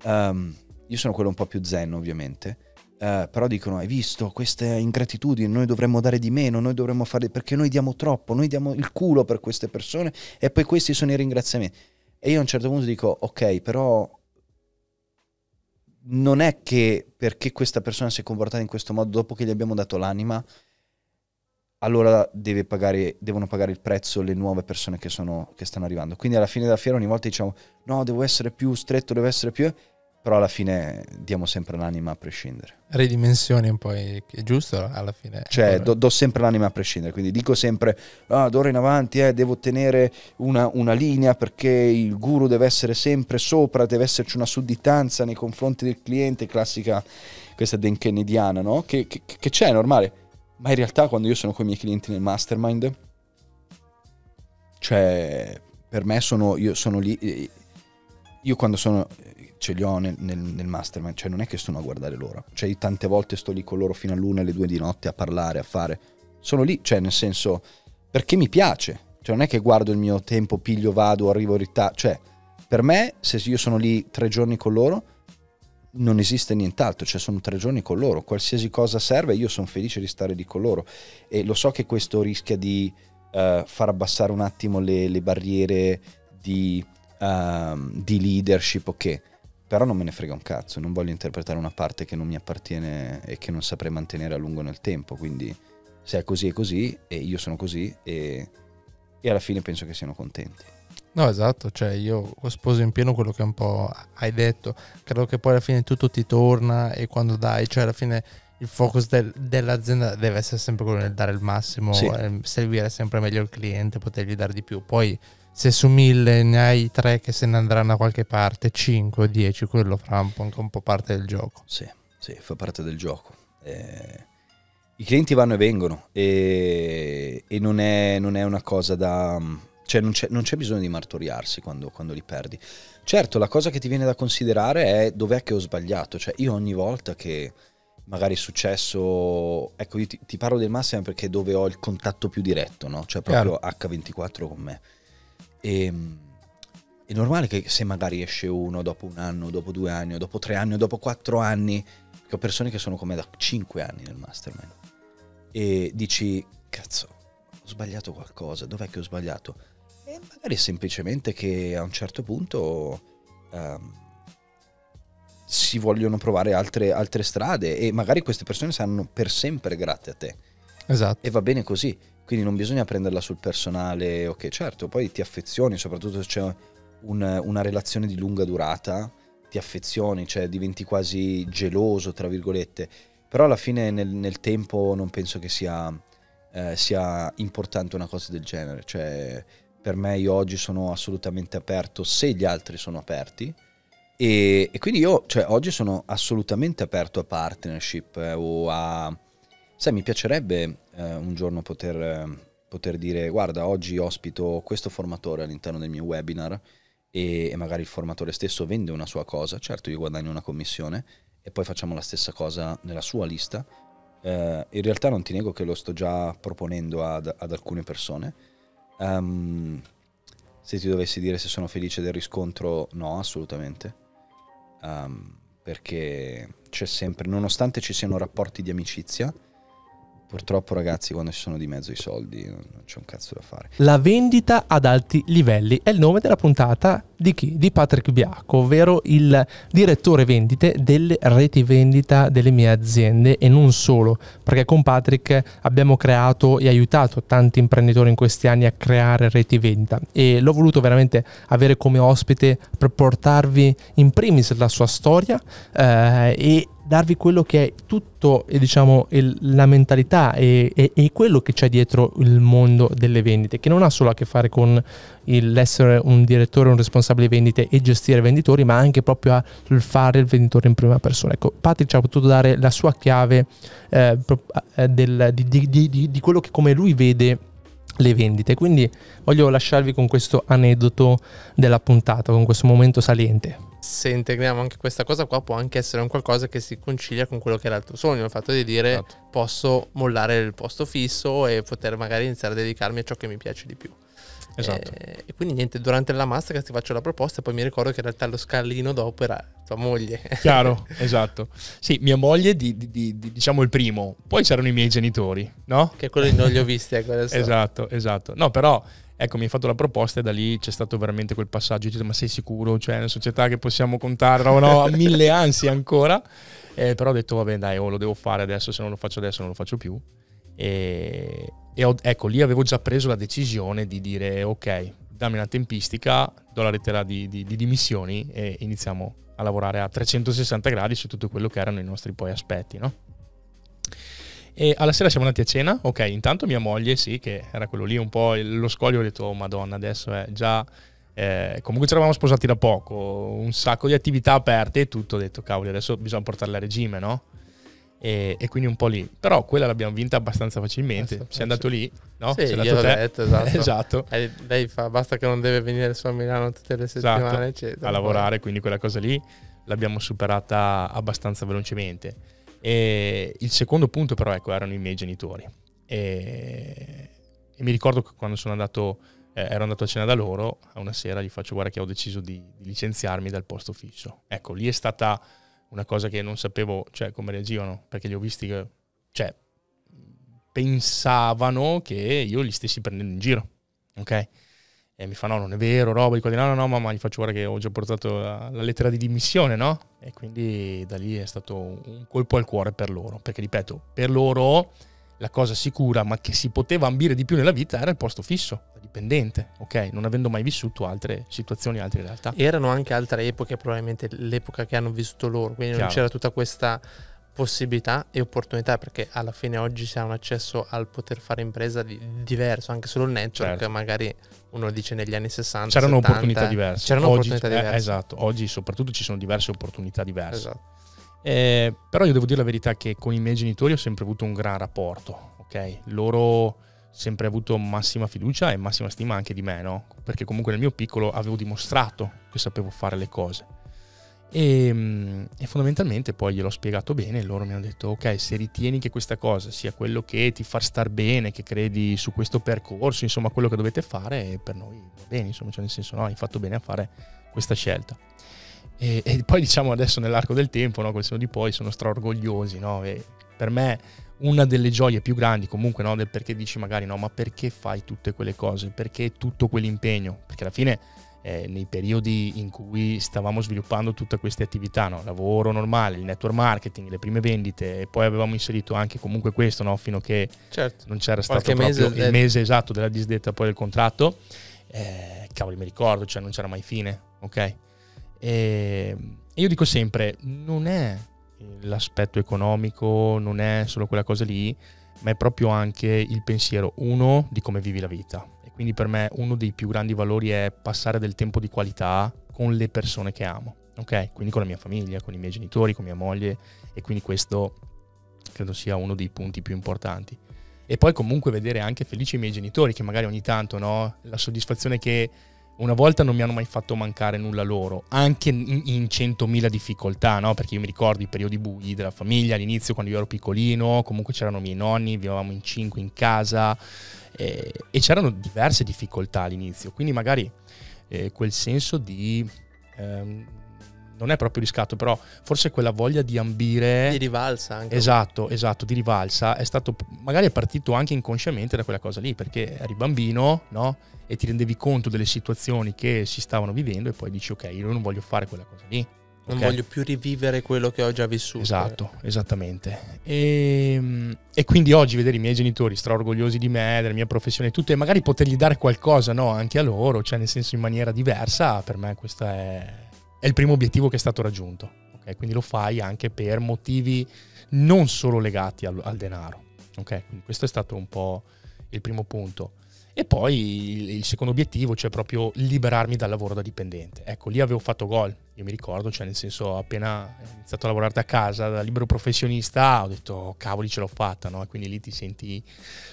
um, io sono quello un po' più zen ovviamente, uh, però dicono, hai visto questa ingratitudine, noi dovremmo dare di meno, noi dovremmo fare, perché noi diamo troppo, noi diamo il culo per queste persone e poi questi sono i ringraziamenti. E io a un certo punto dico, ok, però non è che perché questa persona si è comportata in questo modo dopo che gli abbiamo dato l'anima, allora deve pagare, devono pagare il prezzo le nuove persone che, sono, che stanno arrivando. Quindi alla fine della fiera ogni volta diciamo no, devo essere più stretto, devo essere più però alla fine diamo sempre l'anima a prescindere.
Ridimensioni un po', è giusto alla fine.
Cioè, do, do, sempre l'anima a prescindere, quindi dico sempre, ah, d'ora in avanti eh, devo tenere una, una, linea perché il guru deve essere sempre sopra, deve esserci una sudditanza nei confronti del cliente, classica, questa den kennediana, no? Che, che, che c'è, è normale. Ma in realtà quando io sono con i miei clienti nel mastermind, cioè per me sono, io sono lì, eh, io quando sono, ce li ho nel, nel, nel mastermind, cioè non è che sono a guardare loro, cioè io tante volte sto lì con loro fino all'una, alle due di notte a parlare, a fare, sono lì, cioè nel senso, perché mi piace, cioè non è che guardo il mio tempo, piglio, vado, arrivo in ritardo, cioè per me se io sono lì tre giorni con loro, non esiste nient'altro, cioè sono tre giorni con loro, qualsiasi cosa serve io sono felice di stare lì con loro. E lo so che questo rischia di uh, far abbassare un attimo le, le barriere di, uh, di leadership, ok, però non me ne frega un cazzo, non voglio interpretare una parte che non mi appartiene e che non saprei mantenere a lungo nel tempo, quindi se è così è così e io sono così e, e alla fine penso che siano contenti.
No, esatto, cioè io sposo in pieno quello che un po' hai detto, credo che poi alla fine tutto ti torna e quando dai, cioè alla fine il focus del, dell'azienda deve essere sempre quello nel dare il massimo, sì. eh, servire sempre meglio il cliente, potergli dare di più. Poi se su mille ne hai tre che se ne andranno da qualche parte, 5 o 10, quello farà un po', anche un po' parte del gioco.
Sì, sì, fa parte del gioco. Eh, I clienti vanno e vengono e, e non, è, non, è, una cosa da... Cioè non c'è, non c'è bisogno di martoriarsi quando, quando, li perdi. Certo, la cosa che ti viene da considerare è dov'è che ho sbagliato. Cioè io ogni volta che magari è successo, ecco io ti, ti, parlo del massimo perché dove ho il contatto più diretto, no? cioè proprio Chiaro. H24 con me. E, ehm, è normale che se magari esce uno dopo un anno, dopo due anni, dopo tre anni, dopo quattro anni, che ho persone che sono come da cinque anni nel mastermind, e dici, cazzo, ho sbagliato qualcosa, dov'è che ho sbagliato? E magari è semplicemente che a un certo punto... Um, si vogliono provare altre, altre strade e magari queste persone saranno per sempre gratte a te.
Esatto.
E va bene così. Quindi non bisogna prenderla sul personale, ok, certo, poi ti affezioni, soprattutto se c'è un, una relazione di lunga durata, ti affezioni, cioè diventi quasi geloso, tra virgolette. Però alla fine nel, nel tempo non penso che sia, eh, sia importante una cosa del genere. Cioè, per me io oggi sono assolutamente aperto se gli altri sono aperti e, e, quindi io, cioè, oggi sono assolutamente aperto a partnership eh, o a... Sai, mi piacerebbe eh, un giorno poter, poter, dire, guarda, oggi ospito questo formatore all'interno del mio webinar e, e, magari il formatore stesso vende una sua cosa, certo io guadagno una commissione e poi facciamo la stessa cosa nella sua lista. Eh, in realtà non ti nego che lo sto già proponendo ad, ad alcune persone. Um, se ti dovessi dire se sono felice del riscontro, no, assolutamente um, perché c'è sempre, nonostante ci siano rapporti di amicizia, Purtroppo ragazzi quando ci sono di mezzo i soldi non c'è un cazzo da fare.
La vendita ad alti livelli è il nome della puntata di chi? Di Patrick Biacco, ovvero il direttore vendite delle reti vendita delle mie aziende e non solo, perché con Patrick abbiamo creato e aiutato tanti imprenditori in questi anni a creare reti vendita e l'ho voluto veramente avere come ospite per portarvi in primis la sua storia eh, e darvi quello che è tutto, diciamo, il, la mentalità e, e, e, quello che c'è dietro il mondo delle vendite, che non ha solo a che fare con l'essere un direttore, un responsabile vendite e gestire venditori, ma anche proprio il fare il venditore in prima persona. Ecco, Patrick ci ha potuto dare la sua chiave eh, eh del, di, di, di, di quello che come lui vede le vendite. Quindi voglio lasciarvi con questo aneddoto della puntata, con questo momento saliente
se integriamo anche questa cosa qua può anche essere un qualcosa che si concilia con quello che era il tuo sogno, il fatto di dire esatto. posso mollare il posto fisso e poter magari iniziare a dedicarmi a ciò che mi piace di più. Esatto. E, eh, e quindi niente, durante la masterclass ti faccio la proposta e poi mi ricordo che in realtà lo scalino dopo era tua moglie.
Chiaro, esatto. Sì, mia moglie di, di, di, diciamo il primo, poi c'erano i miei genitori, no?
Che quelli non li ho visti, ecco adesso.
esatto, esatto. No, però Ecco, mi hai fatto la proposta e da lì c'è stato veramente quel passaggio. Dico, ma sei sicuro? Cioè, è una società che possiamo contare, no, no, a mille ansie ancora. Eh, però ho detto, vabbè, dai, oh, lo devo fare adesso. Se non lo faccio adesso, non lo faccio più. E, e ho, ecco, lì avevo già preso la decisione di dire, ok, dammi una tempistica, do la lettera di, di, di dimissioni e iniziamo a lavorare a 360 gradi su tutto quello che erano i nostri poi aspetti, no? E alla sera siamo andati a cena, ok, intanto mia moglie, sì, che era quello lì un po' lo scoglio, ho detto, oh madonna, adesso è già... Eh, comunque ci eravamo sposati da poco, un sacco di attività aperte e tutto, ho detto, cavoli, adesso bisogna portarla a regime, no? E, e, quindi un po' lì. Però quella l'abbiamo vinta abbastanza facilmente. Eh, Sei andato lì, no?
Sì,
Sei
andato
te.
Detto, esatto.
esatto.
Eh, lei fa, basta che non deve venire su a Milano tutte le settimane,
esatto.
eccetera.
A lavorare, quindi quella cosa lì l'abbiamo superata abbastanza velocemente. E il secondo punto però, ecco, erano i miei genitori. E, e mi ricordo che quando sono andato, eh, ero andato a cena da loro, a una sera gli faccio guarda che ho deciso di, di licenziarmi dal posto fisso. Ecco, lì è stata una cosa che non sapevo cioè, come reagivano, perché li ho visti che cioè, pensavano che io li stessi prendendo in giro, ok? E mi fa no, non è vero, roba di qua di no, no, no, mamma, gli faccio guarda che ho già portato la, la, lettera di dimissione, no? E quindi da lì è stato un colpo al cuore per loro, perché ripeto, per loro la cosa sicura, ma che si poteva ambire di più nella vita, era il posto fisso, dipendente, ok? Non avendo mai vissuto altre situazioni, altre realtà.
Erano anche altre epoche, probabilmente l'epoca che hanno vissuto loro, quindi Chiaro. non c'era tutta questa possibilità e opportunità perché alla fine oggi si ha un accesso al poter fare impresa di, diverso, anche solo il network, certo. magari uno dice negli anni 60.
C'erano
70,
opportunità diverse.
C'erano
oggi,
opportunità diverse.
Eh, esatto, oggi soprattutto ci sono diverse opportunità diverse. Esatto. Eh, però io devo dire la verità che con i miei genitori ho sempre avuto un gran rapporto, ok? Loro sempre avuto massima fiducia e massima stima anche di me, no? Perché comunque nel mio piccolo avevo dimostrato che sapevo fare le cose. E, e, fondamentalmente poi gliel'ho spiegato bene e loro mi hanno detto ok se ritieni che questa cosa sia quello che ti fa star bene che credi su questo percorso insomma quello che dovete fare per noi va bene insomma cioè nel senso no hai fatto bene a fare questa scelta e, e poi diciamo adesso nell'arco del tempo no, col seno di poi sono straorgogliosi no? E per me una delle gioie più grandi comunque no, del perché dici magari no ma perché fai tutte quelle cose perché tutto quell'impegno perché alla fine eh, nei periodi in cui stavamo sviluppando tutte queste attività, no? lavoro normale, il network marketing, le prime vendite e poi avevamo inserito anche comunque questo no? fino a che
certo.
non c'era stato proprio mese il del... mese esatto della disdetta poi del contratto, eh, cavoli mi ricordo, cioè non c'era mai fine, ok? E io dico sempre, non è l'aspetto economico, non è solo quella cosa lì, ma è proprio anche il pensiero, uno, di come vivi la vita quindi per me uno dei più grandi valori è passare del tempo di qualità con le persone che amo, ok? Quindi con la mia famiglia, con i miei genitori, con mia moglie e quindi questo credo sia uno dei punti più importanti. E poi comunque vedere anche felici i miei genitori che magari ogni tanto, no? La soddisfazione che una volta non mi hanno mai fatto mancare nulla loro, anche in, centomila difficoltà, no? Perché io mi ricordo i periodi bui della famiglia, all'inizio quando io ero piccolino, comunque c'erano i miei nonni, vivevamo in cinque in casa, eh, e c'erano diverse difficoltà all'inizio, quindi magari eh, quel senso di... Ehm, non è proprio riscatto, però forse quella voglia di ambire...
Di rivalsa anche.
Esatto, esatto, di rivalsa è stato... Magari è partito anche inconsciamente da quella cosa lì, perché eri bambino, no? E ti rendevi conto delle situazioni che si stavano vivendo e poi dici ok, io non voglio fare quella cosa lì.
Non okay. voglio più rivivere quello che ho già vissuto.
Esatto, esattamente. E, ehm, e, quindi oggi vedere i miei genitori straorgogliosi di me, della mia professione e tutto, e magari potergli dare qualcosa no, anche a loro, cioè nel senso in maniera diversa, per me questo è, è il primo obiettivo che è stato raggiunto. Okay? Quindi lo fai anche per motivi non solo legati al, al denaro. Okay? Quindi questo è stato un po' il primo punto. E poi il, secondo obiettivo, cioè proprio liberarmi dal lavoro da dipendente. Ecco, lì avevo fatto gol, io mi ricordo, cioè nel senso appena ho iniziato a lavorare da casa da libero professionista, ho detto oh, cavoli ce l'ho fatta, no? E quindi lì ti senti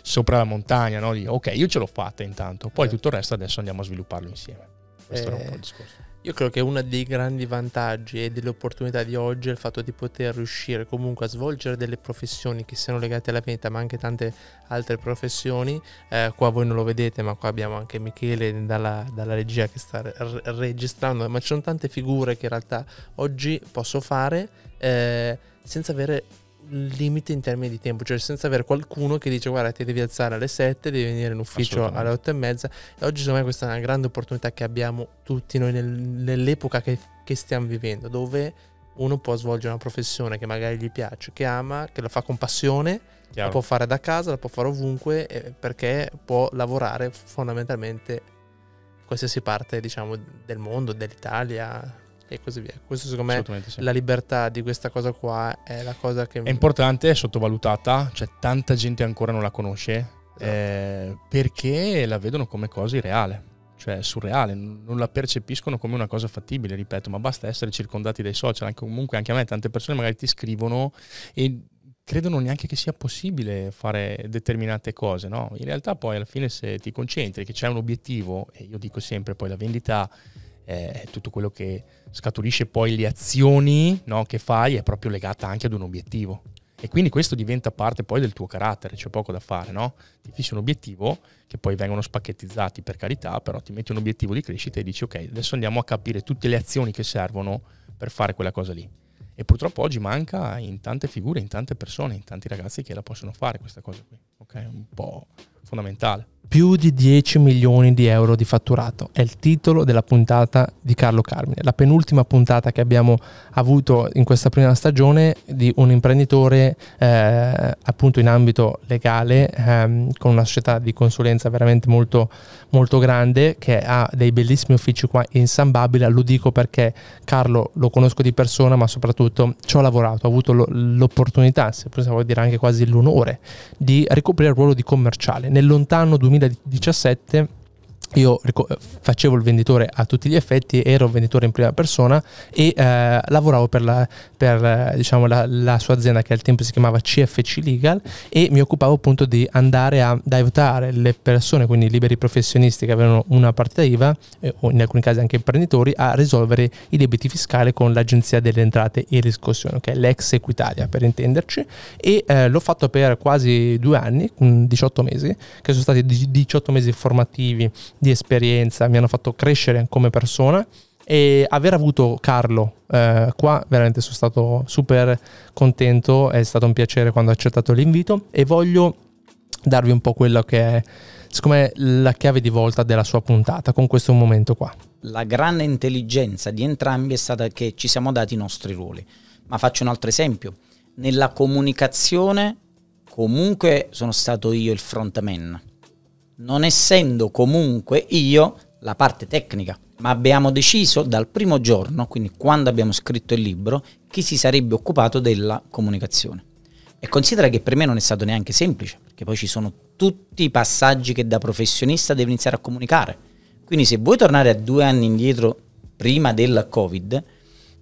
sopra la montagna, no? Di, ok, io ce l'ho fatta intanto, poi tutto il resto adesso andiamo a svilupparlo insieme. Questo eh, era un po' il discorso.
Io credo che uno dei grandi vantaggi e delle opportunità di oggi è il fatto di poter riuscire comunque a svolgere delle professioni che siano legate alla vendita, ma anche tante altre professioni. Eh, qua voi non lo vedete, ma qua abbiamo anche Michele dalla, dalla regia che sta re- registrando, ma ci sono tante figure che in realtà oggi posso fare eh, senza avere limite in termini di tempo, cioè senza avere qualcuno che dice guarda ti devi alzare alle 7, devi venire in ufficio alle 8 e mezza e oggi secondo me questa è una grande opportunità che abbiamo tutti noi nel, nell'epoca che, che, stiamo vivendo, dove uno può svolgere una professione che magari gli piace, che ama, che la fa con passione, Chiaro. la può fare da casa, la può fare ovunque eh, perché può lavorare fondamentalmente in qualsiasi parte diciamo del mondo, dell'Italia, e così via. Questo secondo me sì. la libertà di questa cosa qua è la cosa che...
È importante, è sottovalutata, cioè tanta gente ancora non la conosce esatto. eh, perché la vedono come cosa irreale, cioè surreale, non la percepiscono come una cosa fattibile, ripeto, ma basta essere circondati dai social, anche, comunque anche a me tante persone magari ti scrivono e credono neanche che sia possibile fare determinate cose, no? In realtà poi alla fine se ti concentri che c'è un obiettivo, e io dico sempre poi la vendita è tutto quello che scaturisce poi le azioni no, che fai è proprio legata anche ad un obiettivo. E quindi questo diventa parte poi del tuo carattere, c'è poco da fare, no? Ti fissi un obiettivo che poi vengono spacchettizzati per carità, però ti metti un obiettivo di crescita e dici ok, adesso andiamo a capire tutte le azioni che servono per fare quella cosa lì. E purtroppo oggi manca in tante figure, in tante persone, in tanti ragazzi che la possono fare questa cosa qui. Ok, un po' fondamentale
più di 10 milioni di euro di fatturato. È il titolo della puntata di Carlo Carmine, la penultima puntata che abbiamo avuto in questa prima stagione di un imprenditore eh, appunto in ambito legale ehm, con una società di consulenza veramente molto, molto grande che ha dei bellissimi uffici qua in San Babila. Lo dico perché Carlo lo conosco di persona ma soprattutto ci ho lavorato, ho avuto l'opportunità, se possiamo dire anche quasi l'onore di ricoprire il ruolo di commerciale. Nel lontano 2000 2017 io facevo il venditore a tutti gli effetti, ero un venditore in prima persona e eh, lavoravo per, la, per diciamo, la, la, sua azienda che al tempo si chiamava CFC Legal e mi occupavo appunto di andare ad aiutare le persone, quindi liberi professionisti che avevano una partita IVA eh, o in alcuni casi anche imprenditori a risolvere i debiti fiscali con l'agenzia delle entrate e riscossione, che è l'ex Equitalia per intenderci. E eh, l'ho fatto per quasi due anni, 18 mesi, che sono stati 18 mesi formativi di esperienza, mi hanno fatto crescere come persona e aver avuto Carlo eh, qua veramente sono stato super contento, è stato un piacere quando ho accettato l'invito e voglio darvi un po' quello che è secondo me la chiave di volta della sua puntata con questo momento qua.
La grande intelligenza di entrambi è stata che ci siamo dati i nostri ruoli. Ma faccio un altro esempio. Nella comunicazione comunque sono stato io il frontman non essendo comunque io la parte tecnica, ma abbiamo deciso dal primo giorno, quindi quando abbiamo scritto il libro, chi si sarebbe occupato della comunicazione. E considera che per me non è stato neanche semplice, perché poi ci sono tutti i passaggi che da professionista devo iniziare a comunicare. Quindi se vuoi tornare a due anni indietro, prima del Covid,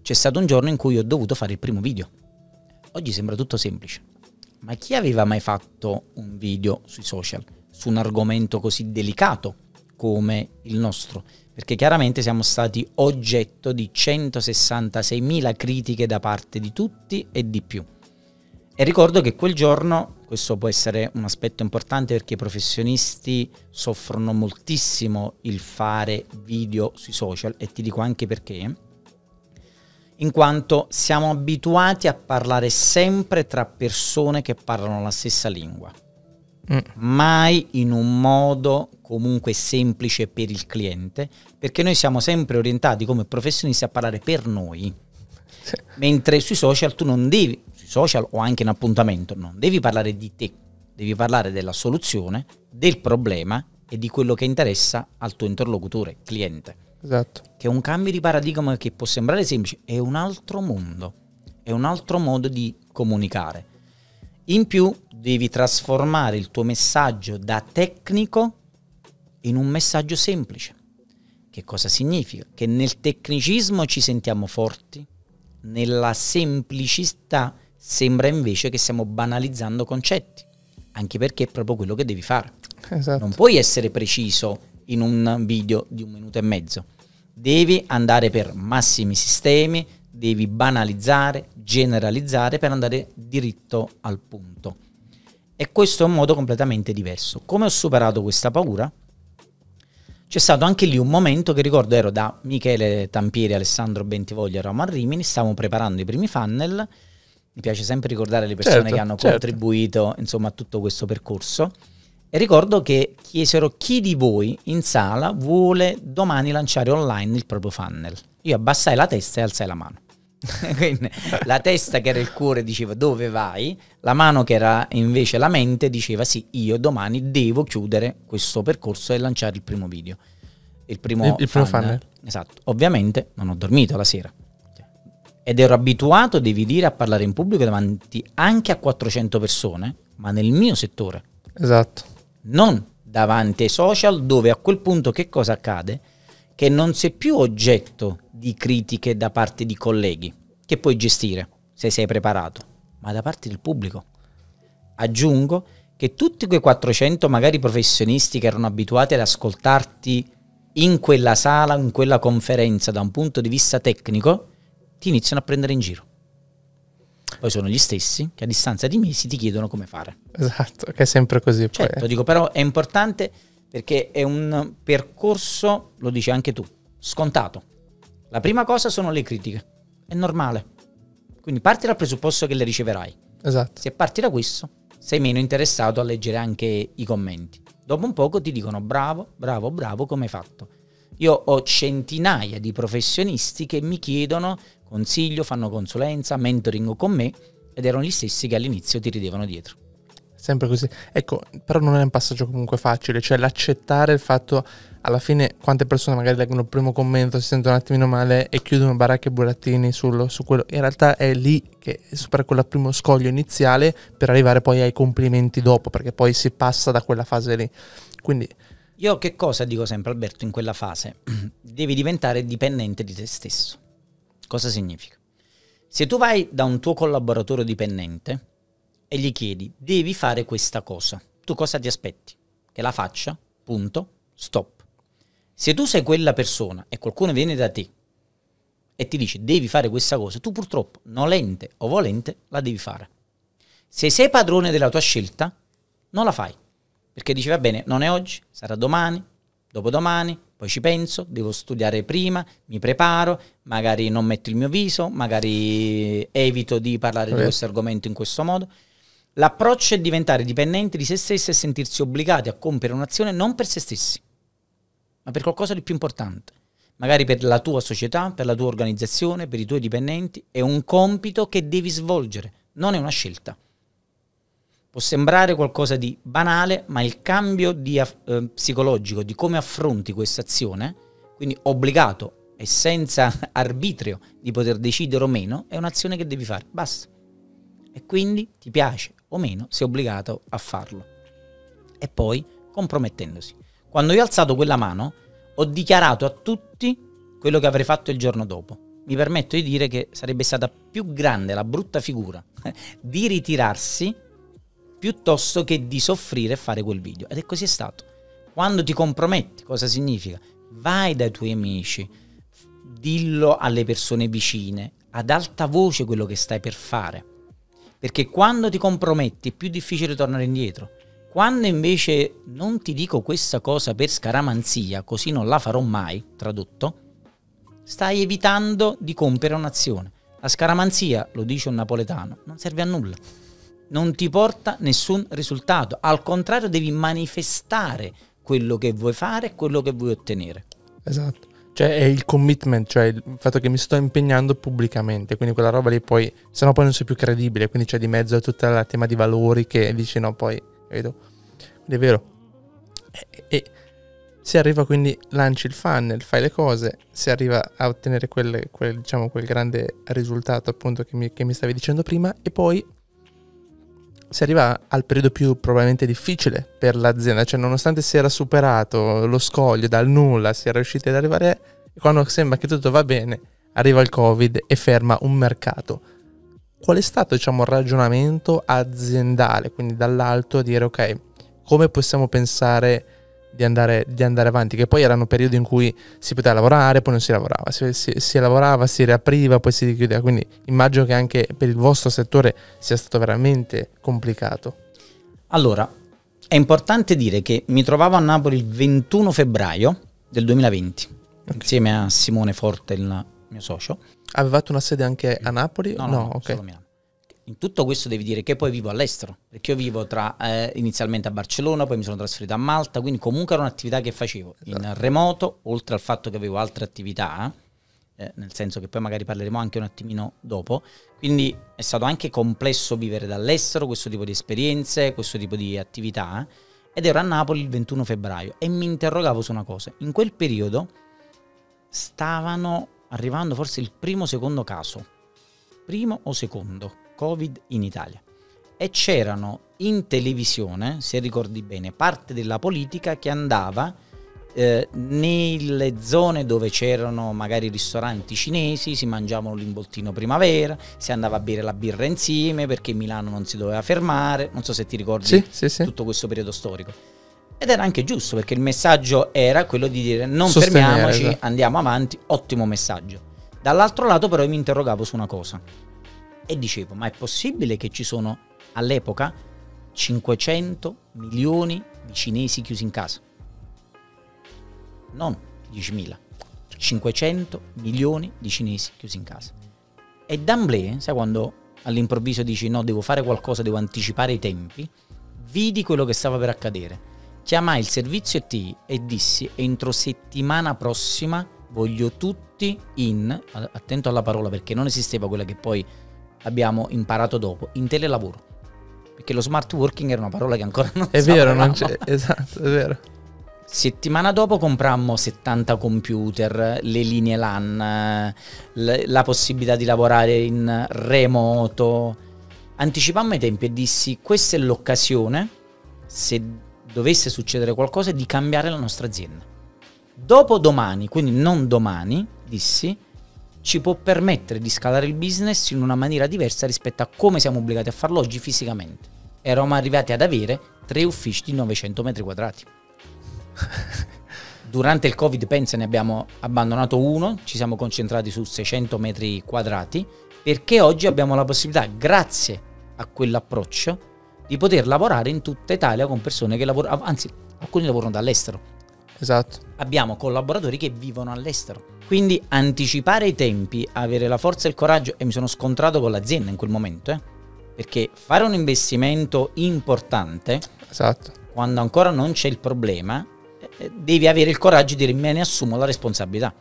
c'è stato un giorno in cui ho dovuto fare il primo video. Oggi sembra tutto semplice. Ma chi aveva mai fatto un video sui social? Su un argomento così delicato come il nostro, perché chiaramente siamo stati oggetto di 166.000 critiche da parte di tutti e di più. E ricordo che quel giorno, questo può essere un aspetto importante perché i professionisti soffrono moltissimo il fare video sui social e ti dico anche perché, in quanto siamo abituati a parlare sempre tra persone che parlano la stessa lingua mm. mai in un modo comunque semplice per il cliente, perché noi siamo sempre orientati come professionisti a parlare per noi. Sì. Mentre sui social tu non devi, sui social o anche in appuntamento, non devi parlare di te, devi parlare della soluzione, del problema e di quello che interessa al tuo interlocutore, cliente.
Esatto.
Che è un cambio di paradigma che può sembrare semplice, è un altro mondo, è un altro modo di comunicare. In più devi trasformare il tuo messaggio da tecnico in un messaggio semplice. Che cosa significa? Che nel tecnicismo ci sentiamo forti, nella semplicità sembra invece che stiamo banalizzando concetti, anche perché è proprio quello che devi fare. Esatto. Non puoi essere preciso in un video di un minuto e mezzo, devi andare per massimi sistemi, devi banalizzare, generalizzare per andare diritto al punto. E questo è un modo completamente diverso. Come ho superato questa paura? C'è stato anche lì un momento che ricordo ero da Michele Tampieri, Alessandro Bentivoglia Roman Rimini, stavamo preparando i primi funnel. Mi piace sempre ricordare le persone certo, che hanno certo. contribuito insomma, a tutto questo percorso. E ricordo che chiesero chi di voi in sala vuole domani lanciare online il proprio funnel. Io abbassai la testa e alzai la mano. Quindi, la testa che era il cuore diceva dove vai, la mano che era invece la mente diceva sì, io domani devo chiudere questo percorso e lanciare il primo video. Il primo,
il, il primo funnel.
Esatto. Ovviamente non ho dormito la sera. Ed ero abituato, devi dire, a parlare in pubblico davanti anche a 400 persone, ma nel mio settore.
Esatto.
Non davanti ai social dove a quel punto che cosa accade? Che non sei più oggetto di critiche da parte di colleghi, che puoi gestire se sei preparato, ma da parte del pubblico. Aggiungo che tutti quei 400 magari professionisti che erano abituati ad ascoltarti in quella sala, in quella conferenza da un punto di vista tecnico, ti iniziano a prendere in giro. Poi sono gli stessi che a distanza di mesi ti chiedono come fare.
Esatto, che è sempre così.
Certo,
poi.
dico però è importante perché è un percorso, lo dici anche tu, scontato. La prima cosa sono le critiche, è normale. Quindi parti dal presupposto che le riceverai.
Esatto.
Se parti da questo, sei meno interessato a leggere anche i commenti. Dopo un poco ti dicono bravo, bravo, bravo, come hai fatto. Io ho centinaia di professionisti che mi chiedono consiglio, fanno consulenza, mentoring con me ed erano gli stessi che all'inizio ti ridevano dietro.
Sempre così. Ecco, però non è un passaggio comunque facile, cioè l'accettare il fatto alla fine quante persone magari leggono il primo commento, si sentono un attimino male e chiudono baracche e burattini sul, su quello. In realtà è lì che supera quel primo scoglio iniziale per arrivare poi ai complimenti dopo, perché poi si passa da quella fase lì. Quindi
io che cosa dico sempre Alberto in quella fase? Devi diventare dipendente di te stesso. Cosa significa? Se tu vai da un tuo collaboratore dipendente e gli chiedi devi fare questa cosa, tu cosa ti aspetti? Che la faccia, punto, stop. Se tu sei quella persona e qualcuno viene da te e ti dice devi fare questa cosa, tu purtroppo, nolente o volente, la devi fare. Se sei padrone della tua scelta, non la fai. Perché dici va bene, non è oggi, sarà domani, dopodomani, poi ci penso, devo studiare prima, mi preparo, magari non metto il mio viso, magari evito di parlare okay. di questo argomento in questo modo. L'approccio è diventare dipendenti di se stessi e sentirsi obbligati a compiere un'azione non per se stessi, ma per qualcosa di più importante. Magari per la tua società, per la tua organizzazione, per i tuoi dipendenti. È un compito che devi svolgere, non è una scelta. Può sembrare qualcosa di banale, ma il cambio di, eh, psicologico di come affronti questa azione, quindi obbligato e senza arbitrio di poter decidere o meno, è un'azione che devi fare. Basta. E quindi ti piace o meno, sei obbligato a farlo. E poi compromettendosi. Quando io ho alzato quella mano, ho dichiarato a tutti quello che avrei fatto il giorno dopo. Mi permetto di dire che sarebbe stata più grande la brutta figura di ritirarsi piuttosto che di soffrire e fare quel video. Ed è così è stato. Quando ti comprometti, cosa significa? Vai dai tuoi amici, dillo alle persone vicine, ad alta voce quello che stai per fare. Perché quando ti comprometti è più difficile tornare indietro. Quando invece non ti dico questa cosa per scaramanzia, così non la farò mai, tradotto, stai evitando di compiere un'azione. La scaramanzia, lo dice un napoletano, non serve a nulla non ti porta nessun risultato. Al contrario, devi manifestare quello che vuoi fare e quello che vuoi ottenere.
Esatto. Cioè è il commitment, cioè il fatto che mi sto impegnando pubblicamente, quindi quella roba lì poi, se no poi non sei più credibile, quindi c'è di mezzo tutta la tema di valori che dici no poi, vedo. Quindi è vero. E, e si arriva quindi, lanci il funnel, fai le cose, si arriva a ottenere quel, quel, diciamo, quel grande risultato appunto che mi, che mi stavi dicendo prima e poi si arriva al periodo più probabilmente difficile per l'azienda, cioè nonostante si era superato lo scoglio dal nulla, si era riusciti ad arrivare, quando sembra che tutto va bene, arriva il Covid e ferma un mercato. Qual è stato diciamo, il ragionamento aziendale, quindi dall'alto a dire ok, come possiamo pensare di andare, di andare, avanti, che poi erano periodi in cui si poteva lavorare, poi non si lavorava, si, si, si, lavorava, si riapriva, poi si richiudeva, quindi immagino che anche per il vostro settore sia stato veramente complicato.
Allora, è importante dire che mi trovavo a Napoli il 21 febbraio del 2020, okay. insieme a Simone Forte, il mio socio.
Avevate una sede anche a Napoli?
No, no, no ok. In tutto questo devi dire che poi vivo all'estero, perché io vivo tra, eh, inizialmente a Barcellona, poi mi sono trasferito a Malta, quindi comunque era un'attività che facevo esatto. in remoto, oltre al fatto che avevo altre attività, eh, nel senso che poi magari parleremo anche un attimino dopo, quindi è stato anche complesso vivere dall'estero questo tipo di esperienze, questo tipo di attività, ed ero a Napoli il 21 febbraio e mi interrogavo su una cosa, in quel periodo stavano arrivando forse il primo o secondo caso, primo o secondo, Covid in Italia. E c'erano in televisione, se ricordi bene, parte della politica che andava eh, nelle zone dove c'erano magari ristoranti cinesi si mangiavano l'involtino primavera, si andava a bere la birra insieme perché Milano non si doveva fermare, non so se ti ricordi
sì, sì, sì.
tutto questo periodo storico. Ed era anche giusto perché il messaggio era quello di dire non
Sostenere,
fermiamoci,
esatto.
andiamo avanti, ottimo messaggio. Dall'altro lato però io mi interrogavo su una cosa e dicevo ma è possibile che ci sono all'epoca 500 milioni di cinesi chiusi in casa? Non 10.000, 500 milioni di cinesi chiusi in casa. E d'amblè, sai quando all'improvviso dici no, devo fare qualcosa, devo anticipare i tempi, vidi quello che stava per accadere. Chiamai il servizio IT e dissi entro settimana prossima voglio tutti in, attento alla parola perché non esisteva quella che poi abbiamo imparato dopo, in telelavoro. Perché lo smart working era una parola che ancora non
È vero, non c'è, esatto, è vero.
Settimana dopo comprammo 70 computer, le linee LAN, la possibilità di lavorare in remoto. Anticipammo i tempi e dissi questa è l'occasione, se dovesse succedere qualcosa, di cambiare la nostra azienda. Dopo domani, quindi non domani, dissi, ci può permettere di scalare il business in una maniera diversa rispetto a come siamo obbligati a farlo oggi fisicamente. Eravamo arrivati ad avere tre uffici di 900 metri quadrati. Durante il Covid, pensa, ne abbiamo abbandonato uno, ci siamo concentrati su 600 metri quadrati, perché oggi abbiamo la possibilità, grazie a quell'approccio, di poter lavorare in tutta Italia con persone che lavorano, anzi, alcuni lavorano dall'estero.
Esatto.
Abbiamo collaboratori che vivono all'estero. Quindi anticipare i tempi, avere la forza e il coraggio, e mi sono scontrato con l'azienda in quel momento, eh, perché fare un investimento importante,
esatto.
quando ancora non c'è il problema, eh, devi avere il coraggio di dire me ne assumo la responsabilità.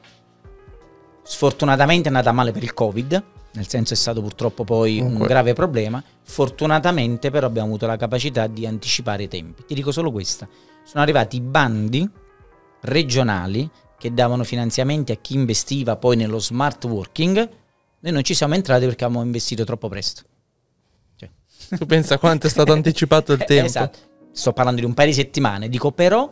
Sfortunatamente è andata male per il Covid, nel senso è stato purtroppo poi un
Comunque-
grave problema. Fortunatamente però abbiamo avuto la capacità di anticipare i tempi. Ti dico solo questa. Sono arrivati i bandi regionali che davano finanziamenti a chi investiva poi nello smart working. Noi non ci siamo entrati perché avevamo investito troppo presto.
Tu pensa quanto è stato anticipato il
Eh,
tempo?
Esatto. Sto parlando di un paio di settimane. Dico però,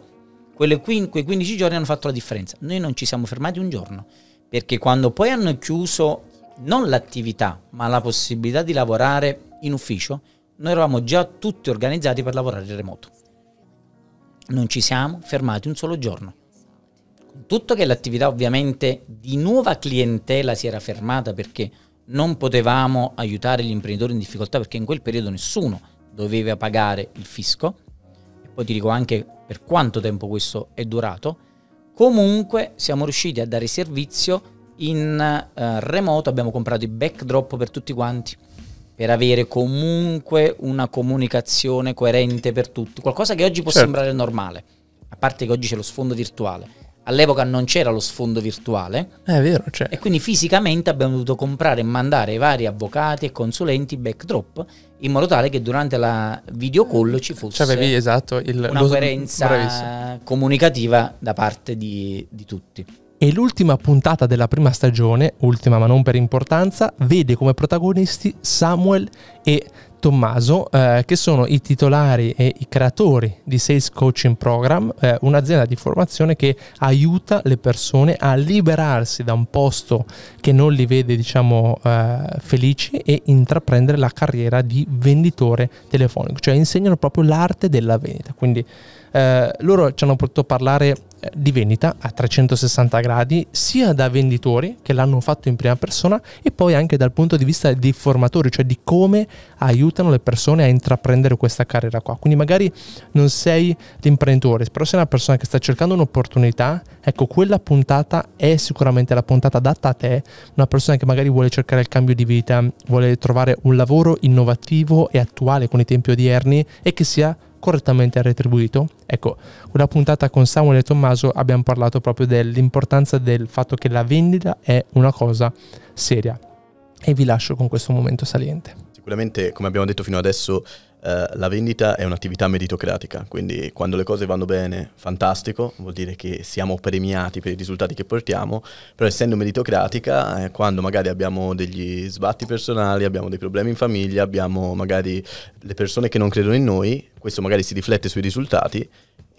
quelle quei 15 giorni hanno fatto la differenza. Noi non ci siamo fermati un giorno. Perché quando poi hanno chiuso non l'attività, ma la possibilità di lavorare in ufficio, noi eravamo già tutti organizzati per lavorare in remoto. Non ci siamo fermati un solo giorno. Tutto che l'attività ovviamente di nuova clientela si era fermata perché non potevamo aiutare gli imprenditori in difficoltà perché in quel periodo nessuno doveva pagare il fisco. E poi ti dico anche per quanto tempo questo è durato. Comunque siamo riusciti a dare servizio in eh, remoto, abbiamo comprato i backdrop per tutti quanti per avere comunque una comunicazione coerente per tutti, qualcosa che oggi può
Certo.
sembrare normale, a parte che oggi c'è lo sfondo virtuale. All'epoca non c'era lo sfondo virtuale
Eh, È vero, cioè.
e quindi fisicamente abbiamo dovuto comprare e mandare ai vari avvocati e consulenti backdrop in modo tale che durante la video call ci fosse
Cioè, avevi, esatto, il-
una
lo-
coerenza
bravissimo.
comunicativa da parte di, di tutti.
E l'ultima puntata della prima stagione, ultima ma non per importanza, vede come protagonisti Samuel e Tommaso, eh, che sono i titolari e i creatori di Sales Coaching Program, eh, un'azienda di formazione che aiuta le persone a liberarsi da un posto che non li vede, diciamo, eh, felici e intraprendere la carriera di venditore telefonico, cioè insegnano proprio l'arte della vendita. Quindi eh, loro ci hanno potuto parlare di vendita a 360 gradi, sia da venditori che l'hanno fatto in prima persona e poi anche dal punto di vista dei formatori, cioè di come aiutano le persone a intraprendere questa carriera qua. Quindi magari non sei l'imprenditore, però sei una persona che sta cercando un'opportunità, ecco quella puntata è sicuramente la puntata adatta a te, una persona che magari vuole cercare il cambio di vita, vuole trovare un lavoro innovativo e attuale con i tempi odierni e che sia correttamente retribuito. Ecco, quella puntata con Samuel e Tommaso abbiamo parlato proprio dell'importanza del fatto che la vendita è una cosa seria. E vi lascio con questo momento saliente.
Sicuramente, come abbiamo detto fino adesso, eh, la vendita è un'attività meritocratica, quindi quando le cose vanno bene, fantastico, vuol dire che siamo premiati per i risultati che portiamo, però essendo meritocratica, eh, quando magari abbiamo degli sbatti personali, abbiamo dei problemi in famiglia, abbiamo magari le persone che non credono in noi, questo magari si riflette sui risultati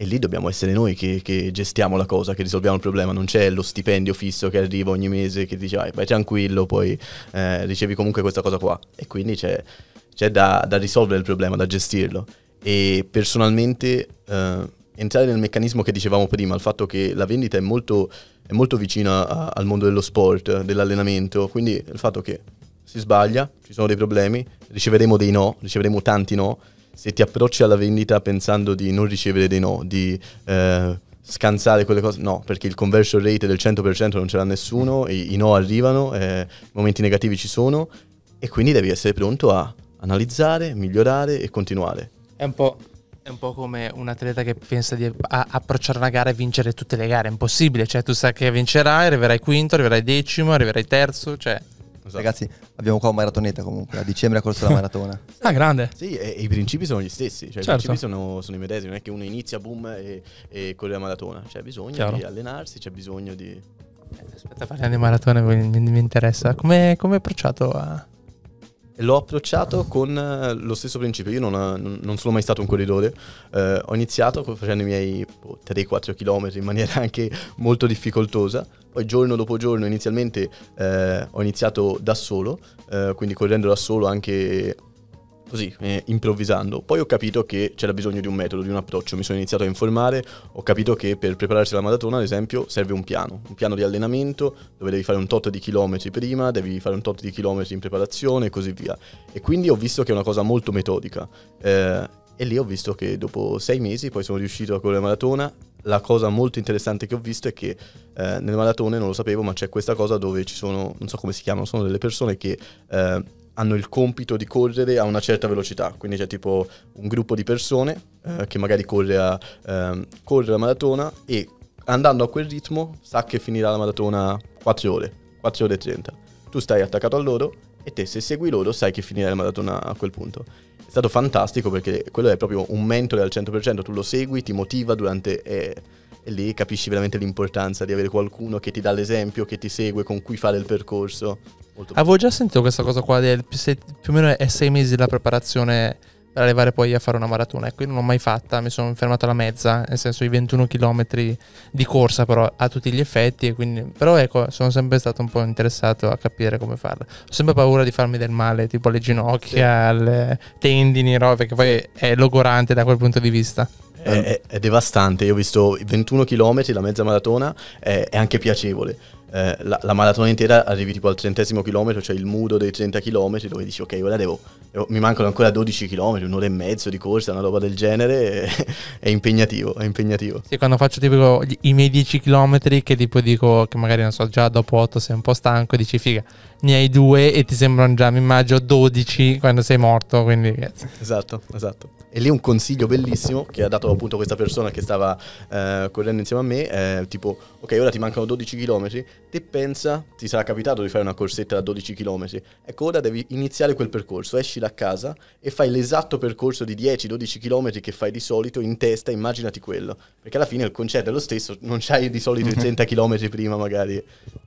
e lì dobbiamo essere noi che, che, gestiamo la cosa, che risolviamo il problema. Non c'è lo stipendio fisso che arriva ogni mese che dice vai, vai tranquillo, poi eh, ricevi comunque questa cosa qua. E quindi c'è, c'è da, da, risolvere il problema, da gestirlo. E personalmente eh, entrare nel meccanismo che dicevamo prima, il fatto che la vendita è molto, è molto vicina a, al mondo dello sport, dell'allenamento, quindi il fatto che si sbaglia, ci sono dei problemi, riceveremo dei no, riceveremo tanti no se ti approcci alla vendita pensando di non ricevere dei no, di eh, scansare quelle cose, no, perché il conversion rate del 100% non ce l'ha nessuno, i, i no arrivano, eh, momenti negativi ci sono e quindi devi essere pronto a analizzare, migliorare e continuare.
È un po', è un po' come un atleta che pensa di approcciare una gara e vincere tutte le gare, è impossibile, cioè tu sai che vincerai, arriverai quinto, arriverai decimo, arriverai terzo, cioè
Esatto. Ragazzi, abbiamo qua un maratoneta comunque. A dicembre ha corso la maratona.
ah, grande.
Sì, e, e, i principi sono gli stessi. Cioè, certo. I principi sono, sono, i medesimi. Non è che uno inizia, boom, e, e corre la maratona. C'è bisogno Chiaro. di allenarsi, c'è bisogno di.
Eh, aspetta, parliamo di maratona, mi, mi interessa. Come hai approcciato a.
L'ho approcciato con eh, lo stesso principio. Io non, non, sono mai stato un corridore. Eh, ho iniziato facendo i miei boh, 3-4 km in maniera anche molto difficoltosa. Poi giorno dopo giorno inizialmente eh, ho iniziato da solo, eh, quindi correndo da solo anche così, eh, improvvisando. Poi ho capito che c'era bisogno di un metodo, di un approccio, mi sono iniziato a informare, ho capito che per prepararsi alla maratona, ad esempio, serve un piano, un piano di allenamento dove devi fare un tot di chilometri prima, devi fare un tot di chilometri in preparazione e così via. E quindi ho visto che è una cosa molto metodica. Eh, e lì ho visto che dopo sei mesi poi sono riuscito a correre la maratona la cosa molto interessante che ho visto è che eh, nelle maratone, non lo sapevo, ma c'è questa cosa dove ci sono, non so come si chiamano, sono delle persone che eh, hanno il compito di correre a una certa velocità, quindi c'è tipo un gruppo di persone eh, che magari corre, a, ehm, corre la maratona e andando a quel ritmo sa che finirà la maratona 4 ore, 4 ore e 30. Tu stai attaccato a loro e te se segui loro sai che finirà la maratona a quel punto è stato fantastico perché quello è proprio un mentore al 100%, tu lo segui, ti motiva durante... E, e lì capisci veramente l'importanza di avere qualcuno che ti dà l'esempio, che ti segue, con cui fare il percorso.
Molto Avevo già sentito questa cosa qua, del, più o meno è sei mesi la preparazione per arrivare poi a fare una maratona. Ecco, io non l'ho mai fatta, mi sono fermato alla mezza, nel senso i 21 km di corsa, però a tutti gli effetti. Quindi, però ecco, sono sempre stato un po' interessato a capire come farla. Ho sempre paura di farmi del male, tipo alle ginocchia, sì. alle tendini, no? perché poi è logorante da quel punto di vista.
È, è, è devastante, io ho visto 21 km, la mezza maratona, è, è anche piacevole eh, la, la, maratona intera arrivi tipo al trentesimo chilometro, cioè il mudo dei 30 chilometri, dove dici ok, ora devo, devo, mi mancano ancora 12 chilometri, un'ora e mezzo di corsa, una roba del genere, è, è impegnativo, è impegnativo.
Sì, quando faccio tipo i miei 10 chilometri, che tipo dico che magari non so, già dopo 8 sei un po' stanco, dici figa, ne hai due e ti sembrano già, mi immagino, 12 quando sei morto, quindi...
Esatto, esatto. E lì un consiglio bellissimo che ha dato appunto questa persona che stava eh, correndo insieme a me, è tipo, ok, ora ti mancano 12 km, te pensa, ti sarà capitato di fare una corsetta da 12 km, ecco ora devi iniziare quel percorso, esci da casa e fai l'esatto percorso di 10-12 km che fai di solito in testa, immaginati quello, perché alla fine il concetto è lo stesso, non c'hai di solito i 30 km prima magari.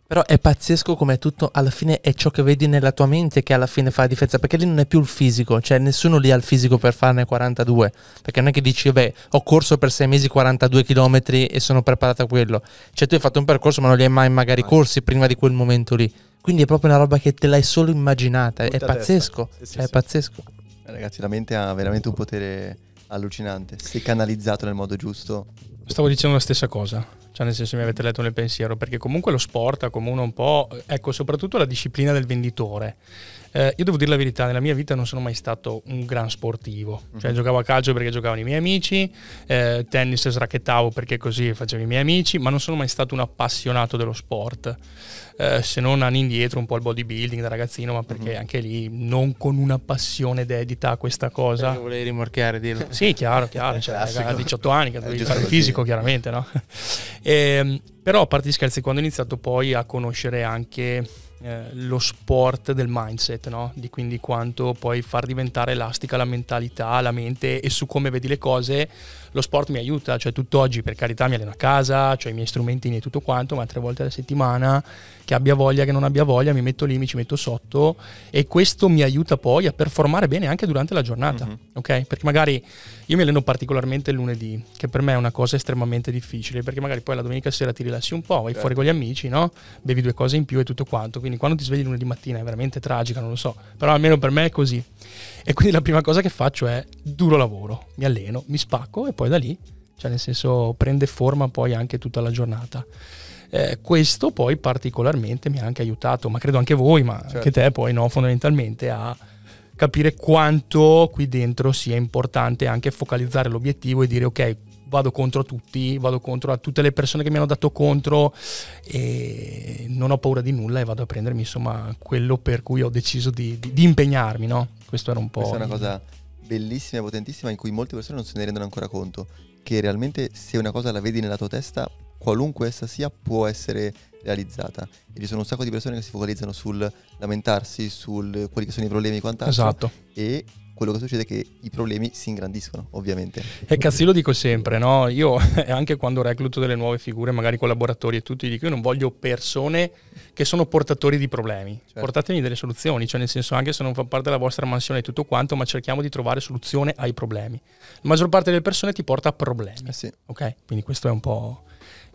Però è pazzesco come tutto alla fine è ciò che vedi nella tua mente che alla fine fa la differenza, perché lì non è più il fisico, cioè nessuno lì ha il fisico per farne 42, perché non è che dici, beh, ho corso per 6 mesi 42 km e sono preparato a quello, cioè tu hai fatto un percorso ma non li hai mai magari corsi prima di quel momento lì, quindi è proprio una roba che te l'hai solo immaginata, è pazzesco, sì, sì, cioè, sì. è pazzesco.
Ragazzi, la mente ha veramente un potere allucinante, se canalizzato nel modo giusto.
Stavo dicendo la stessa cosa cioè nel senso mi avete letto nel pensiero, perché comunque lo sport accomuna un po', ecco, soprattutto la disciplina del venditore. Eh, io devo dire la verità, nella mia vita non sono mai stato un gran sportivo, cioè mm-hmm. giocavo a calcio perché giocavano i miei amici, eh, tennis sracchettavo perché così facevo i miei amici, ma non sono mai stato un appassionato dello sport. Eh, se non all'indietro un po' il bodybuilding da ragazzino, ma perché mm-hmm. anche lì non con una passione dedita a questa cosa.
Perché volevi rimorchiare, dillo.
sì, chiaro, chiaro, cioè, a 18 anni che dovevi fare il fisico, chiaramente, no? E, ehm, però a parte gli scherzi, quando ho iniziato poi a conoscere anche eh, lo sport del mindset, no? di quindi quanto puoi far diventare elastica la mentalità, la mente e su come vedi le cose lo sport mi aiuta, cioè tutt'oggi per carità mi alleno a casa, ho i miei strumentini e tutto quanto, ma tre volte alla settimana, che abbia voglia, che non abbia voglia, mi metto lì, mi ci metto sotto e questo mi aiuta poi a performare bene anche durante la giornata, mm-hmm. ok? Perché magari io mi alleno particolarmente il lunedì, che per me è una cosa estremamente difficile, perché magari poi la domenica sera ti rilassi un po', vai certo. fuori con gli amici, no? Bevi due cose in più e tutto quanto, quindi quando ti svegli lunedì mattina è veramente tragica, non lo so, però almeno per me è così. E quindi la prima cosa che faccio è duro lavoro, mi alleno, mi spacco e poi da lì, cioè nel senso prende forma poi anche tutta la giornata. Eh, questo poi particolarmente mi ha anche aiutato, ma credo anche voi, ma certo. anche te poi no, fondamentalmente a capire quanto qui dentro sia importante anche focalizzare l'obiettivo e dire ok, vado contro tutti, vado contro a tutte le persone che mi hanno dato contro e non ho paura di nulla e vado a prendermi insomma quello per cui ho deciso di, di, di impegnarmi, no? Questo era un po'...
Questa è una cosa bellissima e potentissima in cui molte persone non se ne rendono ancora conto, che realmente se una cosa la vedi nella tua testa, qualunque essa sia, può essere realizzata. E ci sono un sacco di persone che si focalizzano sul lamentarsi, su quelli che sono i problemi e quant'altro.
Esatto.
E quello che succede è che i problemi si ingrandiscono, ovviamente.
E cazzo, lo dico sempre, no? Io anche quando recluto delle nuove figure, magari collaboratori e tutti, dico io non voglio persone che sono portatori di problemi. Certo. Portatemi delle soluzioni, cioè nel senso anche se non fa parte della vostra mansione e tutto quanto, ma cerchiamo di trovare soluzione ai problemi. La maggior parte delle persone ti porta a problemi.
Eh sì.
Ok? Quindi questo è un po'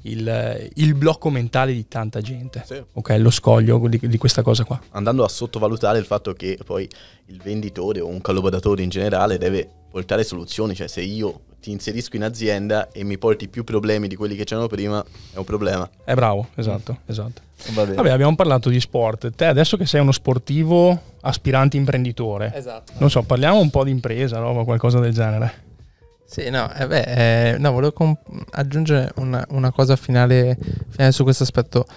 il, il, blocco mentale di tanta gente. Sì. Ok, lo scoglio di, di, questa cosa qua.
Andando a sottovalutare il fatto che poi il venditore o un collaboratore in generale deve portare soluzioni, cioè se io ti inserisco in azienda e mi porti più problemi di quelli che c'erano prima, è un problema.
È bravo, esatto, mm. esatto. Vabbè, abbiamo parlato di sport. Te adesso che sei uno sportivo aspirante imprenditore, esatto. non so, parliamo un po' di impresa, no? qualcosa del genere.
Sì, no, eh beh, eh, no volevo comp- aggiungere una, una, cosa finale, finale su questo aspetto.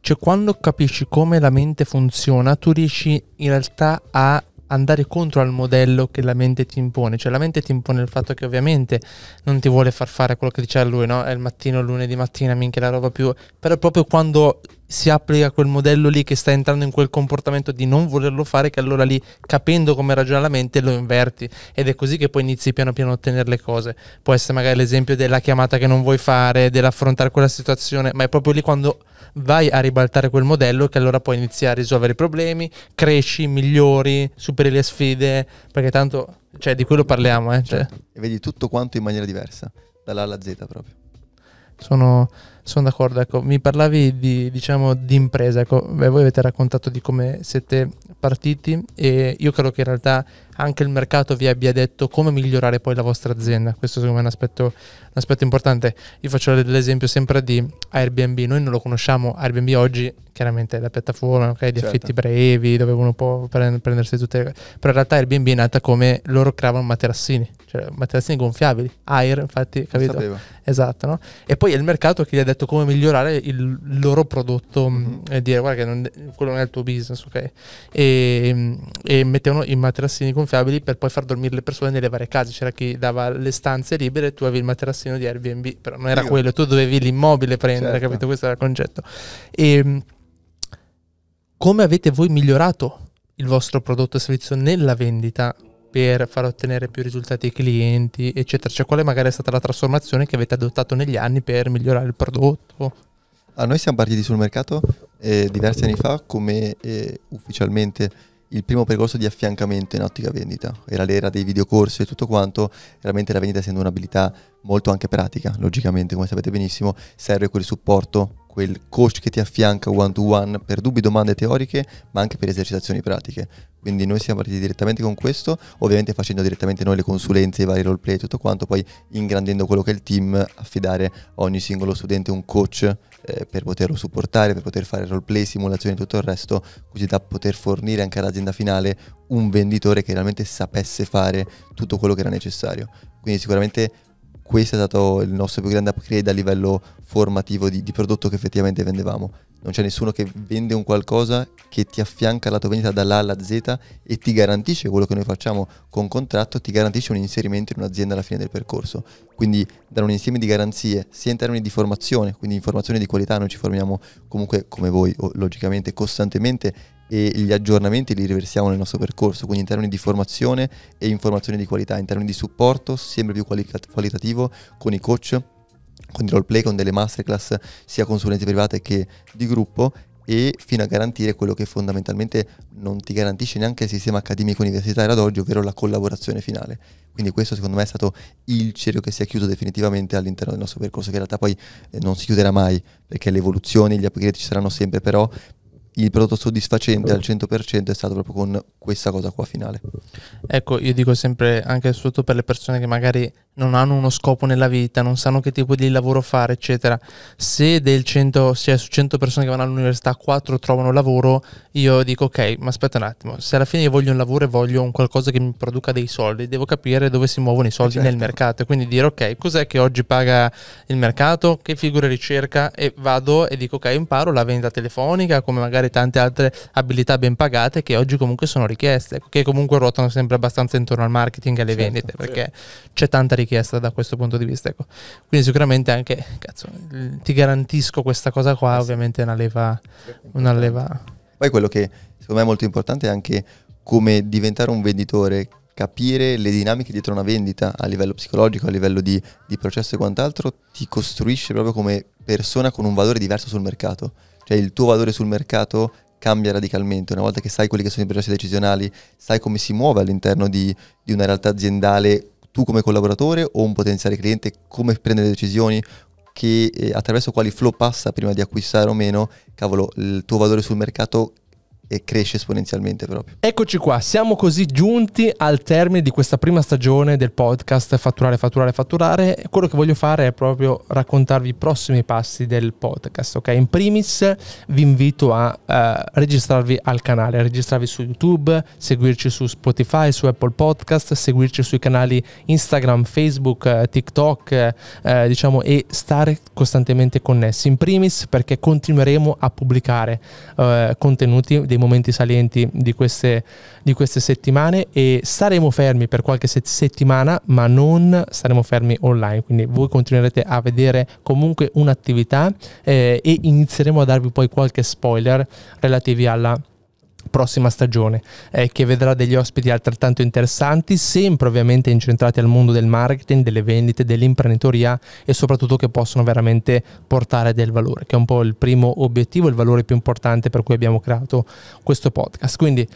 Cioè, quando capisci come la mente funziona, tu riesci in realtà a andare contro al modello che la mente ti impone. Cioè la mente ti impone il fatto che ovviamente non ti vuole far fare quello che diceva lui, no? È il mattino, lunedì mattina, minchia la roba più... Però proprio quando si applica quel modello lì che sta entrando in quel comportamento di non volerlo fare, che allora lì, capendo come ragiona la mente, lo inverti. Ed è così che poi inizi piano piano a ottenere le cose. Può essere magari l'esempio della chiamata che non vuoi fare, dell'affrontare quella situazione, ma è proprio lì quando vai a ribaltare quel modello che allora poi inizi a risolvere i problemi, cresci, migliori, superi le sfide, perché tanto, cioè, di quello parliamo. Eh, cioè.
E vedi tutto quanto in maniera diversa, dalla A alla Z proprio.
Sono, sono d'accordo, ecco, mi parlavi di, diciamo, di impresa, ecco, beh, voi avete raccontato di come siete partiti e io credo che in realtà anche il mercato vi abbia detto come migliorare poi la vostra azienda, questo secondo me è un aspetto, aspetto importante. Io faccio l'esempio sempre di Airbnb, noi non lo conosciamo, Airbnb oggi chiaramente è la piattaforma okay, di certo. affitti brevi dove uno può prendersi tutte le cose, però in realtà Airbnb è nata come loro creavano materassini, cioè materassini gonfiabili, Air infatti, capito? Esatto, no? E poi è il mercato che gli ha detto come migliorare il loro prodotto mm-hmm. e dire guarda che non, quello non è il tuo business, ok? E, e mettevano i materassini gonfiabili per poi far dormire le persone nelle varie case, c'era chi dava le stanze libere e tu avevi il materassino di Airbnb, però non era Io. quello, tu dovevi l'immobile prendere, certo. capito? Questo era il concetto. E come avete voi migliorato il vostro prodotto e servizio nella vendita per far ottenere più risultati ai clienti, eccetera? Cioè, qual è magari stata la trasformazione che avete adottato negli anni per migliorare il prodotto?
Ah, noi siamo partiti sul mercato eh, diversi anni fa come eh, ufficialmente il primo percorso di affiancamento in ottica vendita. Era l'era dei videocorsi e tutto quanto, veramente la vendita essendo un'abilità molto anche pratica, logicamente, come sapete benissimo, serve quel supporto, quel coach che ti affianca one to one per dubbi, domande teoriche, ma anche per esercitazioni pratiche. Quindi noi siamo partiti direttamente con questo, ovviamente facendo direttamente noi le consulenze, i vari roleplay e tutto quanto, poi ingrandendo quello che è il team, affidare a ogni singolo studente un coach eh, per poterlo supportare, per poter fare roleplay, simulazioni e tutto il resto, così da poter fornire anche all'azienda finale un venditore che realmente sapesse fare tutto quello che era necessario. Quindi sicuramente questo è stato il nostro più grande upgrade a livello formativo di, di, prodotto che effettivamente vendevamo. non c'è nessuno che vende un qualcosa che ti affianca la tua vendita dall'A alla Z e ti garantisce quello che noi facciamo con contratto, ti garantisce un inserimento in un'azienda alla fine del percorso. Quindi dare un insieme di garanzie sia in termini di formazione, quindi informazione di qualità, noi ci formiamo comunque come voi logicamente costantemente e gli aggiornamenti li riversiamo nel nostro percorso, quindi in termini di formazione e informazione di qualità, in termini di supporto sempre più quali- qualitativo con i coach, con i roleplay, con delle masterclass sia consulenze private che di gruppo e fino a garantire quello che fondamentalmente non ti garantisce neanche il sistema accademico universitario ad oggi, ovvero la collaborazione finale. Quindi questo secondo me è stato il cerchio che si è chiuso definitivamente all'interno del nostro percorso, che in realtà poi eh, non si chiuderà mai, perché le evoluzioni, gli upgrade ci saranno sempre, però il prodotto soddisfacente al 100% è stato proprio con questa cosa qua finale.
Ecco, io dico sempre, anche soprattutto per le persone che magari non hanno uno scopo nella vita, non sanno che tipo di lavoro fare, eccetera. Se del 100, cioè su 100 persone che vanno all'università, 4 trovano lavoro, io dico ok, ma aspetta un attimo, se alla fine io voglio un lavoro e voglio un qualcosa che mi produca dei soldi, devo capire dove si muovono i soldi certo. nel mercato e quindi dire ok, cos'è che oggi paga il mercato, che figure ricerca e vado e dico ok, imparo la vendita telefonica, come magari tante altre abilità ben pagate che oggi comunque sono richieste, che comunque ruotano sempre abbastanza intorno al marketing e alle certo, vendite, perché sì. c'è tanta richiesta da questo punto di vista. Ecco. Quindi sicuramente anche, cazzo, ti garantisco questa cosa qua, eh ovviamente è una leva, una leva.
Poi quello che secondo me è molto importante è anche come diventare un venditore, capire le dinamiche dietro una vendita a livello psicologico, a livello di, di processo e quant'altro, ti costruisce proprio come persona con un valore diverso sul mercato. Cioè il tuo valore sul mercato cambia radicalmente. Una volta che sai quelli che sono i processi decisionali, sai come si muove all'interno di, di una realtà aziendale tu come collaboratore o un potenziale cliente, come prende le decisioni, che, eh, attraverso quali flow passa prima di acquistare o meno, cavolo, il tuo valore sul mercato e cresce esponenzialmente proprio.
Eccoci qua, siamo così giunti al termine di questa prima stagione del podcast Fatturare, Fatturare, Fatturare. Quello che voglio fare è proprio raccontarvi i prossimi passi del podcast. Ok, in primis vi invito a uh, registrarvi al canale, a registrarvi su YouTube, seguirci su Spotify, su Apple Podcast, seguirci sui canali Instagram, Facebook, uh, TikTok, uh, diciamo, e stare costantemente connessi. In primis perché continueremo a pubblicare contenuti dei momenti salienti di queste, di queste settimane e saremo fermi per qualche set- settimana, ma non saremo fermi online, quindi voi continuerete a vedere comunque un'attività eh, e inizieremo a darvi poi qualche spoiler relativi alla prossima stagione eh, che vedrà degli ospiti altrettanto interessanti, sempre ovviamente incentrati al mondo del marketing, delle vendite, dell'imprenditoria e soprattutto che possono veramente portare del valore, che è un po' il primo obiettivo, il valore più importante per cui abbiamo creato questo podcast. Quindi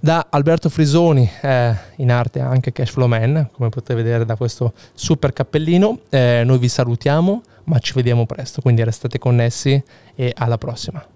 da Alberto Frisoni, eh, in arte anche Cashflow Man, come potete vedere da questo super cappellino, eh, noi vi salutiamo, ma ci vediamo presto, quindi restate connessi e alla prossima.